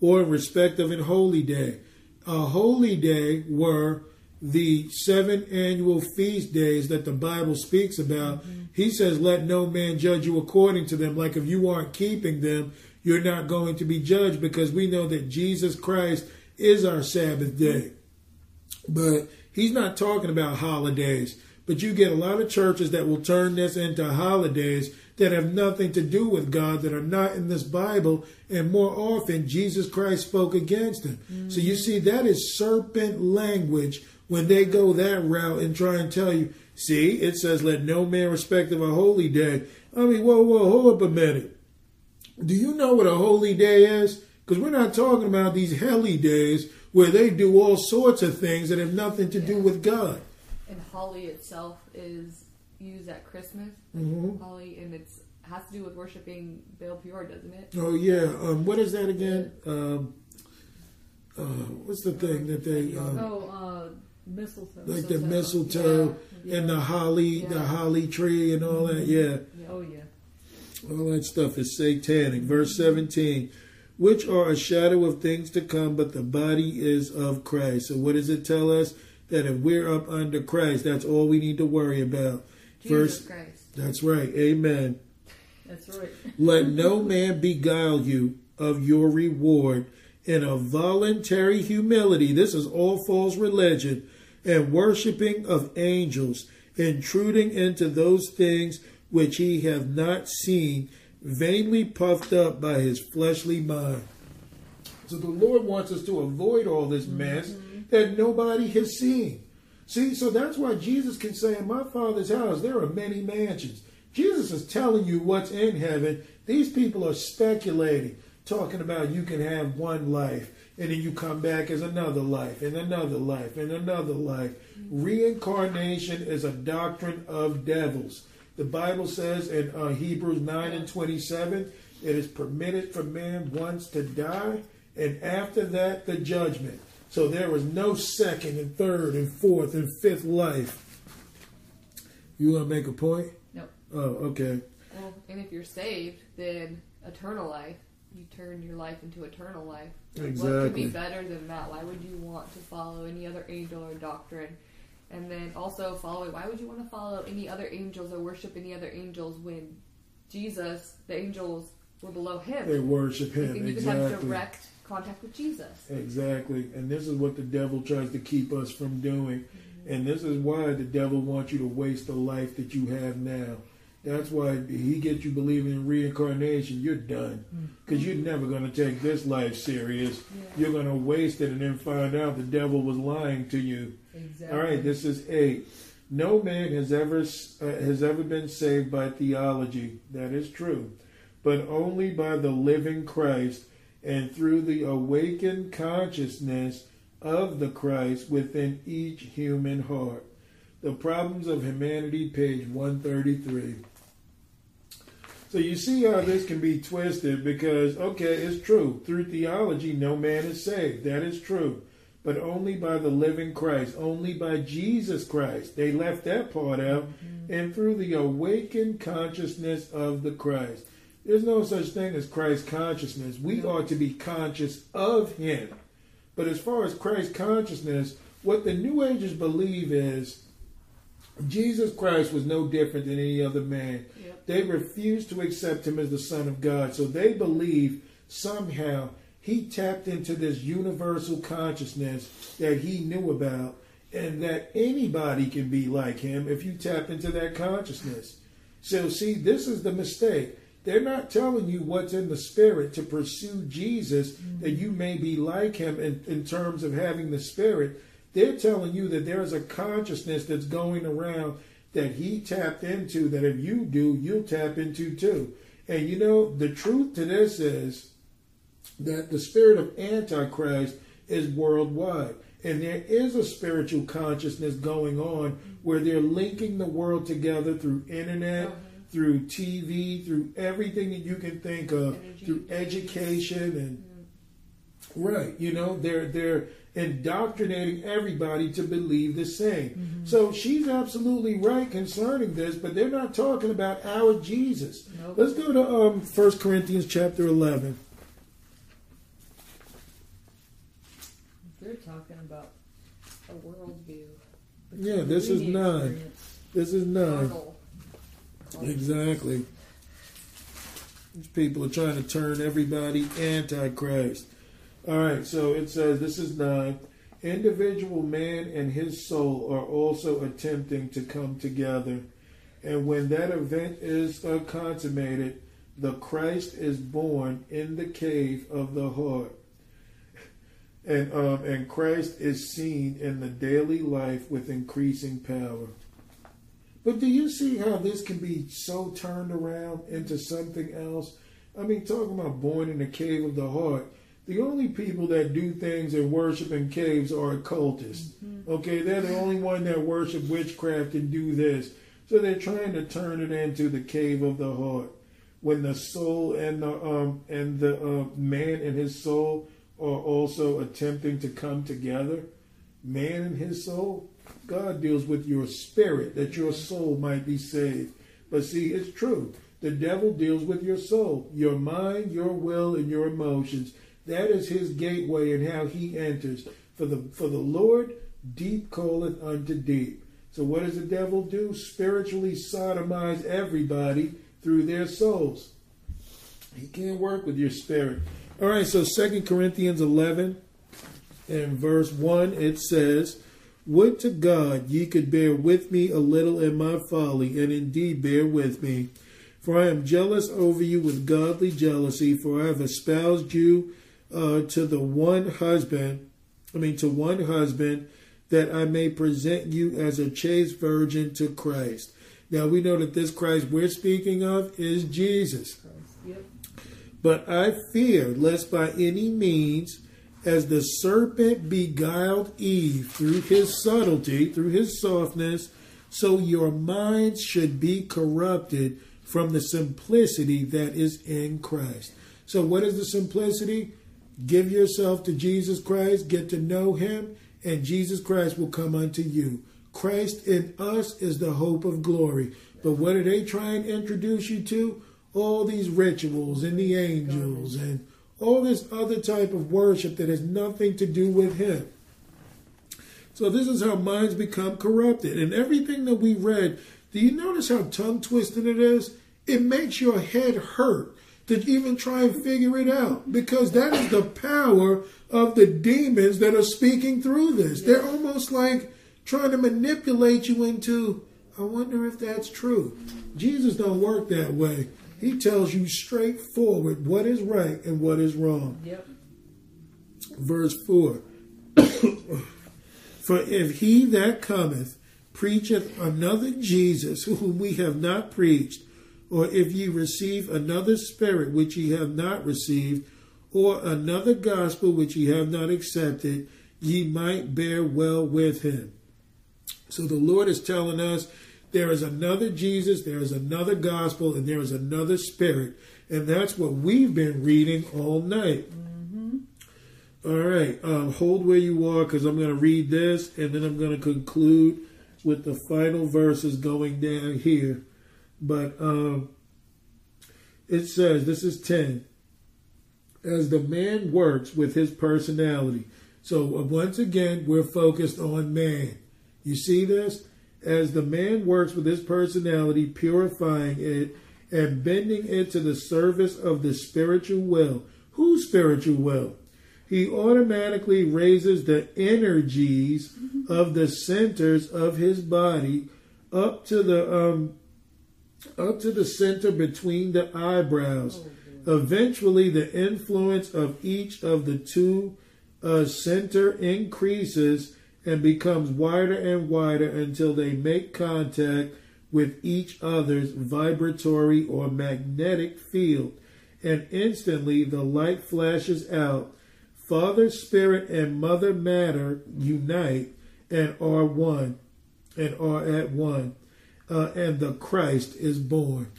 Or in respect of an holy day. A holy day were the seven annual feast days that the Bible speaks about, mm-hmm. he says, Let no man judge you according to them. Like if you aren't keeping them, you're not going to be judged because we know that Jesus Christ is our Sabbath day. But he's not talking about holidays. But you get a lot of churches that will turn this into holidays that have nothing to do with God, that are not in this Bible, and more often Jesus Christ spoke against them. Mm-hmm. So you see, that is serpent language when they go that route and try and tell you, see, it says, let no man respect of a holy day. I mean, whoa, whoa, hold up a minute. Do you know what a holy day is? Because we're not talking about these helly days where they do all sorts of things that have nothing to yeah. do with God. And holly itself is used at Christmas. Mm-hmm. Holly, and it's has to do with worshiping Baal Peor, doesn't it? Oh yeah. Um, what is that again? Um, uh, what's the thing that they? Um, oh, uh, mistletoe. Like the mistletoe yeah. and the holly, yeah. the holly tree and all that. Yeah. Oh yeah. All that stuff is satanic. Verse 17, which are a shadow of things to come, but the body is of Christ. So what does it tell us? That if we're up under Christ, that's all we need to worry about. Jesus First, Christ. That's right. Amen. That's right. Let no man beguile you of your reward in a voluntary humility. This is all false religion and worshiping of angels, intruding into those things which he hath not seen, vainly puffed up by his fleshly mind. So the Lord wants us to avoid all this mess mm-hmm. that nobody has seen. See, so that's why Jesus can say, In my Father's house, there are many mansions. Jesus is telling you what's in heaven. These people are speculating, talking about you can have one life and then you come back as another life and another life and another life. Reincarnation is a doctrine of devils. The Bible says in uh, Hebrews 9 and 27, it is permitted for man once to die, and after that, the judgment. So there was no second and third and fourth and fifth life. You want to make a point? No. Oh, okay. Well, and if you're saved, then eternal life. You turn your life into eternal life. Exactly. What could be better than that? Why would you want to follow any other angel or doctrine? And then also follow. Why would you want to follow any other angels or worship any other angels when Jesus, the angels, were below him? They worship him. and you can have Exactly. direct contact with Jesus. Exactly. And this is what the devil tries to keep us from doing. And this is why the devil wants you to waste the life that you have now. That's why he gets you believing in reincarnation. You're done. Because you're never going to take this life serious. You're going to waste it and then find out the devil was lying to you. Exactly. All right, this is eight. No man has ever uh, has ever been saved by theology. That is true, but only by the living Christ and through the awakened consciousness of the Christ within each human heart. The Problems of Humanity, page 133. So you see how this can be twisted because, okay, it's true. Through theology, no man is saved. That is true. But only by the living Christ, only by Jesus Christ. They left that part out. Mm-hmm. And through the awakened consciousness of the Christ. There's no such thing as Christ consciousness. We are to be conscious of Him. But as far as Christ consciousness, what the New Agers believe is Jesus Christ was no different than any other man. Yep. They refused to accept him as the Son of God. So they believe somehow he tapped into this universal consciousness that he knew about, and that anybody can be like him if you tap into that consciousness. So, see, this is the mistake. They're not telling you what's in the spirit to pursue Jesus, mm-hmm. that you may be like him in, in terms of having the spirit. They're telling you that there is a consciousness that's going around that he tapped into, that if you do, you'll tap into too. And you know, the truth to this is that the spirit of Antichrist is worldwide. And there is a spiritual consciousness going on mm-hmm. where they're linking the world together through internet, oh. Through TV, through everything that you can think of, Energy through education and right, you know, they're they're indoctrinating everybody to believe the same. So she's absolutely right concerning this, but they're not talking about our Jesus. Nope. Let's go to um 1 Corinthians chapter 11. They're talking about A worldview. Yeah, this is experience. This is nine. Carnal. Exactly. These people are trying to turn everybody antichrist. All right, so it says this is nine. Individual man and his soul are also attempting to come together. And when that event is consummated, the Christ is born in the cave of the heart. And um, and Christ is seen in the daily life with increasing power. But do you see how this can be so turned around into something else? I mean, talking about born in the cave of the heart. The only people that do things and worship in caves are occultists. Okay, they're the only one that worship witchcraft and do this. So they're trying to turn it into the cave of the heart. When the soul and the um and the uh, man and his soul are also attempting to come together, man and his soul, God deals with your spirit that your soul might be saved. But see, it's true. The devil deals with your soul, your mind, your will, and your emotions. That is his gateway and how he enters. For the for the Lord, deep calleth unto deep. So what does the devil do? Spiritually sodomize everybody through their souls. He can't work with your spirit. All right, so Second Corinthians 11 and verse 1, it says, Would to God ye could bear with me a little in my folly, and indeed bear with me. For I am jealous over you with godly jealousy, for I have espoused you uh, to the one husband, I mean, to one husband, that I may present you as a chaste virgin to Christ. Now we know that this Christ we're speaking of is Jesus. Yep. But I fear lest by any means, as the serpent beguiled Eve through his subtlety, through his softness, so your minds should be corrupted from the simplicity that is in Christ. So, what is the simplicity? Give yourself to Jesus Christ, get to know him, and Jesus Christ will come unto you. Christ in us is the hope of glory. But what are they trying to introduce you to? All these rituals and the angels and all this other type of worship that has nothing to do with him. So this is how minds become corrupted. And everything that we read, do you notice how tongue twisting it is? It makes your head hurt to even try and figure it out because that is the power of the demons that are speaking through this. They're almost like trying to manipulate you into, I wonder if that's true. Jesus don't work that way. He tells you straightforward what is right and what is wrong. Yep. Verse 4 For if he that cometh preacheth another Jesus whom we have not preached, or if ye receive another spirit which ye have not received, or another gospel which ye have not accepted, ye might bear well with him. So the Lord is telling us there is another Jesus, there is another gospel, and there is another spirit. And that's what we've been reading all night. Mm-hmm. All right, um, hold where you are because I'm going to read this and then I'm going to conclude with the final verses going down here. But um, it says, this is 10. As the man works with his personality. So uh, once again, we're focused on man. You see this? As the man works with his personality, purifying it and bending it to the service of the spiritual will. Whose spiritual will? He automatically raises the energies of the centers of his body up to the um, up to the center between the eyebrows. Eventually, the influence of each of the two uh, center increases and becomes wider and wider until they make contact with each other's vibratory or magnetic field. And instantly the light flashes out. Father Spirit and Mother Matter unite and are one and are at one uh, and the Christ is born.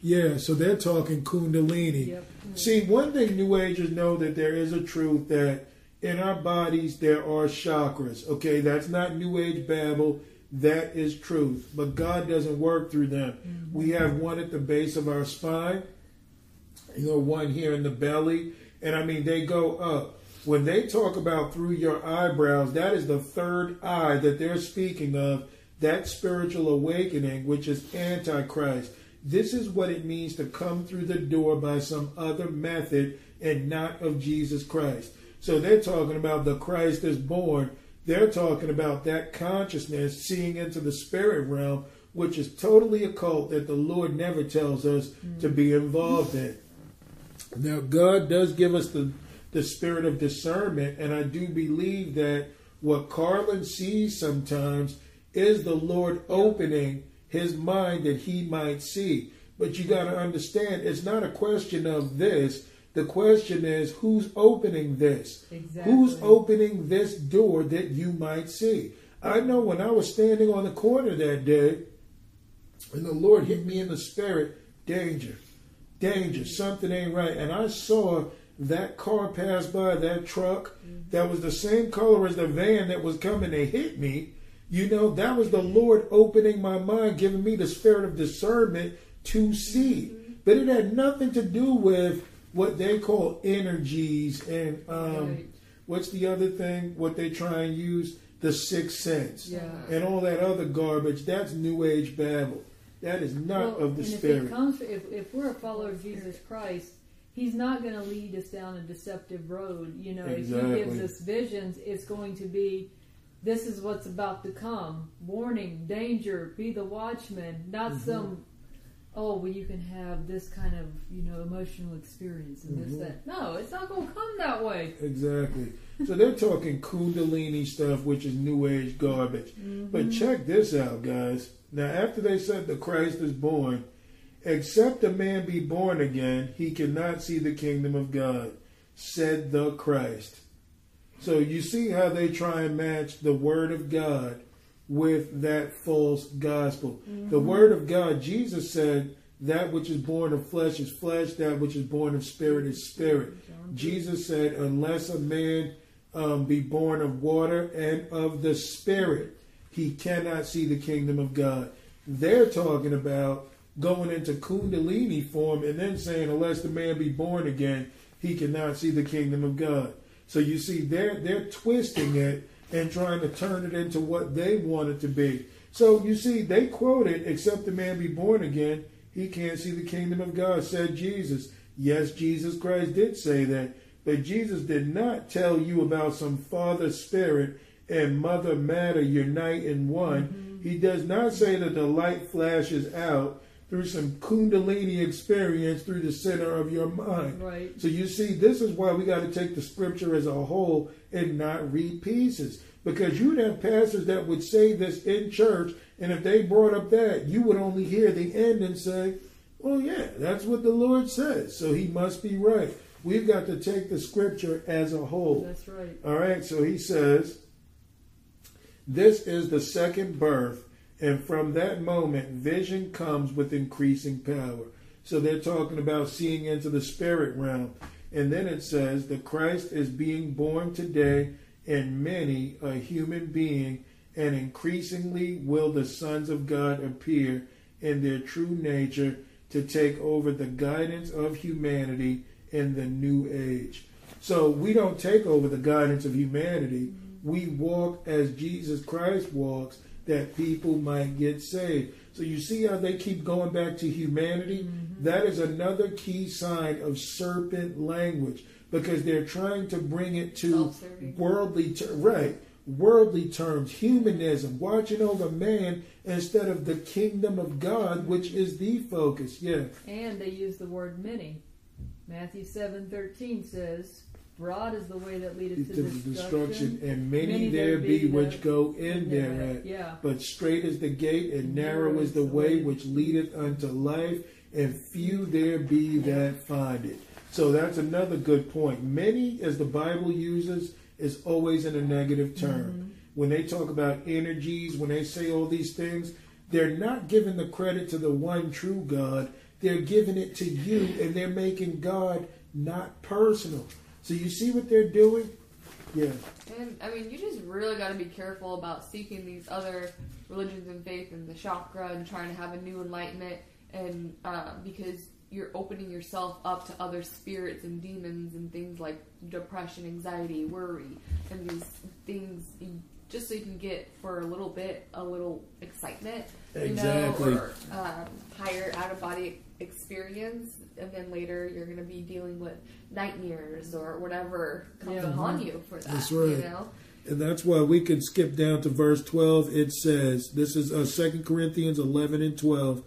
Yeah, so they're talking Kundalini. Yep. See, one thing New Agers know that there is a truth that in our bodies there are chakras. Okay, that's not New Age babble. That is truth. But God doesn't work through them. Mm-hmm. We have one at the base of our spine, you know, one here in the belly, and I mean they go up. When they talk about through your eyebrows, that is the third eye that they're speaking of that spiritual awakening, which is Antichrist. This is what it means to come through the door by some other method and not of Jesus Christ. So they're talking about the Christ is born. They're talking about that consciousness seeing into the spirit realm, which is totally occult that the Lord never tells us to be involved in. Now, God does give us the, the spirit of discernment, and I do believe that what Carlin sees sometimes is the Lord opening his mind that he might see. But you got to understand, it's not a question of this. The question is, who's opening this? Exactly. Who's opening this door that you might see? I know when I was standing on the corner that day, and the Lord hit me in the spirit, danger, danger, something ain't right. And I saw that car pass by, that truck, mm-hmm. that was the same color as the van that was coming to hit me. You know, that was the Lord opening my mind, giving me the spirit of discernment to see. Mm-hmm. But it had nothing to do with what they call energies and um, Right. what's the other thing? What they try and use the sixth sense Yeah. and all that other garbage. That's New Age babble. That is not Well, of the If, spirit. it comes, if, if we're a follower of Jesus Christ, He's not going to lead us down a deceptive road. You know, if He gives us visions, it's going to be, this is what's about to come. Warning, danger, be the watchman. Not Mm-hmm. some, oh, well, you can have this kind of, you know, emotional experience and Mm-hmm. this, that. No, it's not going to come that way. Exactly. So they're talking Kundalini stuff, which is New Age garbage. But check this out, guys. Now, after they said the Christ is born, except a man be born again, he cannot see the kingdom of God, said the Christ. So you see how they try and match the word of God with that false gospel. The word of God, Jesus said That which is born of flesh is flesh, that which is born of spirit is spirit. Jesus said, Unless a man um, be born of water and of the spirit, he cannot see the kingdom of God. They're talking about going into Kundalini form and then saying, Unless the man be born again, he cannot see the kingdom of God. So you see, they're they're twisting it and trying to turn it into what they want it to be. So you see, they quoted, "Except the man be born again, he can't see the kingdom of God," said Jesus. Yes, Jesus Christ did say that, but Jesus did not tell you about some Father Spirit and Mother Matter unite in one. Mm-hmm. He does not say that the light flashes out through some kundalini experience through the center of your mind. Right. So you see, this is why we got to take the scripture as a whole and not read pieces. Because you'd have pastors that would say this in church, and if they brought up that, you would only hear the end and say, well, yeah, that's what the Lord says. So he must be right. We've got to take the scripture as a whole. That's right. All right, so he says, this is the second birth and from that moment, vision comes with increasing power. So they're talking about seeing into the spirit realm. And then it says, the Christ is being born today in many a human being, and increasingly will the sons of God appear in their true nature to take over the guidance of humanity in the new age. So we don't take over the guidance of humanity. We walk as Jesus Christ walks that people might get saved. So you see how they keep going back to humanity? Mm-hmm. That is another key sign of serpent language because they're trying to bring it to worldly ter- right worldly terms humanism watching over man instead of the kingdom of god which is the focus yeah and they use the word many matthew 7 13 says Broad is the way that leadeth to, destruction, destruction, and many, many there be which go in thereat. Yeah. But straight is the gate, and narrow is the way which leadeth unto life, and few there be that find it. So that's another good point. Many, as the Bible uses, is always in a negative term. Mm-hmm. When they talk about energies, when they say all these things, they're not giving the credit to the one true God. They're giving it to you, and they're making God not personal. So you see what they're doing? Yeah. And I mean, you just really got to be careful about seeking these other religions and faith and the chakra and trying to have a new enlightenment, and uh, because you're opening yourself up to other spirits and demons and things like depression, anxiety, worry, and these things just so you can get for a little bit a little excitement, exactly. you know, or um, higher out of body experience, and then later you're going to be dealing with nightmares or whatever comes yeah. upon you for that. That's right. You know? And that's why we can skip down to verse 12. It says, this is uh, 2 Corinthians 11 and 12.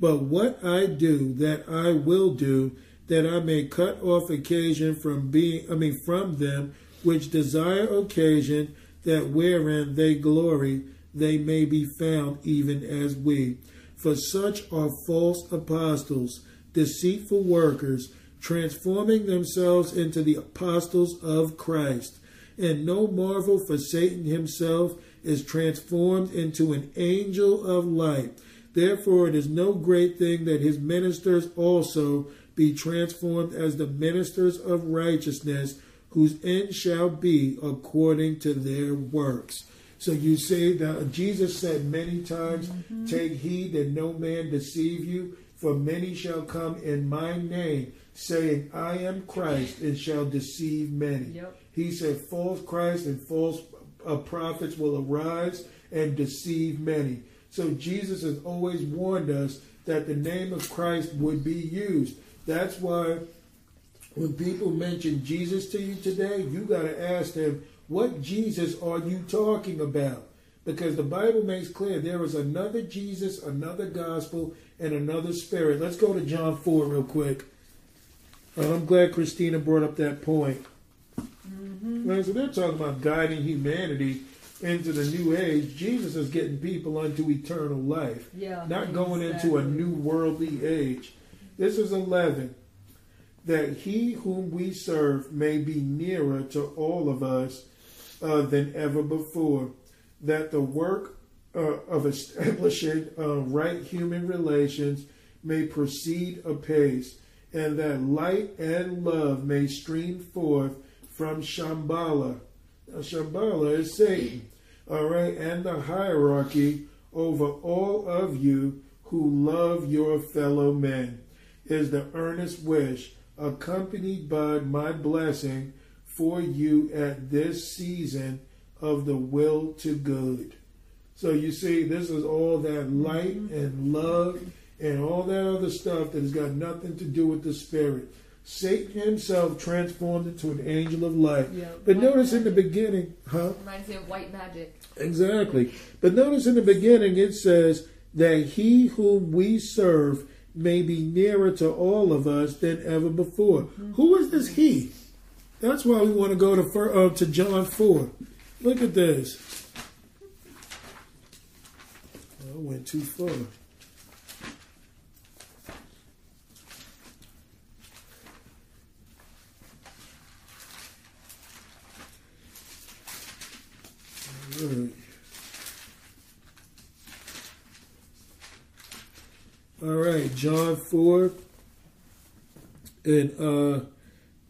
But what I do, that I will do, that I may cut off occasion from being, I mean, from them which desire occasion, that wherein they glory, they may be found even as we. For such are false apostles, deceitful workers, transforming themselves into the apostles of Christ. And no marvel, for Satan himself is transformed into an angel of light. Therefore, it is no great thing that his ministers also be transformed as the ministers of righteousness, whose end shall be according to their works. So you say that Jesus said many times, mm-hmm. Take heed that no man deceive you, for many shall come in my name, saying, I am Christ, and shall deceive many. Yep. He said, False Christ and false uh, prophets will arise and deceive many. So Jesus has always warned us that the name of Christ would be used. That's why when people mention Jesus to you today, you got to ask them, what Jesus are you talking about? Because the Bible makes clear there is another Jesus, another gospel, and another spirit. Let's go to John 4 real quick. Uh, I'm glad Christina brought up that point. Mm-hmm. so they're talking about guiding humanity into the new age. Jesus is getting people unto eternal life, yeah, not going into a new worldly age. This is 11 that he whom we serve may be nearer to all of us uh, than ever before, that the work uh, of establishing uh, right human relations may proceed apace, and that light and love may stream forth from Shambhala. Now, Shambhala is Satan, all right, and the hierarchy over all of you who love your fellow men is the earnest wish, accompanied by my blessing for you at this season of the will to good. So you see, this is all that light and love and all that other stuff that has got nothing to do with the spirit. Satan himself transformed into an angel of light. Yeah. But notice in the beginning, huh? Reminds me of white magic. Exactly. But notice in the beginning it says that he whom we serve may be nearer to all of us than ever before. Who is this he? That's why we want to go to uh, to John four. Look at this. I went too far. All right. All right, John 4. And uh,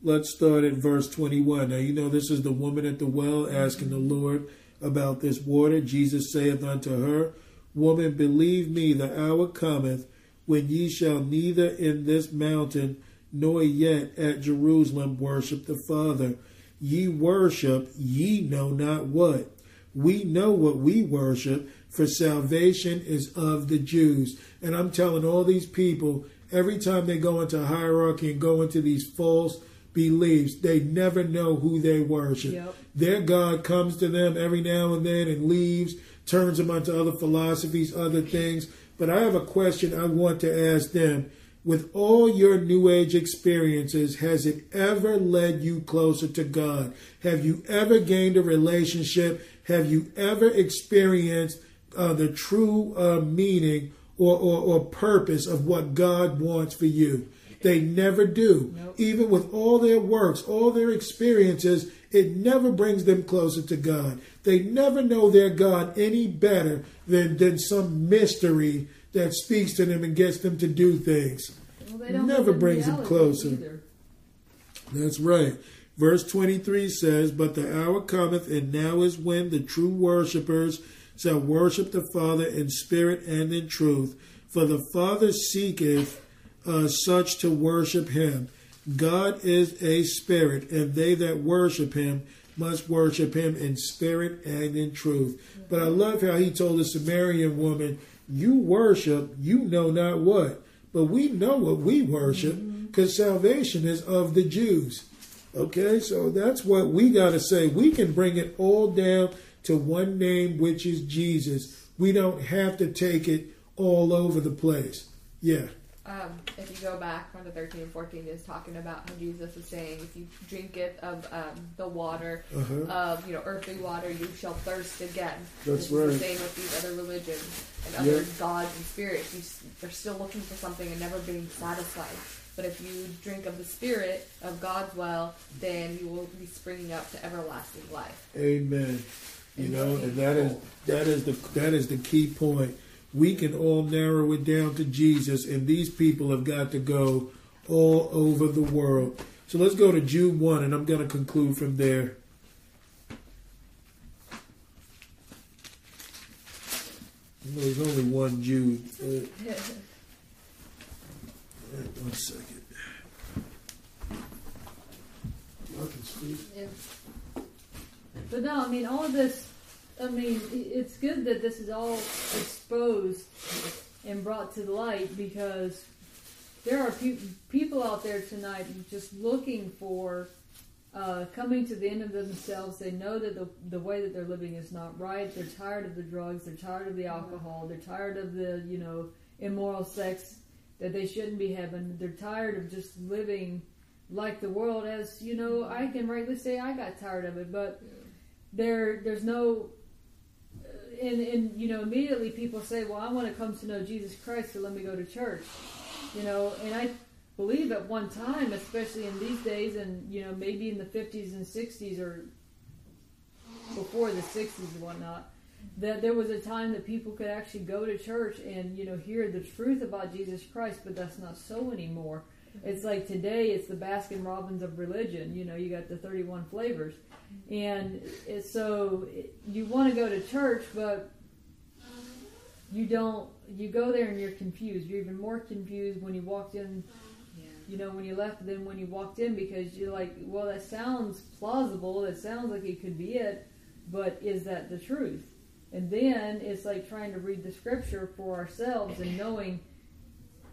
let's start at verse 21. Now, you know, this is the woman at the well asking the Lord about this water. Jesus saith unto her, Woman, believe me, the hour cometh when ye shall neither in this mountain nor yet at Jerusalem worship the Father. Ye worship, ye know not what. We know what we worship, for salvation is of the Jews. And I'm telling all these people, every time they go into hierarchy and go into these false beliefs, they never know who they worship. Yep. Their God comes to them every now and then and leaves, turns them onto other philosophies, other things. But I have a question I want to ask them. With all your New Age experiences, has it ever led you closer to God? Have you ever gained a relationship? Have you ever experienced uh, the true uh, meaning or, or, or purpose of what God wants for you? They never do. Nope. Even with all their works, all their experiences, it never brings them closer to God. They never know their God any better than, than some mystery that speaks to them and gets them to do things. Well, they don't Never brings them closer. either. That's right. Verse 23 says, But the hour cometh, and now is when the true worshippers shall worship the Father in spirit and in truth. For the Father seeketh uh, such to worship him. God is a spirit, and they that worship him must worship him in spirit and in truth. But I love how he told the Samaritan woman, You worship, you know not what. But we know what we worship because salvation is of the Jews. Okay, so that's what we got to say. We can bring it all down to one name, which is Jesus. We don't have to take it all over the place. Yeah. Um, if you go back from the 13 and 14 is talking about how Jesus is saying, if you drink it of um, the water Uh-huh. of you know earthly water, you shall thirst again. That's this right. The same with these other religions and other Yeah. gods and spirits. You, they're still looking for something and never being satisfied. But if you drink of the Spirit of God's well, then you will be springing up to everlasting life. Amen. You know, and that is that is the that is the key point. We can all narrow it down to Jesus, and these people have got to go all over the world. So let's go to Jude one, and I'm going to conclude from there. There's only one Jude. Uh, one second. I can speak. Yeah. But no, I mean, all of this, I mean, it's good that this is all exposed and brought to light because there are pe- people out there tonight just looking for uh, coming to the end of themselves. They know that the, the way that they're living is not right. They're tired of the drugs. They're tired of the alcohol. They're tired of the, you know, immoral sex that they shouldn't be having. They're tired of just living like the world as, you know, I can rightly say I got tired of it, but there there's no and and you know immediately people say well i want to come to know jesus christ so let me go to church you know and i believe at one time especially in these days and you know maybe in the 50s and 60s or before the 60s and whatnot that there was a time that people could actually go to church and you know hear the truth about Jesus Christ, but that's not so anymore. It's like today it's the Baskin Robbins of religion. You know, you got the 31 flavors. And it's so you want to go to church, but you don't, you go there and you're confused. You're even more confused when you walked in, you know, when you left than when you walked in because you're like, well, that sounds plausible. That sounds like it could be it, but is that the truth? And then it's like trying to read the scripture for ourselves and knowing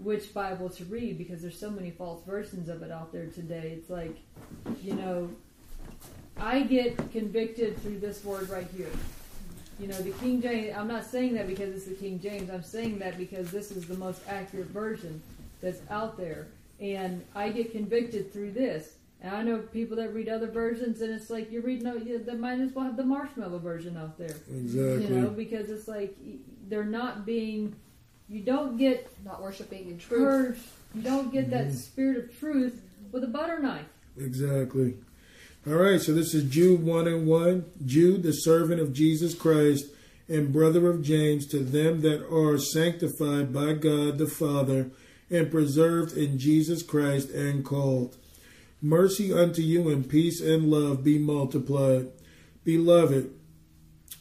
which Bible to read because there's so many false versions of it out there today. It's like, you know, I get convicted through this word right here. You know, the King James, I'm not saying that because it's the King James. I'm saying that because this is the most accurate version that's out there. And I get convicted through this. And I know people that read other versions, and it's like you're reading, you they might as well have the marshmallow version out there. Exactly. You know, because it's like they're not being, you don't get Not worshiping in truth. purged, you don't get that mm-hmm. spirit of truth with a butter knife. Exactly. All right, so this is Jude 1 and 1. Jude, the servant of Jesus Christ and brother of James, to them that are sanctified by God the Father and preserved in Jesus Christ and called. Mercy unto you and peace and love be multiplied. Beloved,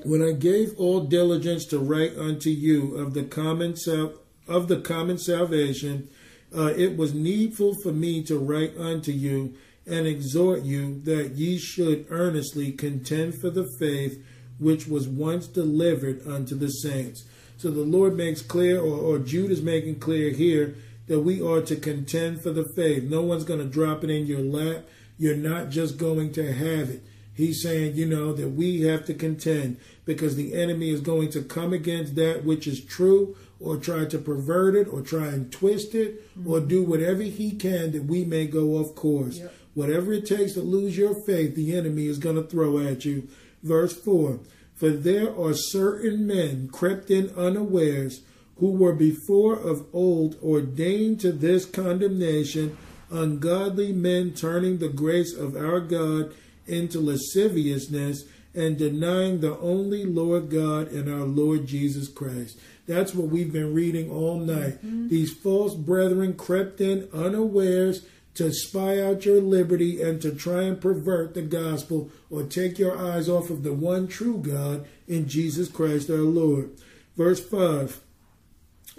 when I gave all diligence to write unto you of the common sal- of the common salvation, uh, it was needful for me to write unto you and exhort you that ye should earnestly contend for the faith which was once delivered unto the saints. So the Lord makes clear, or, or Jude is making clear here, that we are to contend for the faith. No one's going to drop it in your lap. You're not just going to have it. He's saying, you know, that we have to contend because the enemy is going to come against that which is true or try to pervert it or try and twist it or mm-hmm. do whatever he can that we may go off course. Yep. Whatever it takes to lose your faith, the enemy is going to throw at you. Verse 4 For there are certain men crept in unawares who were before of old ordained to this condemnation, ungodly men turning the grace of our God into lasciviousness and denying the only Lord God and our Lord Jesus Christ. That's what we've been reading all night. Mm-hmm. These false brethren crept in unawares to spy out your liberty and to try and pervert the gospel or take your eyes off of the one true God in Jesus Christ our Lord. Verse 5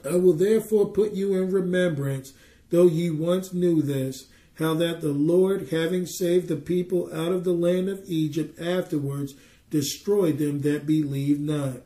I will therefore put you in remembrance, though ye once knew this, how that the Lord, having saved the people out of the land of Egypt, afterwards destroyed them that believed not.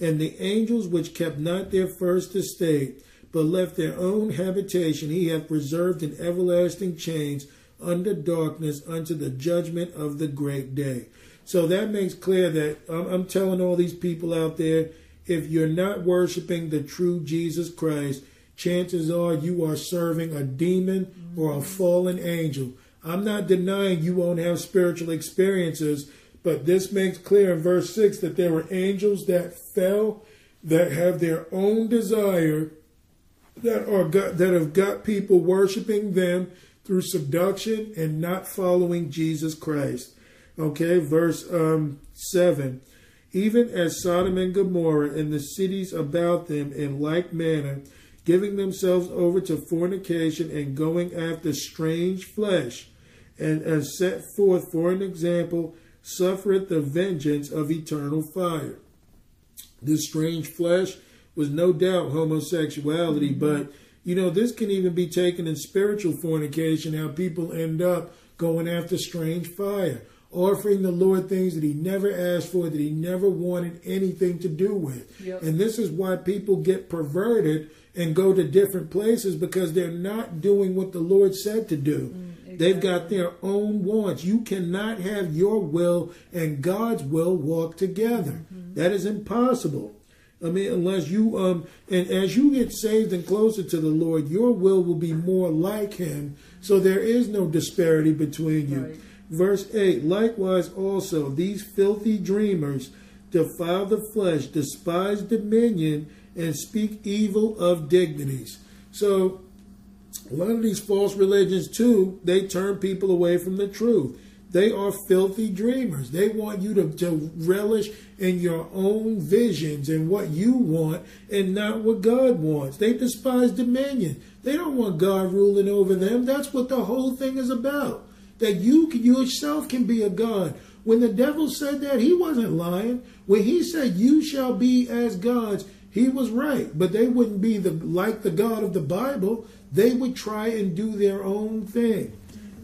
And the angels which kept not their first estate, but left their own habitation, he hath preserved in everlasting chains under darkness unto the judgment of the great day. So that makes clear that I'm, I'm telling all these people out there if you're not worshiping the true Jesus Christ, chances are you are serving a demon or a fallen angel. I'm not denying you won't have spiritual experiences, but this makes clear in verse 6 that there were angels that fell that have their own desire that are got, that have got people worshiping them through seduction and not following Jesus Christ. Okay, verse um, 7 even as Sodom and Gomorrah and the cities about them in like manner, giving themselves over to fornication and going after strange flesh, and as set forth for an example, suffereth the vengeance of eternal fire. This strange flesh was no doubt homosexuality, mm-hmm. but you know, this can even be taken in spiritual fornication, how people end up going after strange fire offering the Lord things that he never asked for, that he never wanted anything to do with. Yep. And this is why people get perverted and go to different places because they're not doing what the Lord said to do. They've got their own wants. You cannot have your will and God's will walk together. That is impossible. I mean, unless you um and as you get saved and closer to the Lord, your will will be more like him. So there is no disparity between you. Right. Verse 8 Likewise also, these filthy dreamers defile the flesh, despise dominion, and speak evil of dignities. So, a lot of these false religions, too, they turn people away from the truth. They are filthy dreamers. They want you to, to relish in your own visions and what you want and not what God wants. They despise dominion. They don't want God ruling over them. That's what the whole thing is about. That you yourself can be a God. When the devil said that, he wasn't lying. When he said, You shall be as gods, he was right. But they wouldn't be the like the God of the Bible. They would try and do their own thing.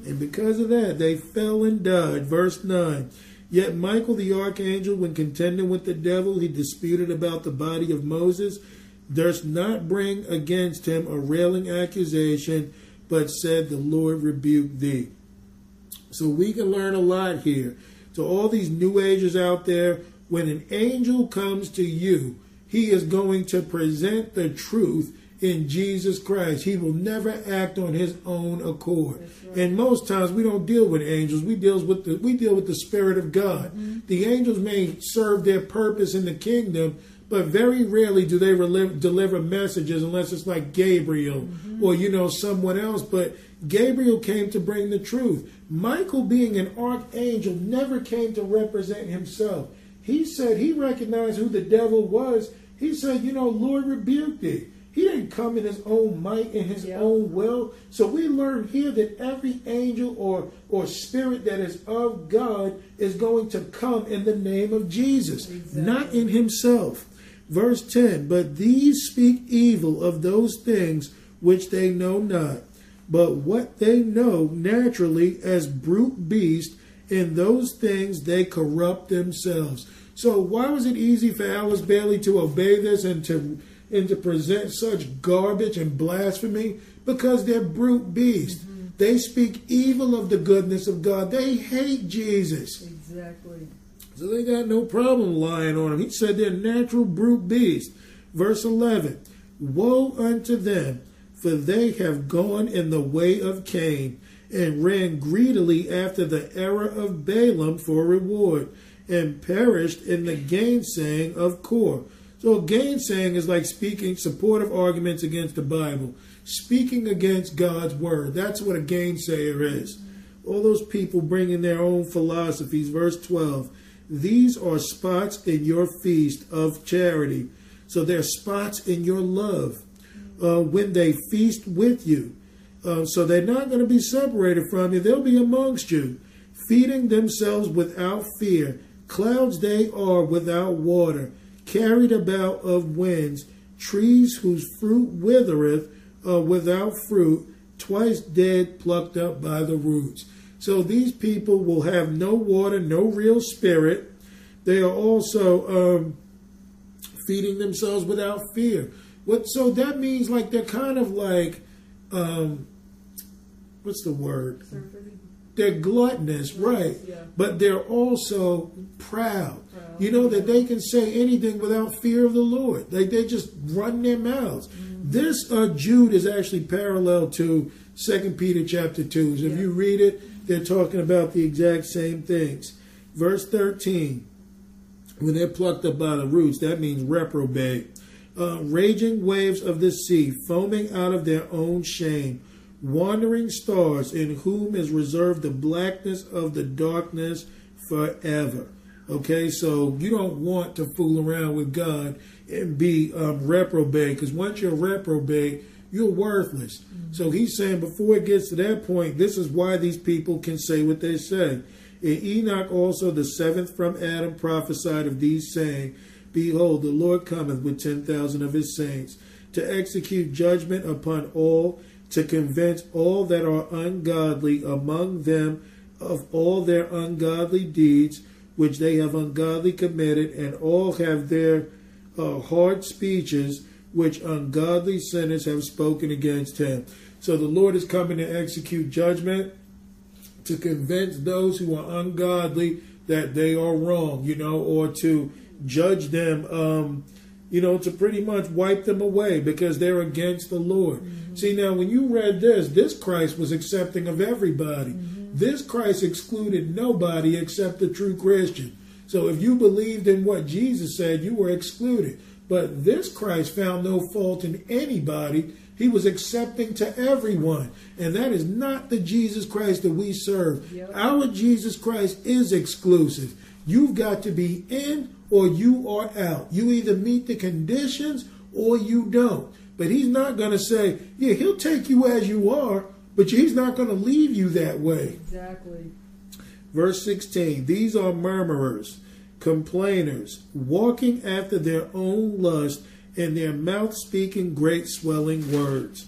And because of that, they fell and died. Verse 9. Yet Michael the archangel, when contending with the devil, he disputed about the body of Moses, durst not bring against him a railing accusation, but said, The Lord rebuke thee. So we can learn a lot here. To all these new agers out there, when an angel comes to you, he is going to present the truth in Jesus Christ. He will never act on his own accord. Right. And most times we don't deal with angels. We deal with the we deal with the Spirit of God. Mm-hmm. The angels may serve their purpose in the kingdom, but very rarely do they relive, deliver messages unless it's like Gabriel mm-hmm. or you know someone else. But Gabriel came to bring the truth. Michael, being an archangel, never came to represent himself. He said he recognized who the devil was. He said, you know, Lord rebuked thee. He didn't come in his own might, and his own will. So we learn here that every angel or, or spirit that is of God is going to come in the name of Jesus, exactly. not in himself. Verse 10 But these speak evil of those things which they know not, but what they know naturally as brute beasts, in those things they corrupt themselves. So why was it easy for Alice Bailey to obey this and to and to present such garbage and blasphemy because they're brute beasts. Mm-hmm. They speak evil of the goodness of God. They hate Jesus. Exactly. So they got no problem lying on him. He said they're natural brute beasts. Verse 11 Woe unto them, for they have gone in the way of Cain, and ran greedily after the error of Balaam for reward, and perished in the gainsaying of Core. So gainsaying is like speaking supportive arguments against the Bible, speaking against God's word. That's what a gainsayer is. All those people bringing their own philosophies. Verse 12. These are spots in your feast of charity. So they're spots in your love uh, when they feast with you. Uh, so they're not going to be separated from you. They'll be amongst you, feeding themselves without fear. Clouds they are without water carried about of winds, trees whose fruit withereth uh, without fruit, twice dead, plucked up by the roots. So these people will have no water, no real spirit. They are also um, feeding themselves without fear. What? So that means like they're kind of like, um, what's the word? They're gluttonous, right? Yeah. But they're also proud. You know, that they can say anything without fear of the Lord. They, they just run their mouths. Mm-hmm. This uh, Jude is actually parallel to Second Peter chapter 2. So if you read it, they're talking about the exact same things. Verse 13, when they're plucked up by the roots, that means reprobate. Uh, raging waves of the sea, foaming out of their own shame, wandering stars, in whom is reserved the blackness of the darkness forever. Okay, so you don't want to fool around with God and be um, reprobate because once you're reprobate, you're worthless. Mm-hmm. So he's saying before it gets to that point, this is why these people can say what they say. And Enoch also, the seventh from Adam, prophesied of these, saying, Behold, the Lord cometh with ten thousand of his saints to execute judgment upon all, to convince all that are ungodly among them of all their ungodly deeds which they have ungodly committed, and all have their uh, hard speeches which ungodly sinners have spoken against him. So the Lord is coming to execute judgment to convince those who are ungodly that they are wrong, you know, or to judge them, um, you know, to pretty much wipe them away because they're against the Lord. Mm-hmm. See, now when you read this, this Christ was accepting of everybody. Mm-hmm. This Christ excluded nobody except the true Christian. So if you believed in what Jesus said, you were excluded. But this Christ found no fault in anybody He was accepting to everyone. And that is not the Jesus Christ that we serve. Yep. Our Jesus Christ is exclusive. You've got to be in or you are out. You either meet the conditions or you don't. But he's not going to say, yeah, he'll take you as you are, but he's not going to leave you that way. Exactly. Verse 16 These are murmurers, complainers, walking after their own lust, and their mouth speaking great swelling words,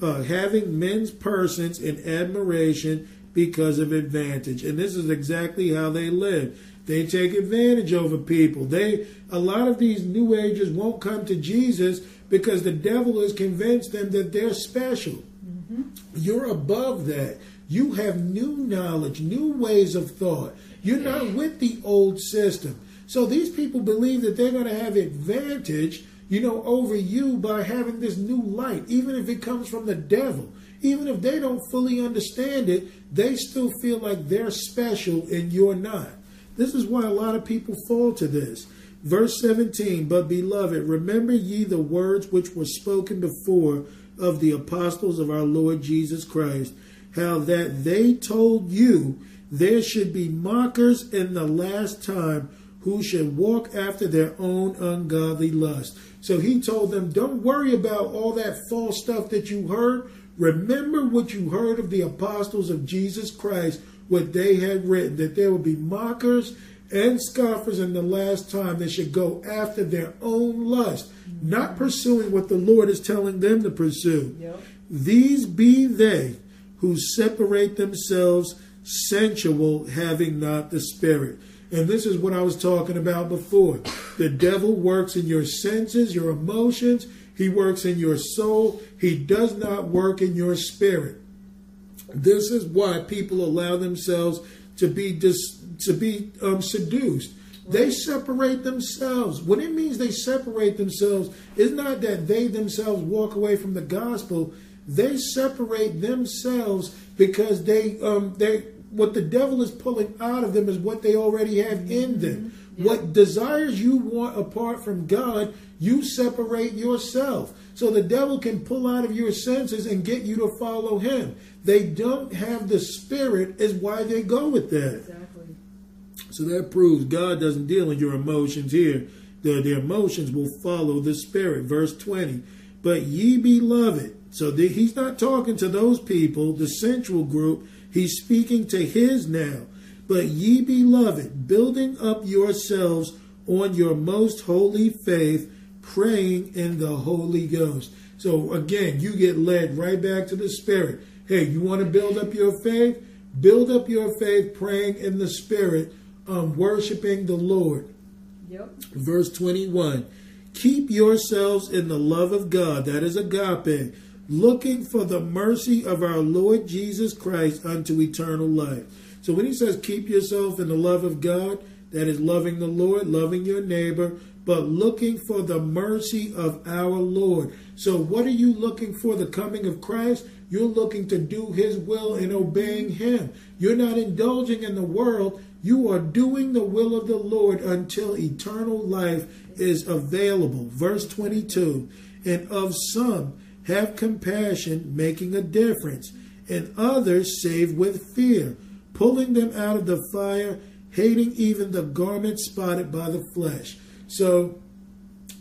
uh, having men's persons in admiration because of advantage. And this is exactly how they live. They take advantage over people. They a lot of these new agers won't come to Jesus because the devil has convinced them that they're special. Mm-hmm. You're above that. You have new knowledge, new ways of thought. You're not with the old system. So these people believe that they're going to have advantage, you know, over you by having this new light, even if it comes from the devil. Even if they don't fully understand it, they still feel like they're special and you're not. This is why a lot of people fall to this. Verse 17, but beloved, remember ye the words which were spoken before of the apostles of our Lord Jesus Christ, how that they told you there should be mockers in the last time who should walk after their own ungodly lust. So he told them, don't worry about all that false stuff that you heard. Remember what you heard of the apostles of Jesus Christ, what they had written, that there would be mockers and scoffers in the last time that should go after their own lust, not pursuing what the Lord is telling them to pursue. Yep. These be they who separate themselves sensual, having not the Spirit. And this is what I was talking about before. The devil works in your senses, your emotions, he works in your soul, he does not work in your spirit. This is why people allow themselves to be dis, to be um, seduced. They separate themselves. What it means they separate themselves is not that they themselves walk away from the gospel. They separate themselves because they um they what the devil is pulling out of them is what they already have in them. What desires you want apart from God, you separate yourself. So the devil can pull out of your senses and get you to follow him. They don't have the spirit, is why they go with that. Exactly. So that proves God doesn't deal in your emotions here. The, the emotions will follow the spirit. Verse 20. But ye beloved. So the, he's not talking to those people, the central group. He's speaking to his now. But ye beloved, building up yourselves on your most holy faith, praying in the Holy Ghost. So again, you get led right back to the Spirit. Hey, you want to build up your faith? Build up your faith praying in the Spirit, um, worshiping the Lord. Yep. Verse 21 Keep yourselves in the love of God, that is agape, looking for the mercy of our Lord Jesus Christ unto eternal life. So when he says keep yourself in the love of God, that is loving the Lord, loving your neighbor, but looking for the mercy of our Lord. So what are you looking for? The coming of Christ? You're looking to do his will and obeying him. You're not indulging in the world. You are doing the will of the Lord until eternal life is available. Verse 22 And of some have compassion, making a difference, and others save with fear, pulling them out of the fire, hating even the garment spotted by the flesh. So,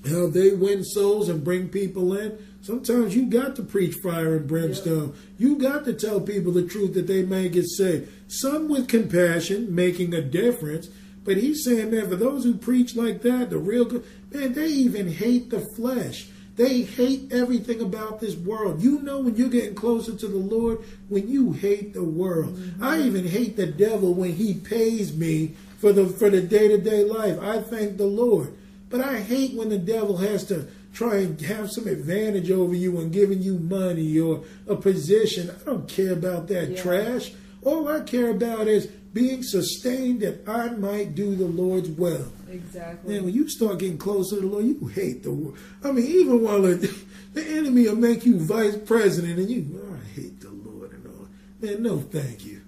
how they win souls and bring people in. Sometimes you got to preach fire and brimstone. You got to tell people the truth that they may get saved. Some with compassion, making a difference. But he's saying, man, for those who preach like that, the real good, man, they even hate the flesh. They hate everything about this world. You know when you're getting closer to the Lord, when you hate the world. Mm-hmm. I even hate the devil when he pays me for the for the day-to-day life. I thank the Lord. But I hate when the devil has to try and have some advantage over you and giving you money or a position. I don't care about that Yeah. trash. All I care about is being sustained that I might do the Lord's will. Exactly. Man, when you start getting closer to the Lord, you hate the world. I mean, even while the, the enemy will make you vice president and you, oh, I hate the Lord and all. Man, no, thank you.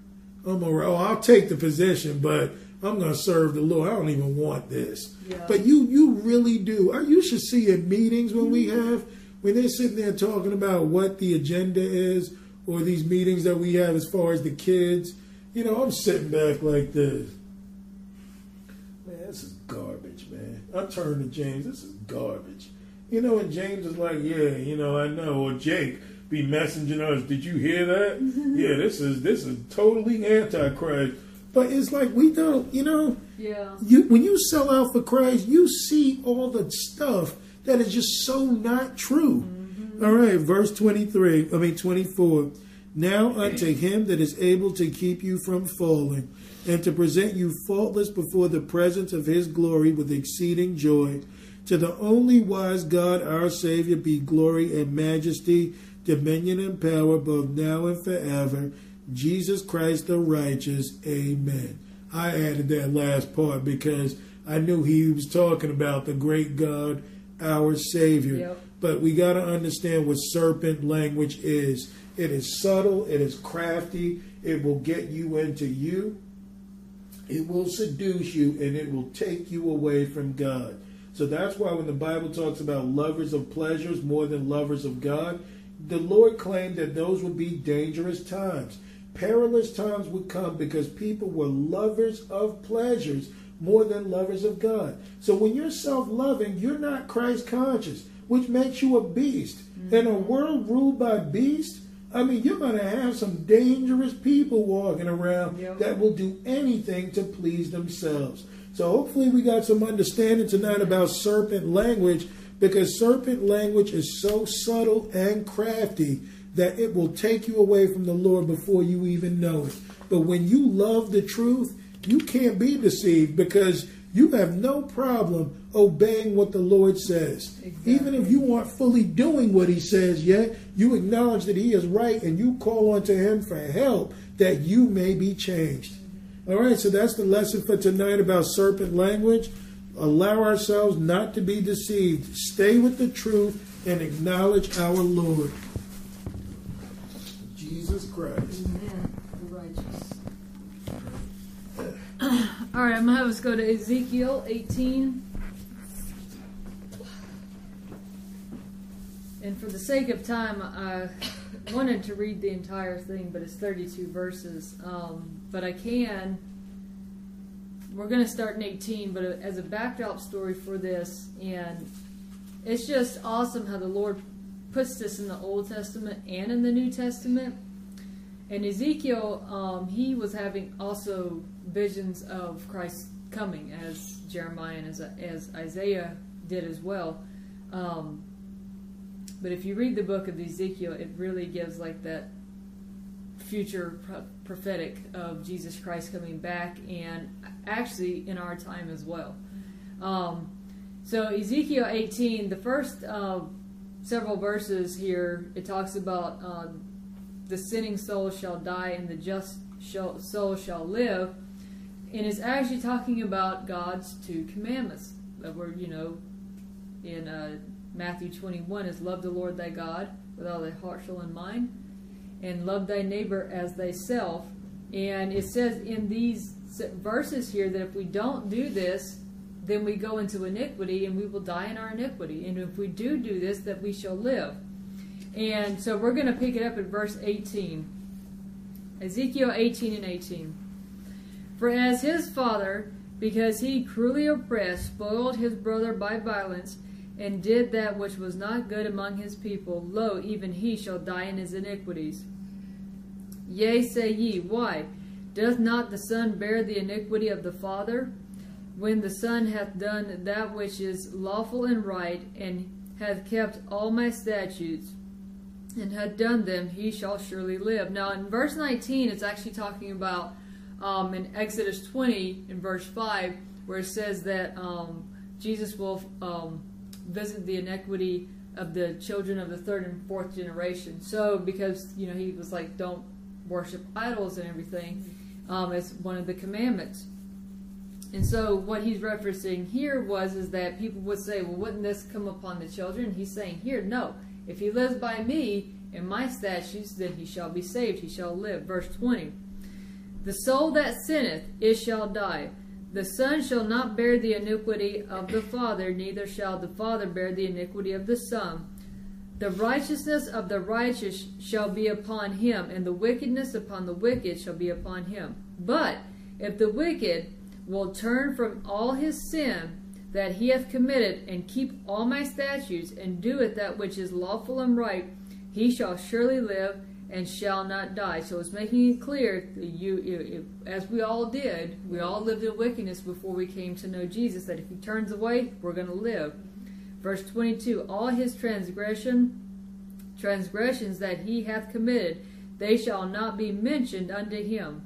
I'm all right. Oh, I'll take the position, but I'm going to serve the Lord. I don't even want this. Yeah. But you, you really do. You should see at meetings when we mm-hmm. have, when they're sitting there talking about what the agenda is or these meetings that we have as far as the kids, you know, I'm sitting back like this. Man, this is garbage, man. I turn to James, this is garbage. You know, and James is like, yeah, you know, I know. Or Jake be messaging us, did you hear that? Mm-hmm. yeah, this is this is totally antichrist. But it's like we don't, you know. Yeah. You when you sell out for Christ, you see all the stuff that is just so not true. Mm-hmm. All right, verse 23, I mean 24. Now unto him that is able to keep you from falling and to present you faultless before the presence of his glory with exceeding joy. To the only wise God, our Savior, be glory and majesty, dominion and power, both now and forever. Jesus Christ the righteous. Amen. I added that last part because I knew he was talking about the great God, our Savior. Yep. But we got to understand what serpent language is. It is subtle, it is crafty, it will get you into you, it will seduce you, and it will take you away from God. So that's why when the Bible talks about lovers of pleasures more than lovers of God, the Lord claimed that those would be dangerous times. Perilous times would come because people were lovers of pleasures more than lovers of God. So when you're self loving, you're not Christ conscious, which makes you a beast. Mm-hmm. In a world ruled by beasts, I mean, you're going to have some dangerous people walking around yep. that will do anything to please themselves. So hopefully, we got some understanding tonight about serpent language because serpent language is so subtle and crafty that it will take you away from the Lord before you even know it. But when you love the truth, you can't be deceived because you have no problem obeying what the Lord says. Exactly. Even if you aren't fully doing what He says yet, you acknowledge that He is right and you call unto Him for help that you may be changed. All right, so that's the lesson for tonight about serpent language. Allow ourselves not to be deceived. Stay with the truth and acknowledge our Lord. Christ. Amen. Righteous. All right, I'm going to have us go to Ezekiel 18. And for the sake of time, I wanted to read the entire thing, but it's 32 verses. Um, but I can. We're going to start in 18, but as a backdrop story for this, and it's just awesome how the Lord puts this in the Old Testament and in the New Testament. And Ezekiel, um, he was having also visions of Christ coming, as Jeremiah and as, as Isaiah did as well. Um, but if you read the book of Ezekiel, it really gives like that future prophetic of Jesus Christ coming back and actually in our time as well. Um, so Ezekiel 18, the first uh, several verses here, it talks about uh, the sinning soul shall die and the just shall, soul shall live, and it's actually talking about God's two commandments that were, you know, in uh, Matthew 21 is love the Lord thy God with all thy heart, soul, and mind, and love thy neighbor as thyself. And it says in these verses here that if we don't do this, then we go into iniquity and we will die in our iniquity. And if we do do this, that we shall live. And so we're going to pick it up at verse 18. Ezekiel 18 and 18. For as his father, because he cruelly oppressed, spoiled his brother by violence, and did that which was not good among his people, lo, even he shall die in his iniquities. Yea, say ye, why? Doth not the Son bear the iniquity of the Father? When the Son hath done that which is lawful and right, and hath kept all my statutes, and had done them, he shall surely live. Now, in verse 19, it's actually talking about um, in Exodus 20, in verse 5, where it says that um, Jesus will um, visit the iniquity of the children of the third and fourth generation. So, because you know he was like, don't worship idols and everything, um, it's one of the commandments. And so, what he's referencing here was is that people would say, well, wouldn't this come upon the children? He's saying here, no. If he lives by me and my statutes, then he shall be saved. He shall live. Verse 20. The soul that sinneth, it shall die. The Son shall not bear the iniquity of the Father, neither shall the Father bear the iniquity of the Son. The righteousness of the righteous shall be upon him, and the wickedness upon the wicked shall be upon him. But if the wicked will turn from all his sin that he hath committed, and keep all my statutes, and doeth that which is lawful and right, he shall surely live and shall not die. So it's making it clear you, you, as we all did, we all lived in wickedness before we came to know Jesus. That if he turns away, we're going to live. Verse 22 All his transgression, transgressions that he hath committed, they shall not be mentioned unto him.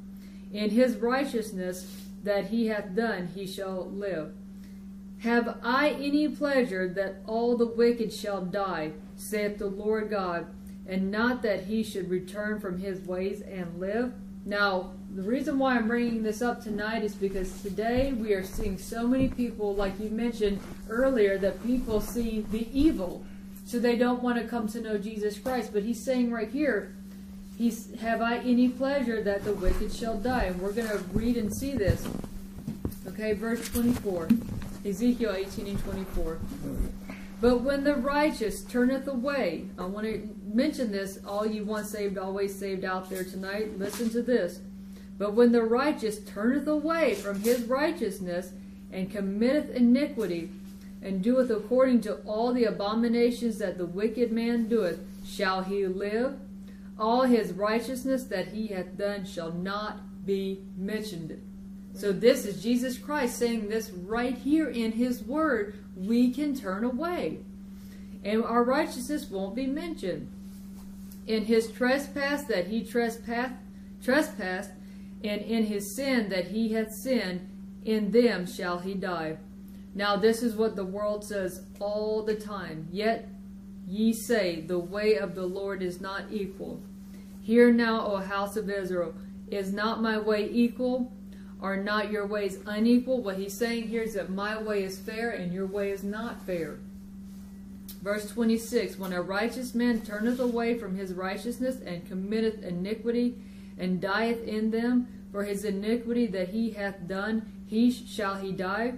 In his righteousness that he hath done, he shall live. Have I any pleasure that all the wicked shall die, saith the Lord God, and not that he should return from his ways and live? Now, the reason why I'm bringing this up tonight is because today we are seeing so many people, like you mentioned earlier, that people see the evil, so they don't want to come to know Jesus Christ. But he's saying right here, he's have I any pleasure that the wicked shall die? And we're going to read and see this. Okay, verse 24. Ezekiel 18 and 24. But when the righteous turneth away, I want to mention this, all you once saved, always saved out there tonight, listen to this. But when the righteous turneth away from his righteousness, and committeth iniquity, and doeth according to all the abominations that the wicked man doeth, shall he live? All his righteousness that he hath done shall not be mentioned. So this is Jesus Christ saying this right here in his word. We can turn away. And our righteousness won't be mentioned. In his trespass that he trespassed, trespassed, and in his sin that he hath sinned, in them shall he die. Now this is what the world says all the time. Yet ye say, the way of the Lord is not equal. Hear now, O house of Israel, is not my way equal? Are not your ways unequal? What he's saying here is that my way is fair and your way is not fair. Verse 26 When a righteous man turneth away from his righteousness and committeth iniquity and dieth in them, for his iniquity that he hath done, he shall he die.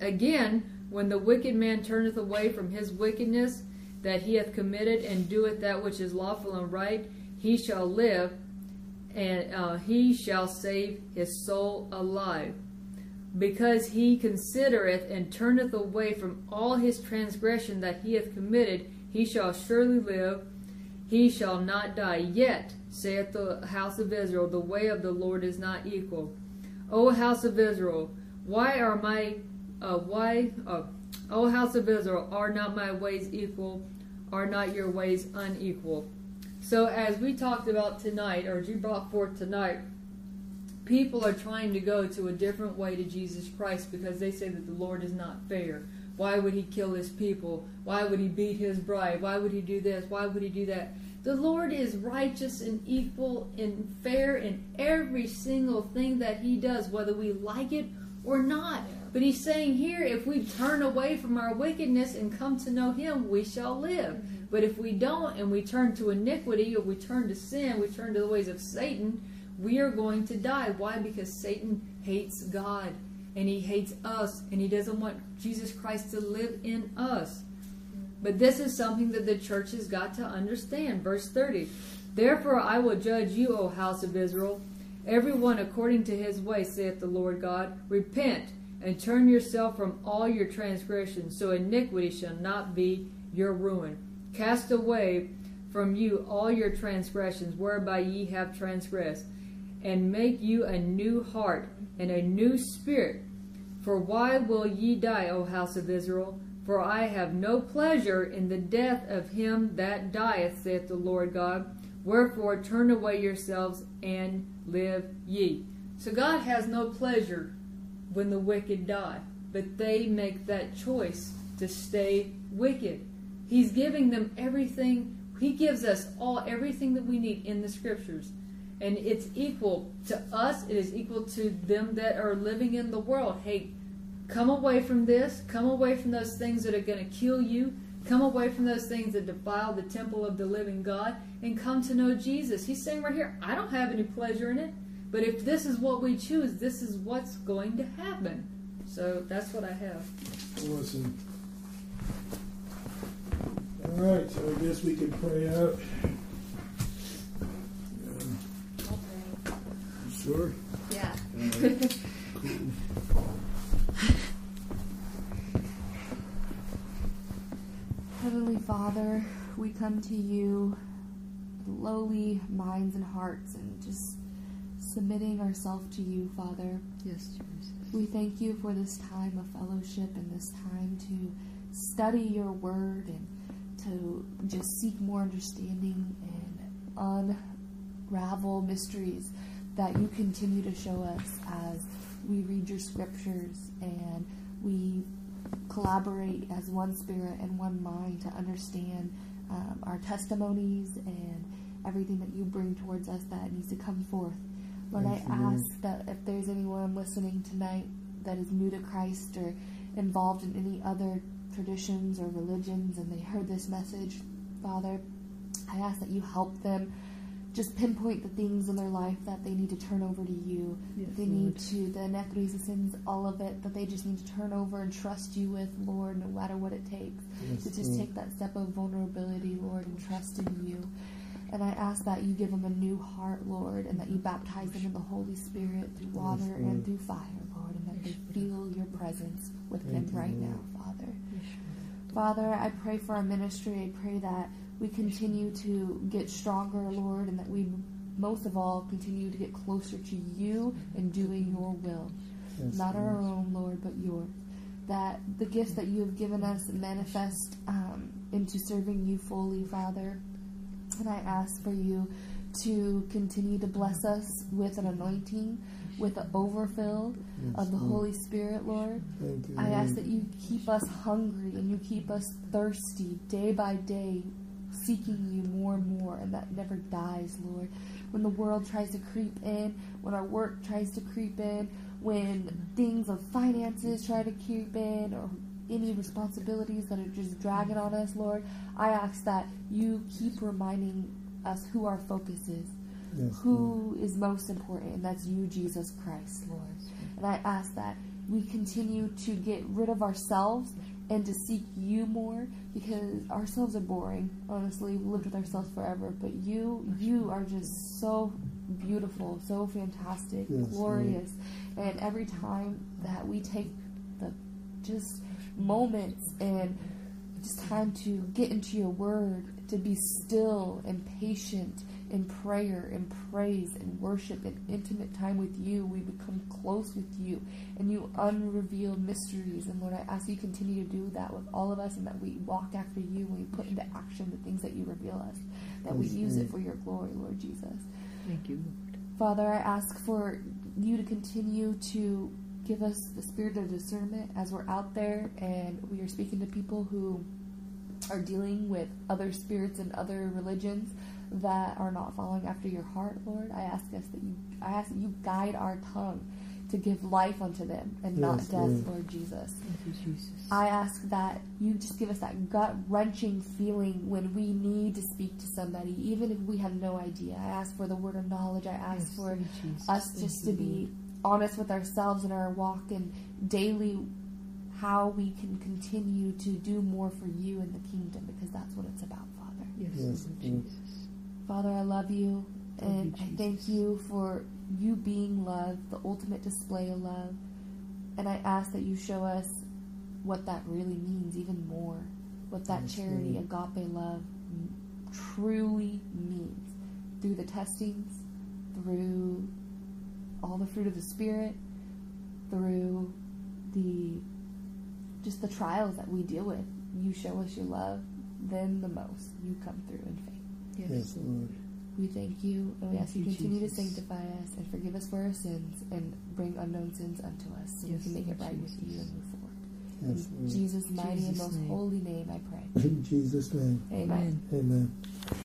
Again, when the wicked man turneth away from his wickedness that he hath committed and doeth that which is lawful and right, he shall live, and uh, he shall save his soul alive. Because he considereth and turneth away from all his transgression that he hath committed, he shall surely live, he shall not die. Yet, saith the house of Israel, the way of the Lord is not equal. O house of Israel, why are my, uh, why, uh, O house of Israel, are not my ways equal? Are not your ways unequal? So as we talked about tonight, or as you brought forth tonight, people are trying to go to a different way to Jesus Christ because they say that the Lord is not fair. Why would he kill his people? Why would he beat his bride? Why would he do this? Why would he do that? The Lord is righteous and equal and fair in every single thing that he does, whether we like it or not. But he's saying here, if we turn away from our wickedness and come to know him, we shall live. But if we don't and we turn to iniquity or we turn to sin, we turn to the ways of Satan, we are going to die. Why? Because Satan hates God and he hates us and he doesn't want Jesus Christ to live in us. But this is something that the church has got to understand. Verse 30 Therefore I will judge you, O house of Israel, everyone according to his way, saith the Lord God. Repent and turn yourself from all your transgressions, so iniquity shall not be your ruin. Cast away from you all your transgressions, whereby ye have transgressed, and make you a new heart and a new spirit. For why will ye die, O house of Israel? For I have no pleasure in the death of him that dieth, saith the Lord God. Wherefore turn away yourselves and live ye. So God has no pleasure when the wicked die, but they make that choice to stay wicked. He's giving them everything. He gives us all everything that we need in the scriptures. And it's equal to us, it is equal to them that are living in the world. Hey, come away from this, come away from those things that are going to kill you, come away from those things that defile the temple of the living God, and come to know Jesus. He's saying right here, I don't have any pleasure in it, but if this is what we choose, this is what's going to happen. So that's what I have. Awesome. All right, so I guess we can pray out. I'll pray. Sure. Yeah. Cool. Heavenly Father, we come to you with lowly minds and hearts and just submitting ourselves to you, Father. Yes, Jesus. We thank you for this time of fellowship and this time to study your word and to just seek more understanding and unravel mysteries that you continue to show us as we read your scriptures and we collaborate as one spirit and one mind to understand um, our testimonies and everything that you bring towards us that needs to come forth. Lord, I you, ask that if there's anyone listening tonight that is new to Christ or involved in any other traditions or religions and they heard this message, Father, I ask that you help them just pinpoint the things in their life that they need to turn over to you. Yes, they Lord. need to, the inequities, the sins, all of it, that they just need to turn over and trust you with, Lord, no matter what it takes. Yes, to just Lord. take that step of vulnerability, Lord, and trust in you. And I ask that you give them a new heart, Lord, and that you baptize them in the Holy Spirit through water Lord. and through fire, Lord, and that they feel your presence with them Thank you, right Lord. now. Yes. Father, I pray for our ministry. I pray that we continue to get stronger, Lord, and that we, most of all, continue to get closer to you and doing your will. Yes, Not our Lord. own, Lord, but yours. That the gifts that you have given us manifest um, into serving you fully, Father. And I ask for you to continue to bless us with an anointing, with an overfill of the. Holy Spirit, Lord. Thank you, I ask that you keep us hungry and you keep us thirsty day by day, seeking you more and more, and that never dies, Lord. When the world tries to creep in, when our work tries to creep in, when things of finances try to creep in, or any responsibilities that are just dragging on us, Lord, I ask that you keep reminding us who our focus is Yes, Lord. who is most important, and that's you, Jesus Christ, Lord. And I ask that we continue to get rid of ourselves and to seek you more because ourselves are boring. Honestly, we've lived with ourselves forever, but you, you are just so beautiful, so fantastic, Yes, glorious, and every time that we take the just moments and just time to get into your word, to be still and patient in prayer and praise and worship and intimate time with you. We become close with you and you unrevealed mysteries. And Lord, I ask you continue to do that with all of us and that we walk after you and we put into action the things that you reveal us, that we use it for your glory, Lord Jesus. Thank you, Lord. Father, I ask for you to continue to give us the spirit of discernment as we're out there and we are speaking to people who are dealing with other spirits and other religions that are not following after your heart, Lord. I ask us that you I ask that you guide our tongue to give life unto them and not death, Lord. Lord Jesus. Thank you, Jesus. I ask that you just give us that gut wrenching feeling when we need to speak to somebody, even if we have no idea. I ask for the word of knowledge. I ask Yes, for Jesus. us Thank just you, to be honest with ourselves in our walk and daily how we can continue to do more for you in the kingdom because that's what it's about, Father. Yes, Yes, Lord Lord. Jesus. Father, I love you Thank and you, I thank you for you being love, the ultimate display of love. And I ask that you show us what that really means even more, what that Yes, charity, agape love, truly means through the testings, through all the fruit of the Spirit, through the just the trials that we deal with. You show us your love, then the most. You come through in faith. Yes, Lord. We thank you and we ask you you, continue to sanctify us and forgive us for our sins and bring unknown sins unto us so Yes, we can make it Lord right with you and move forward. Yes, In Lord. Jesus' mighty and most name. holy name I pray. In Jesus' name. Amen. Amen. Amen.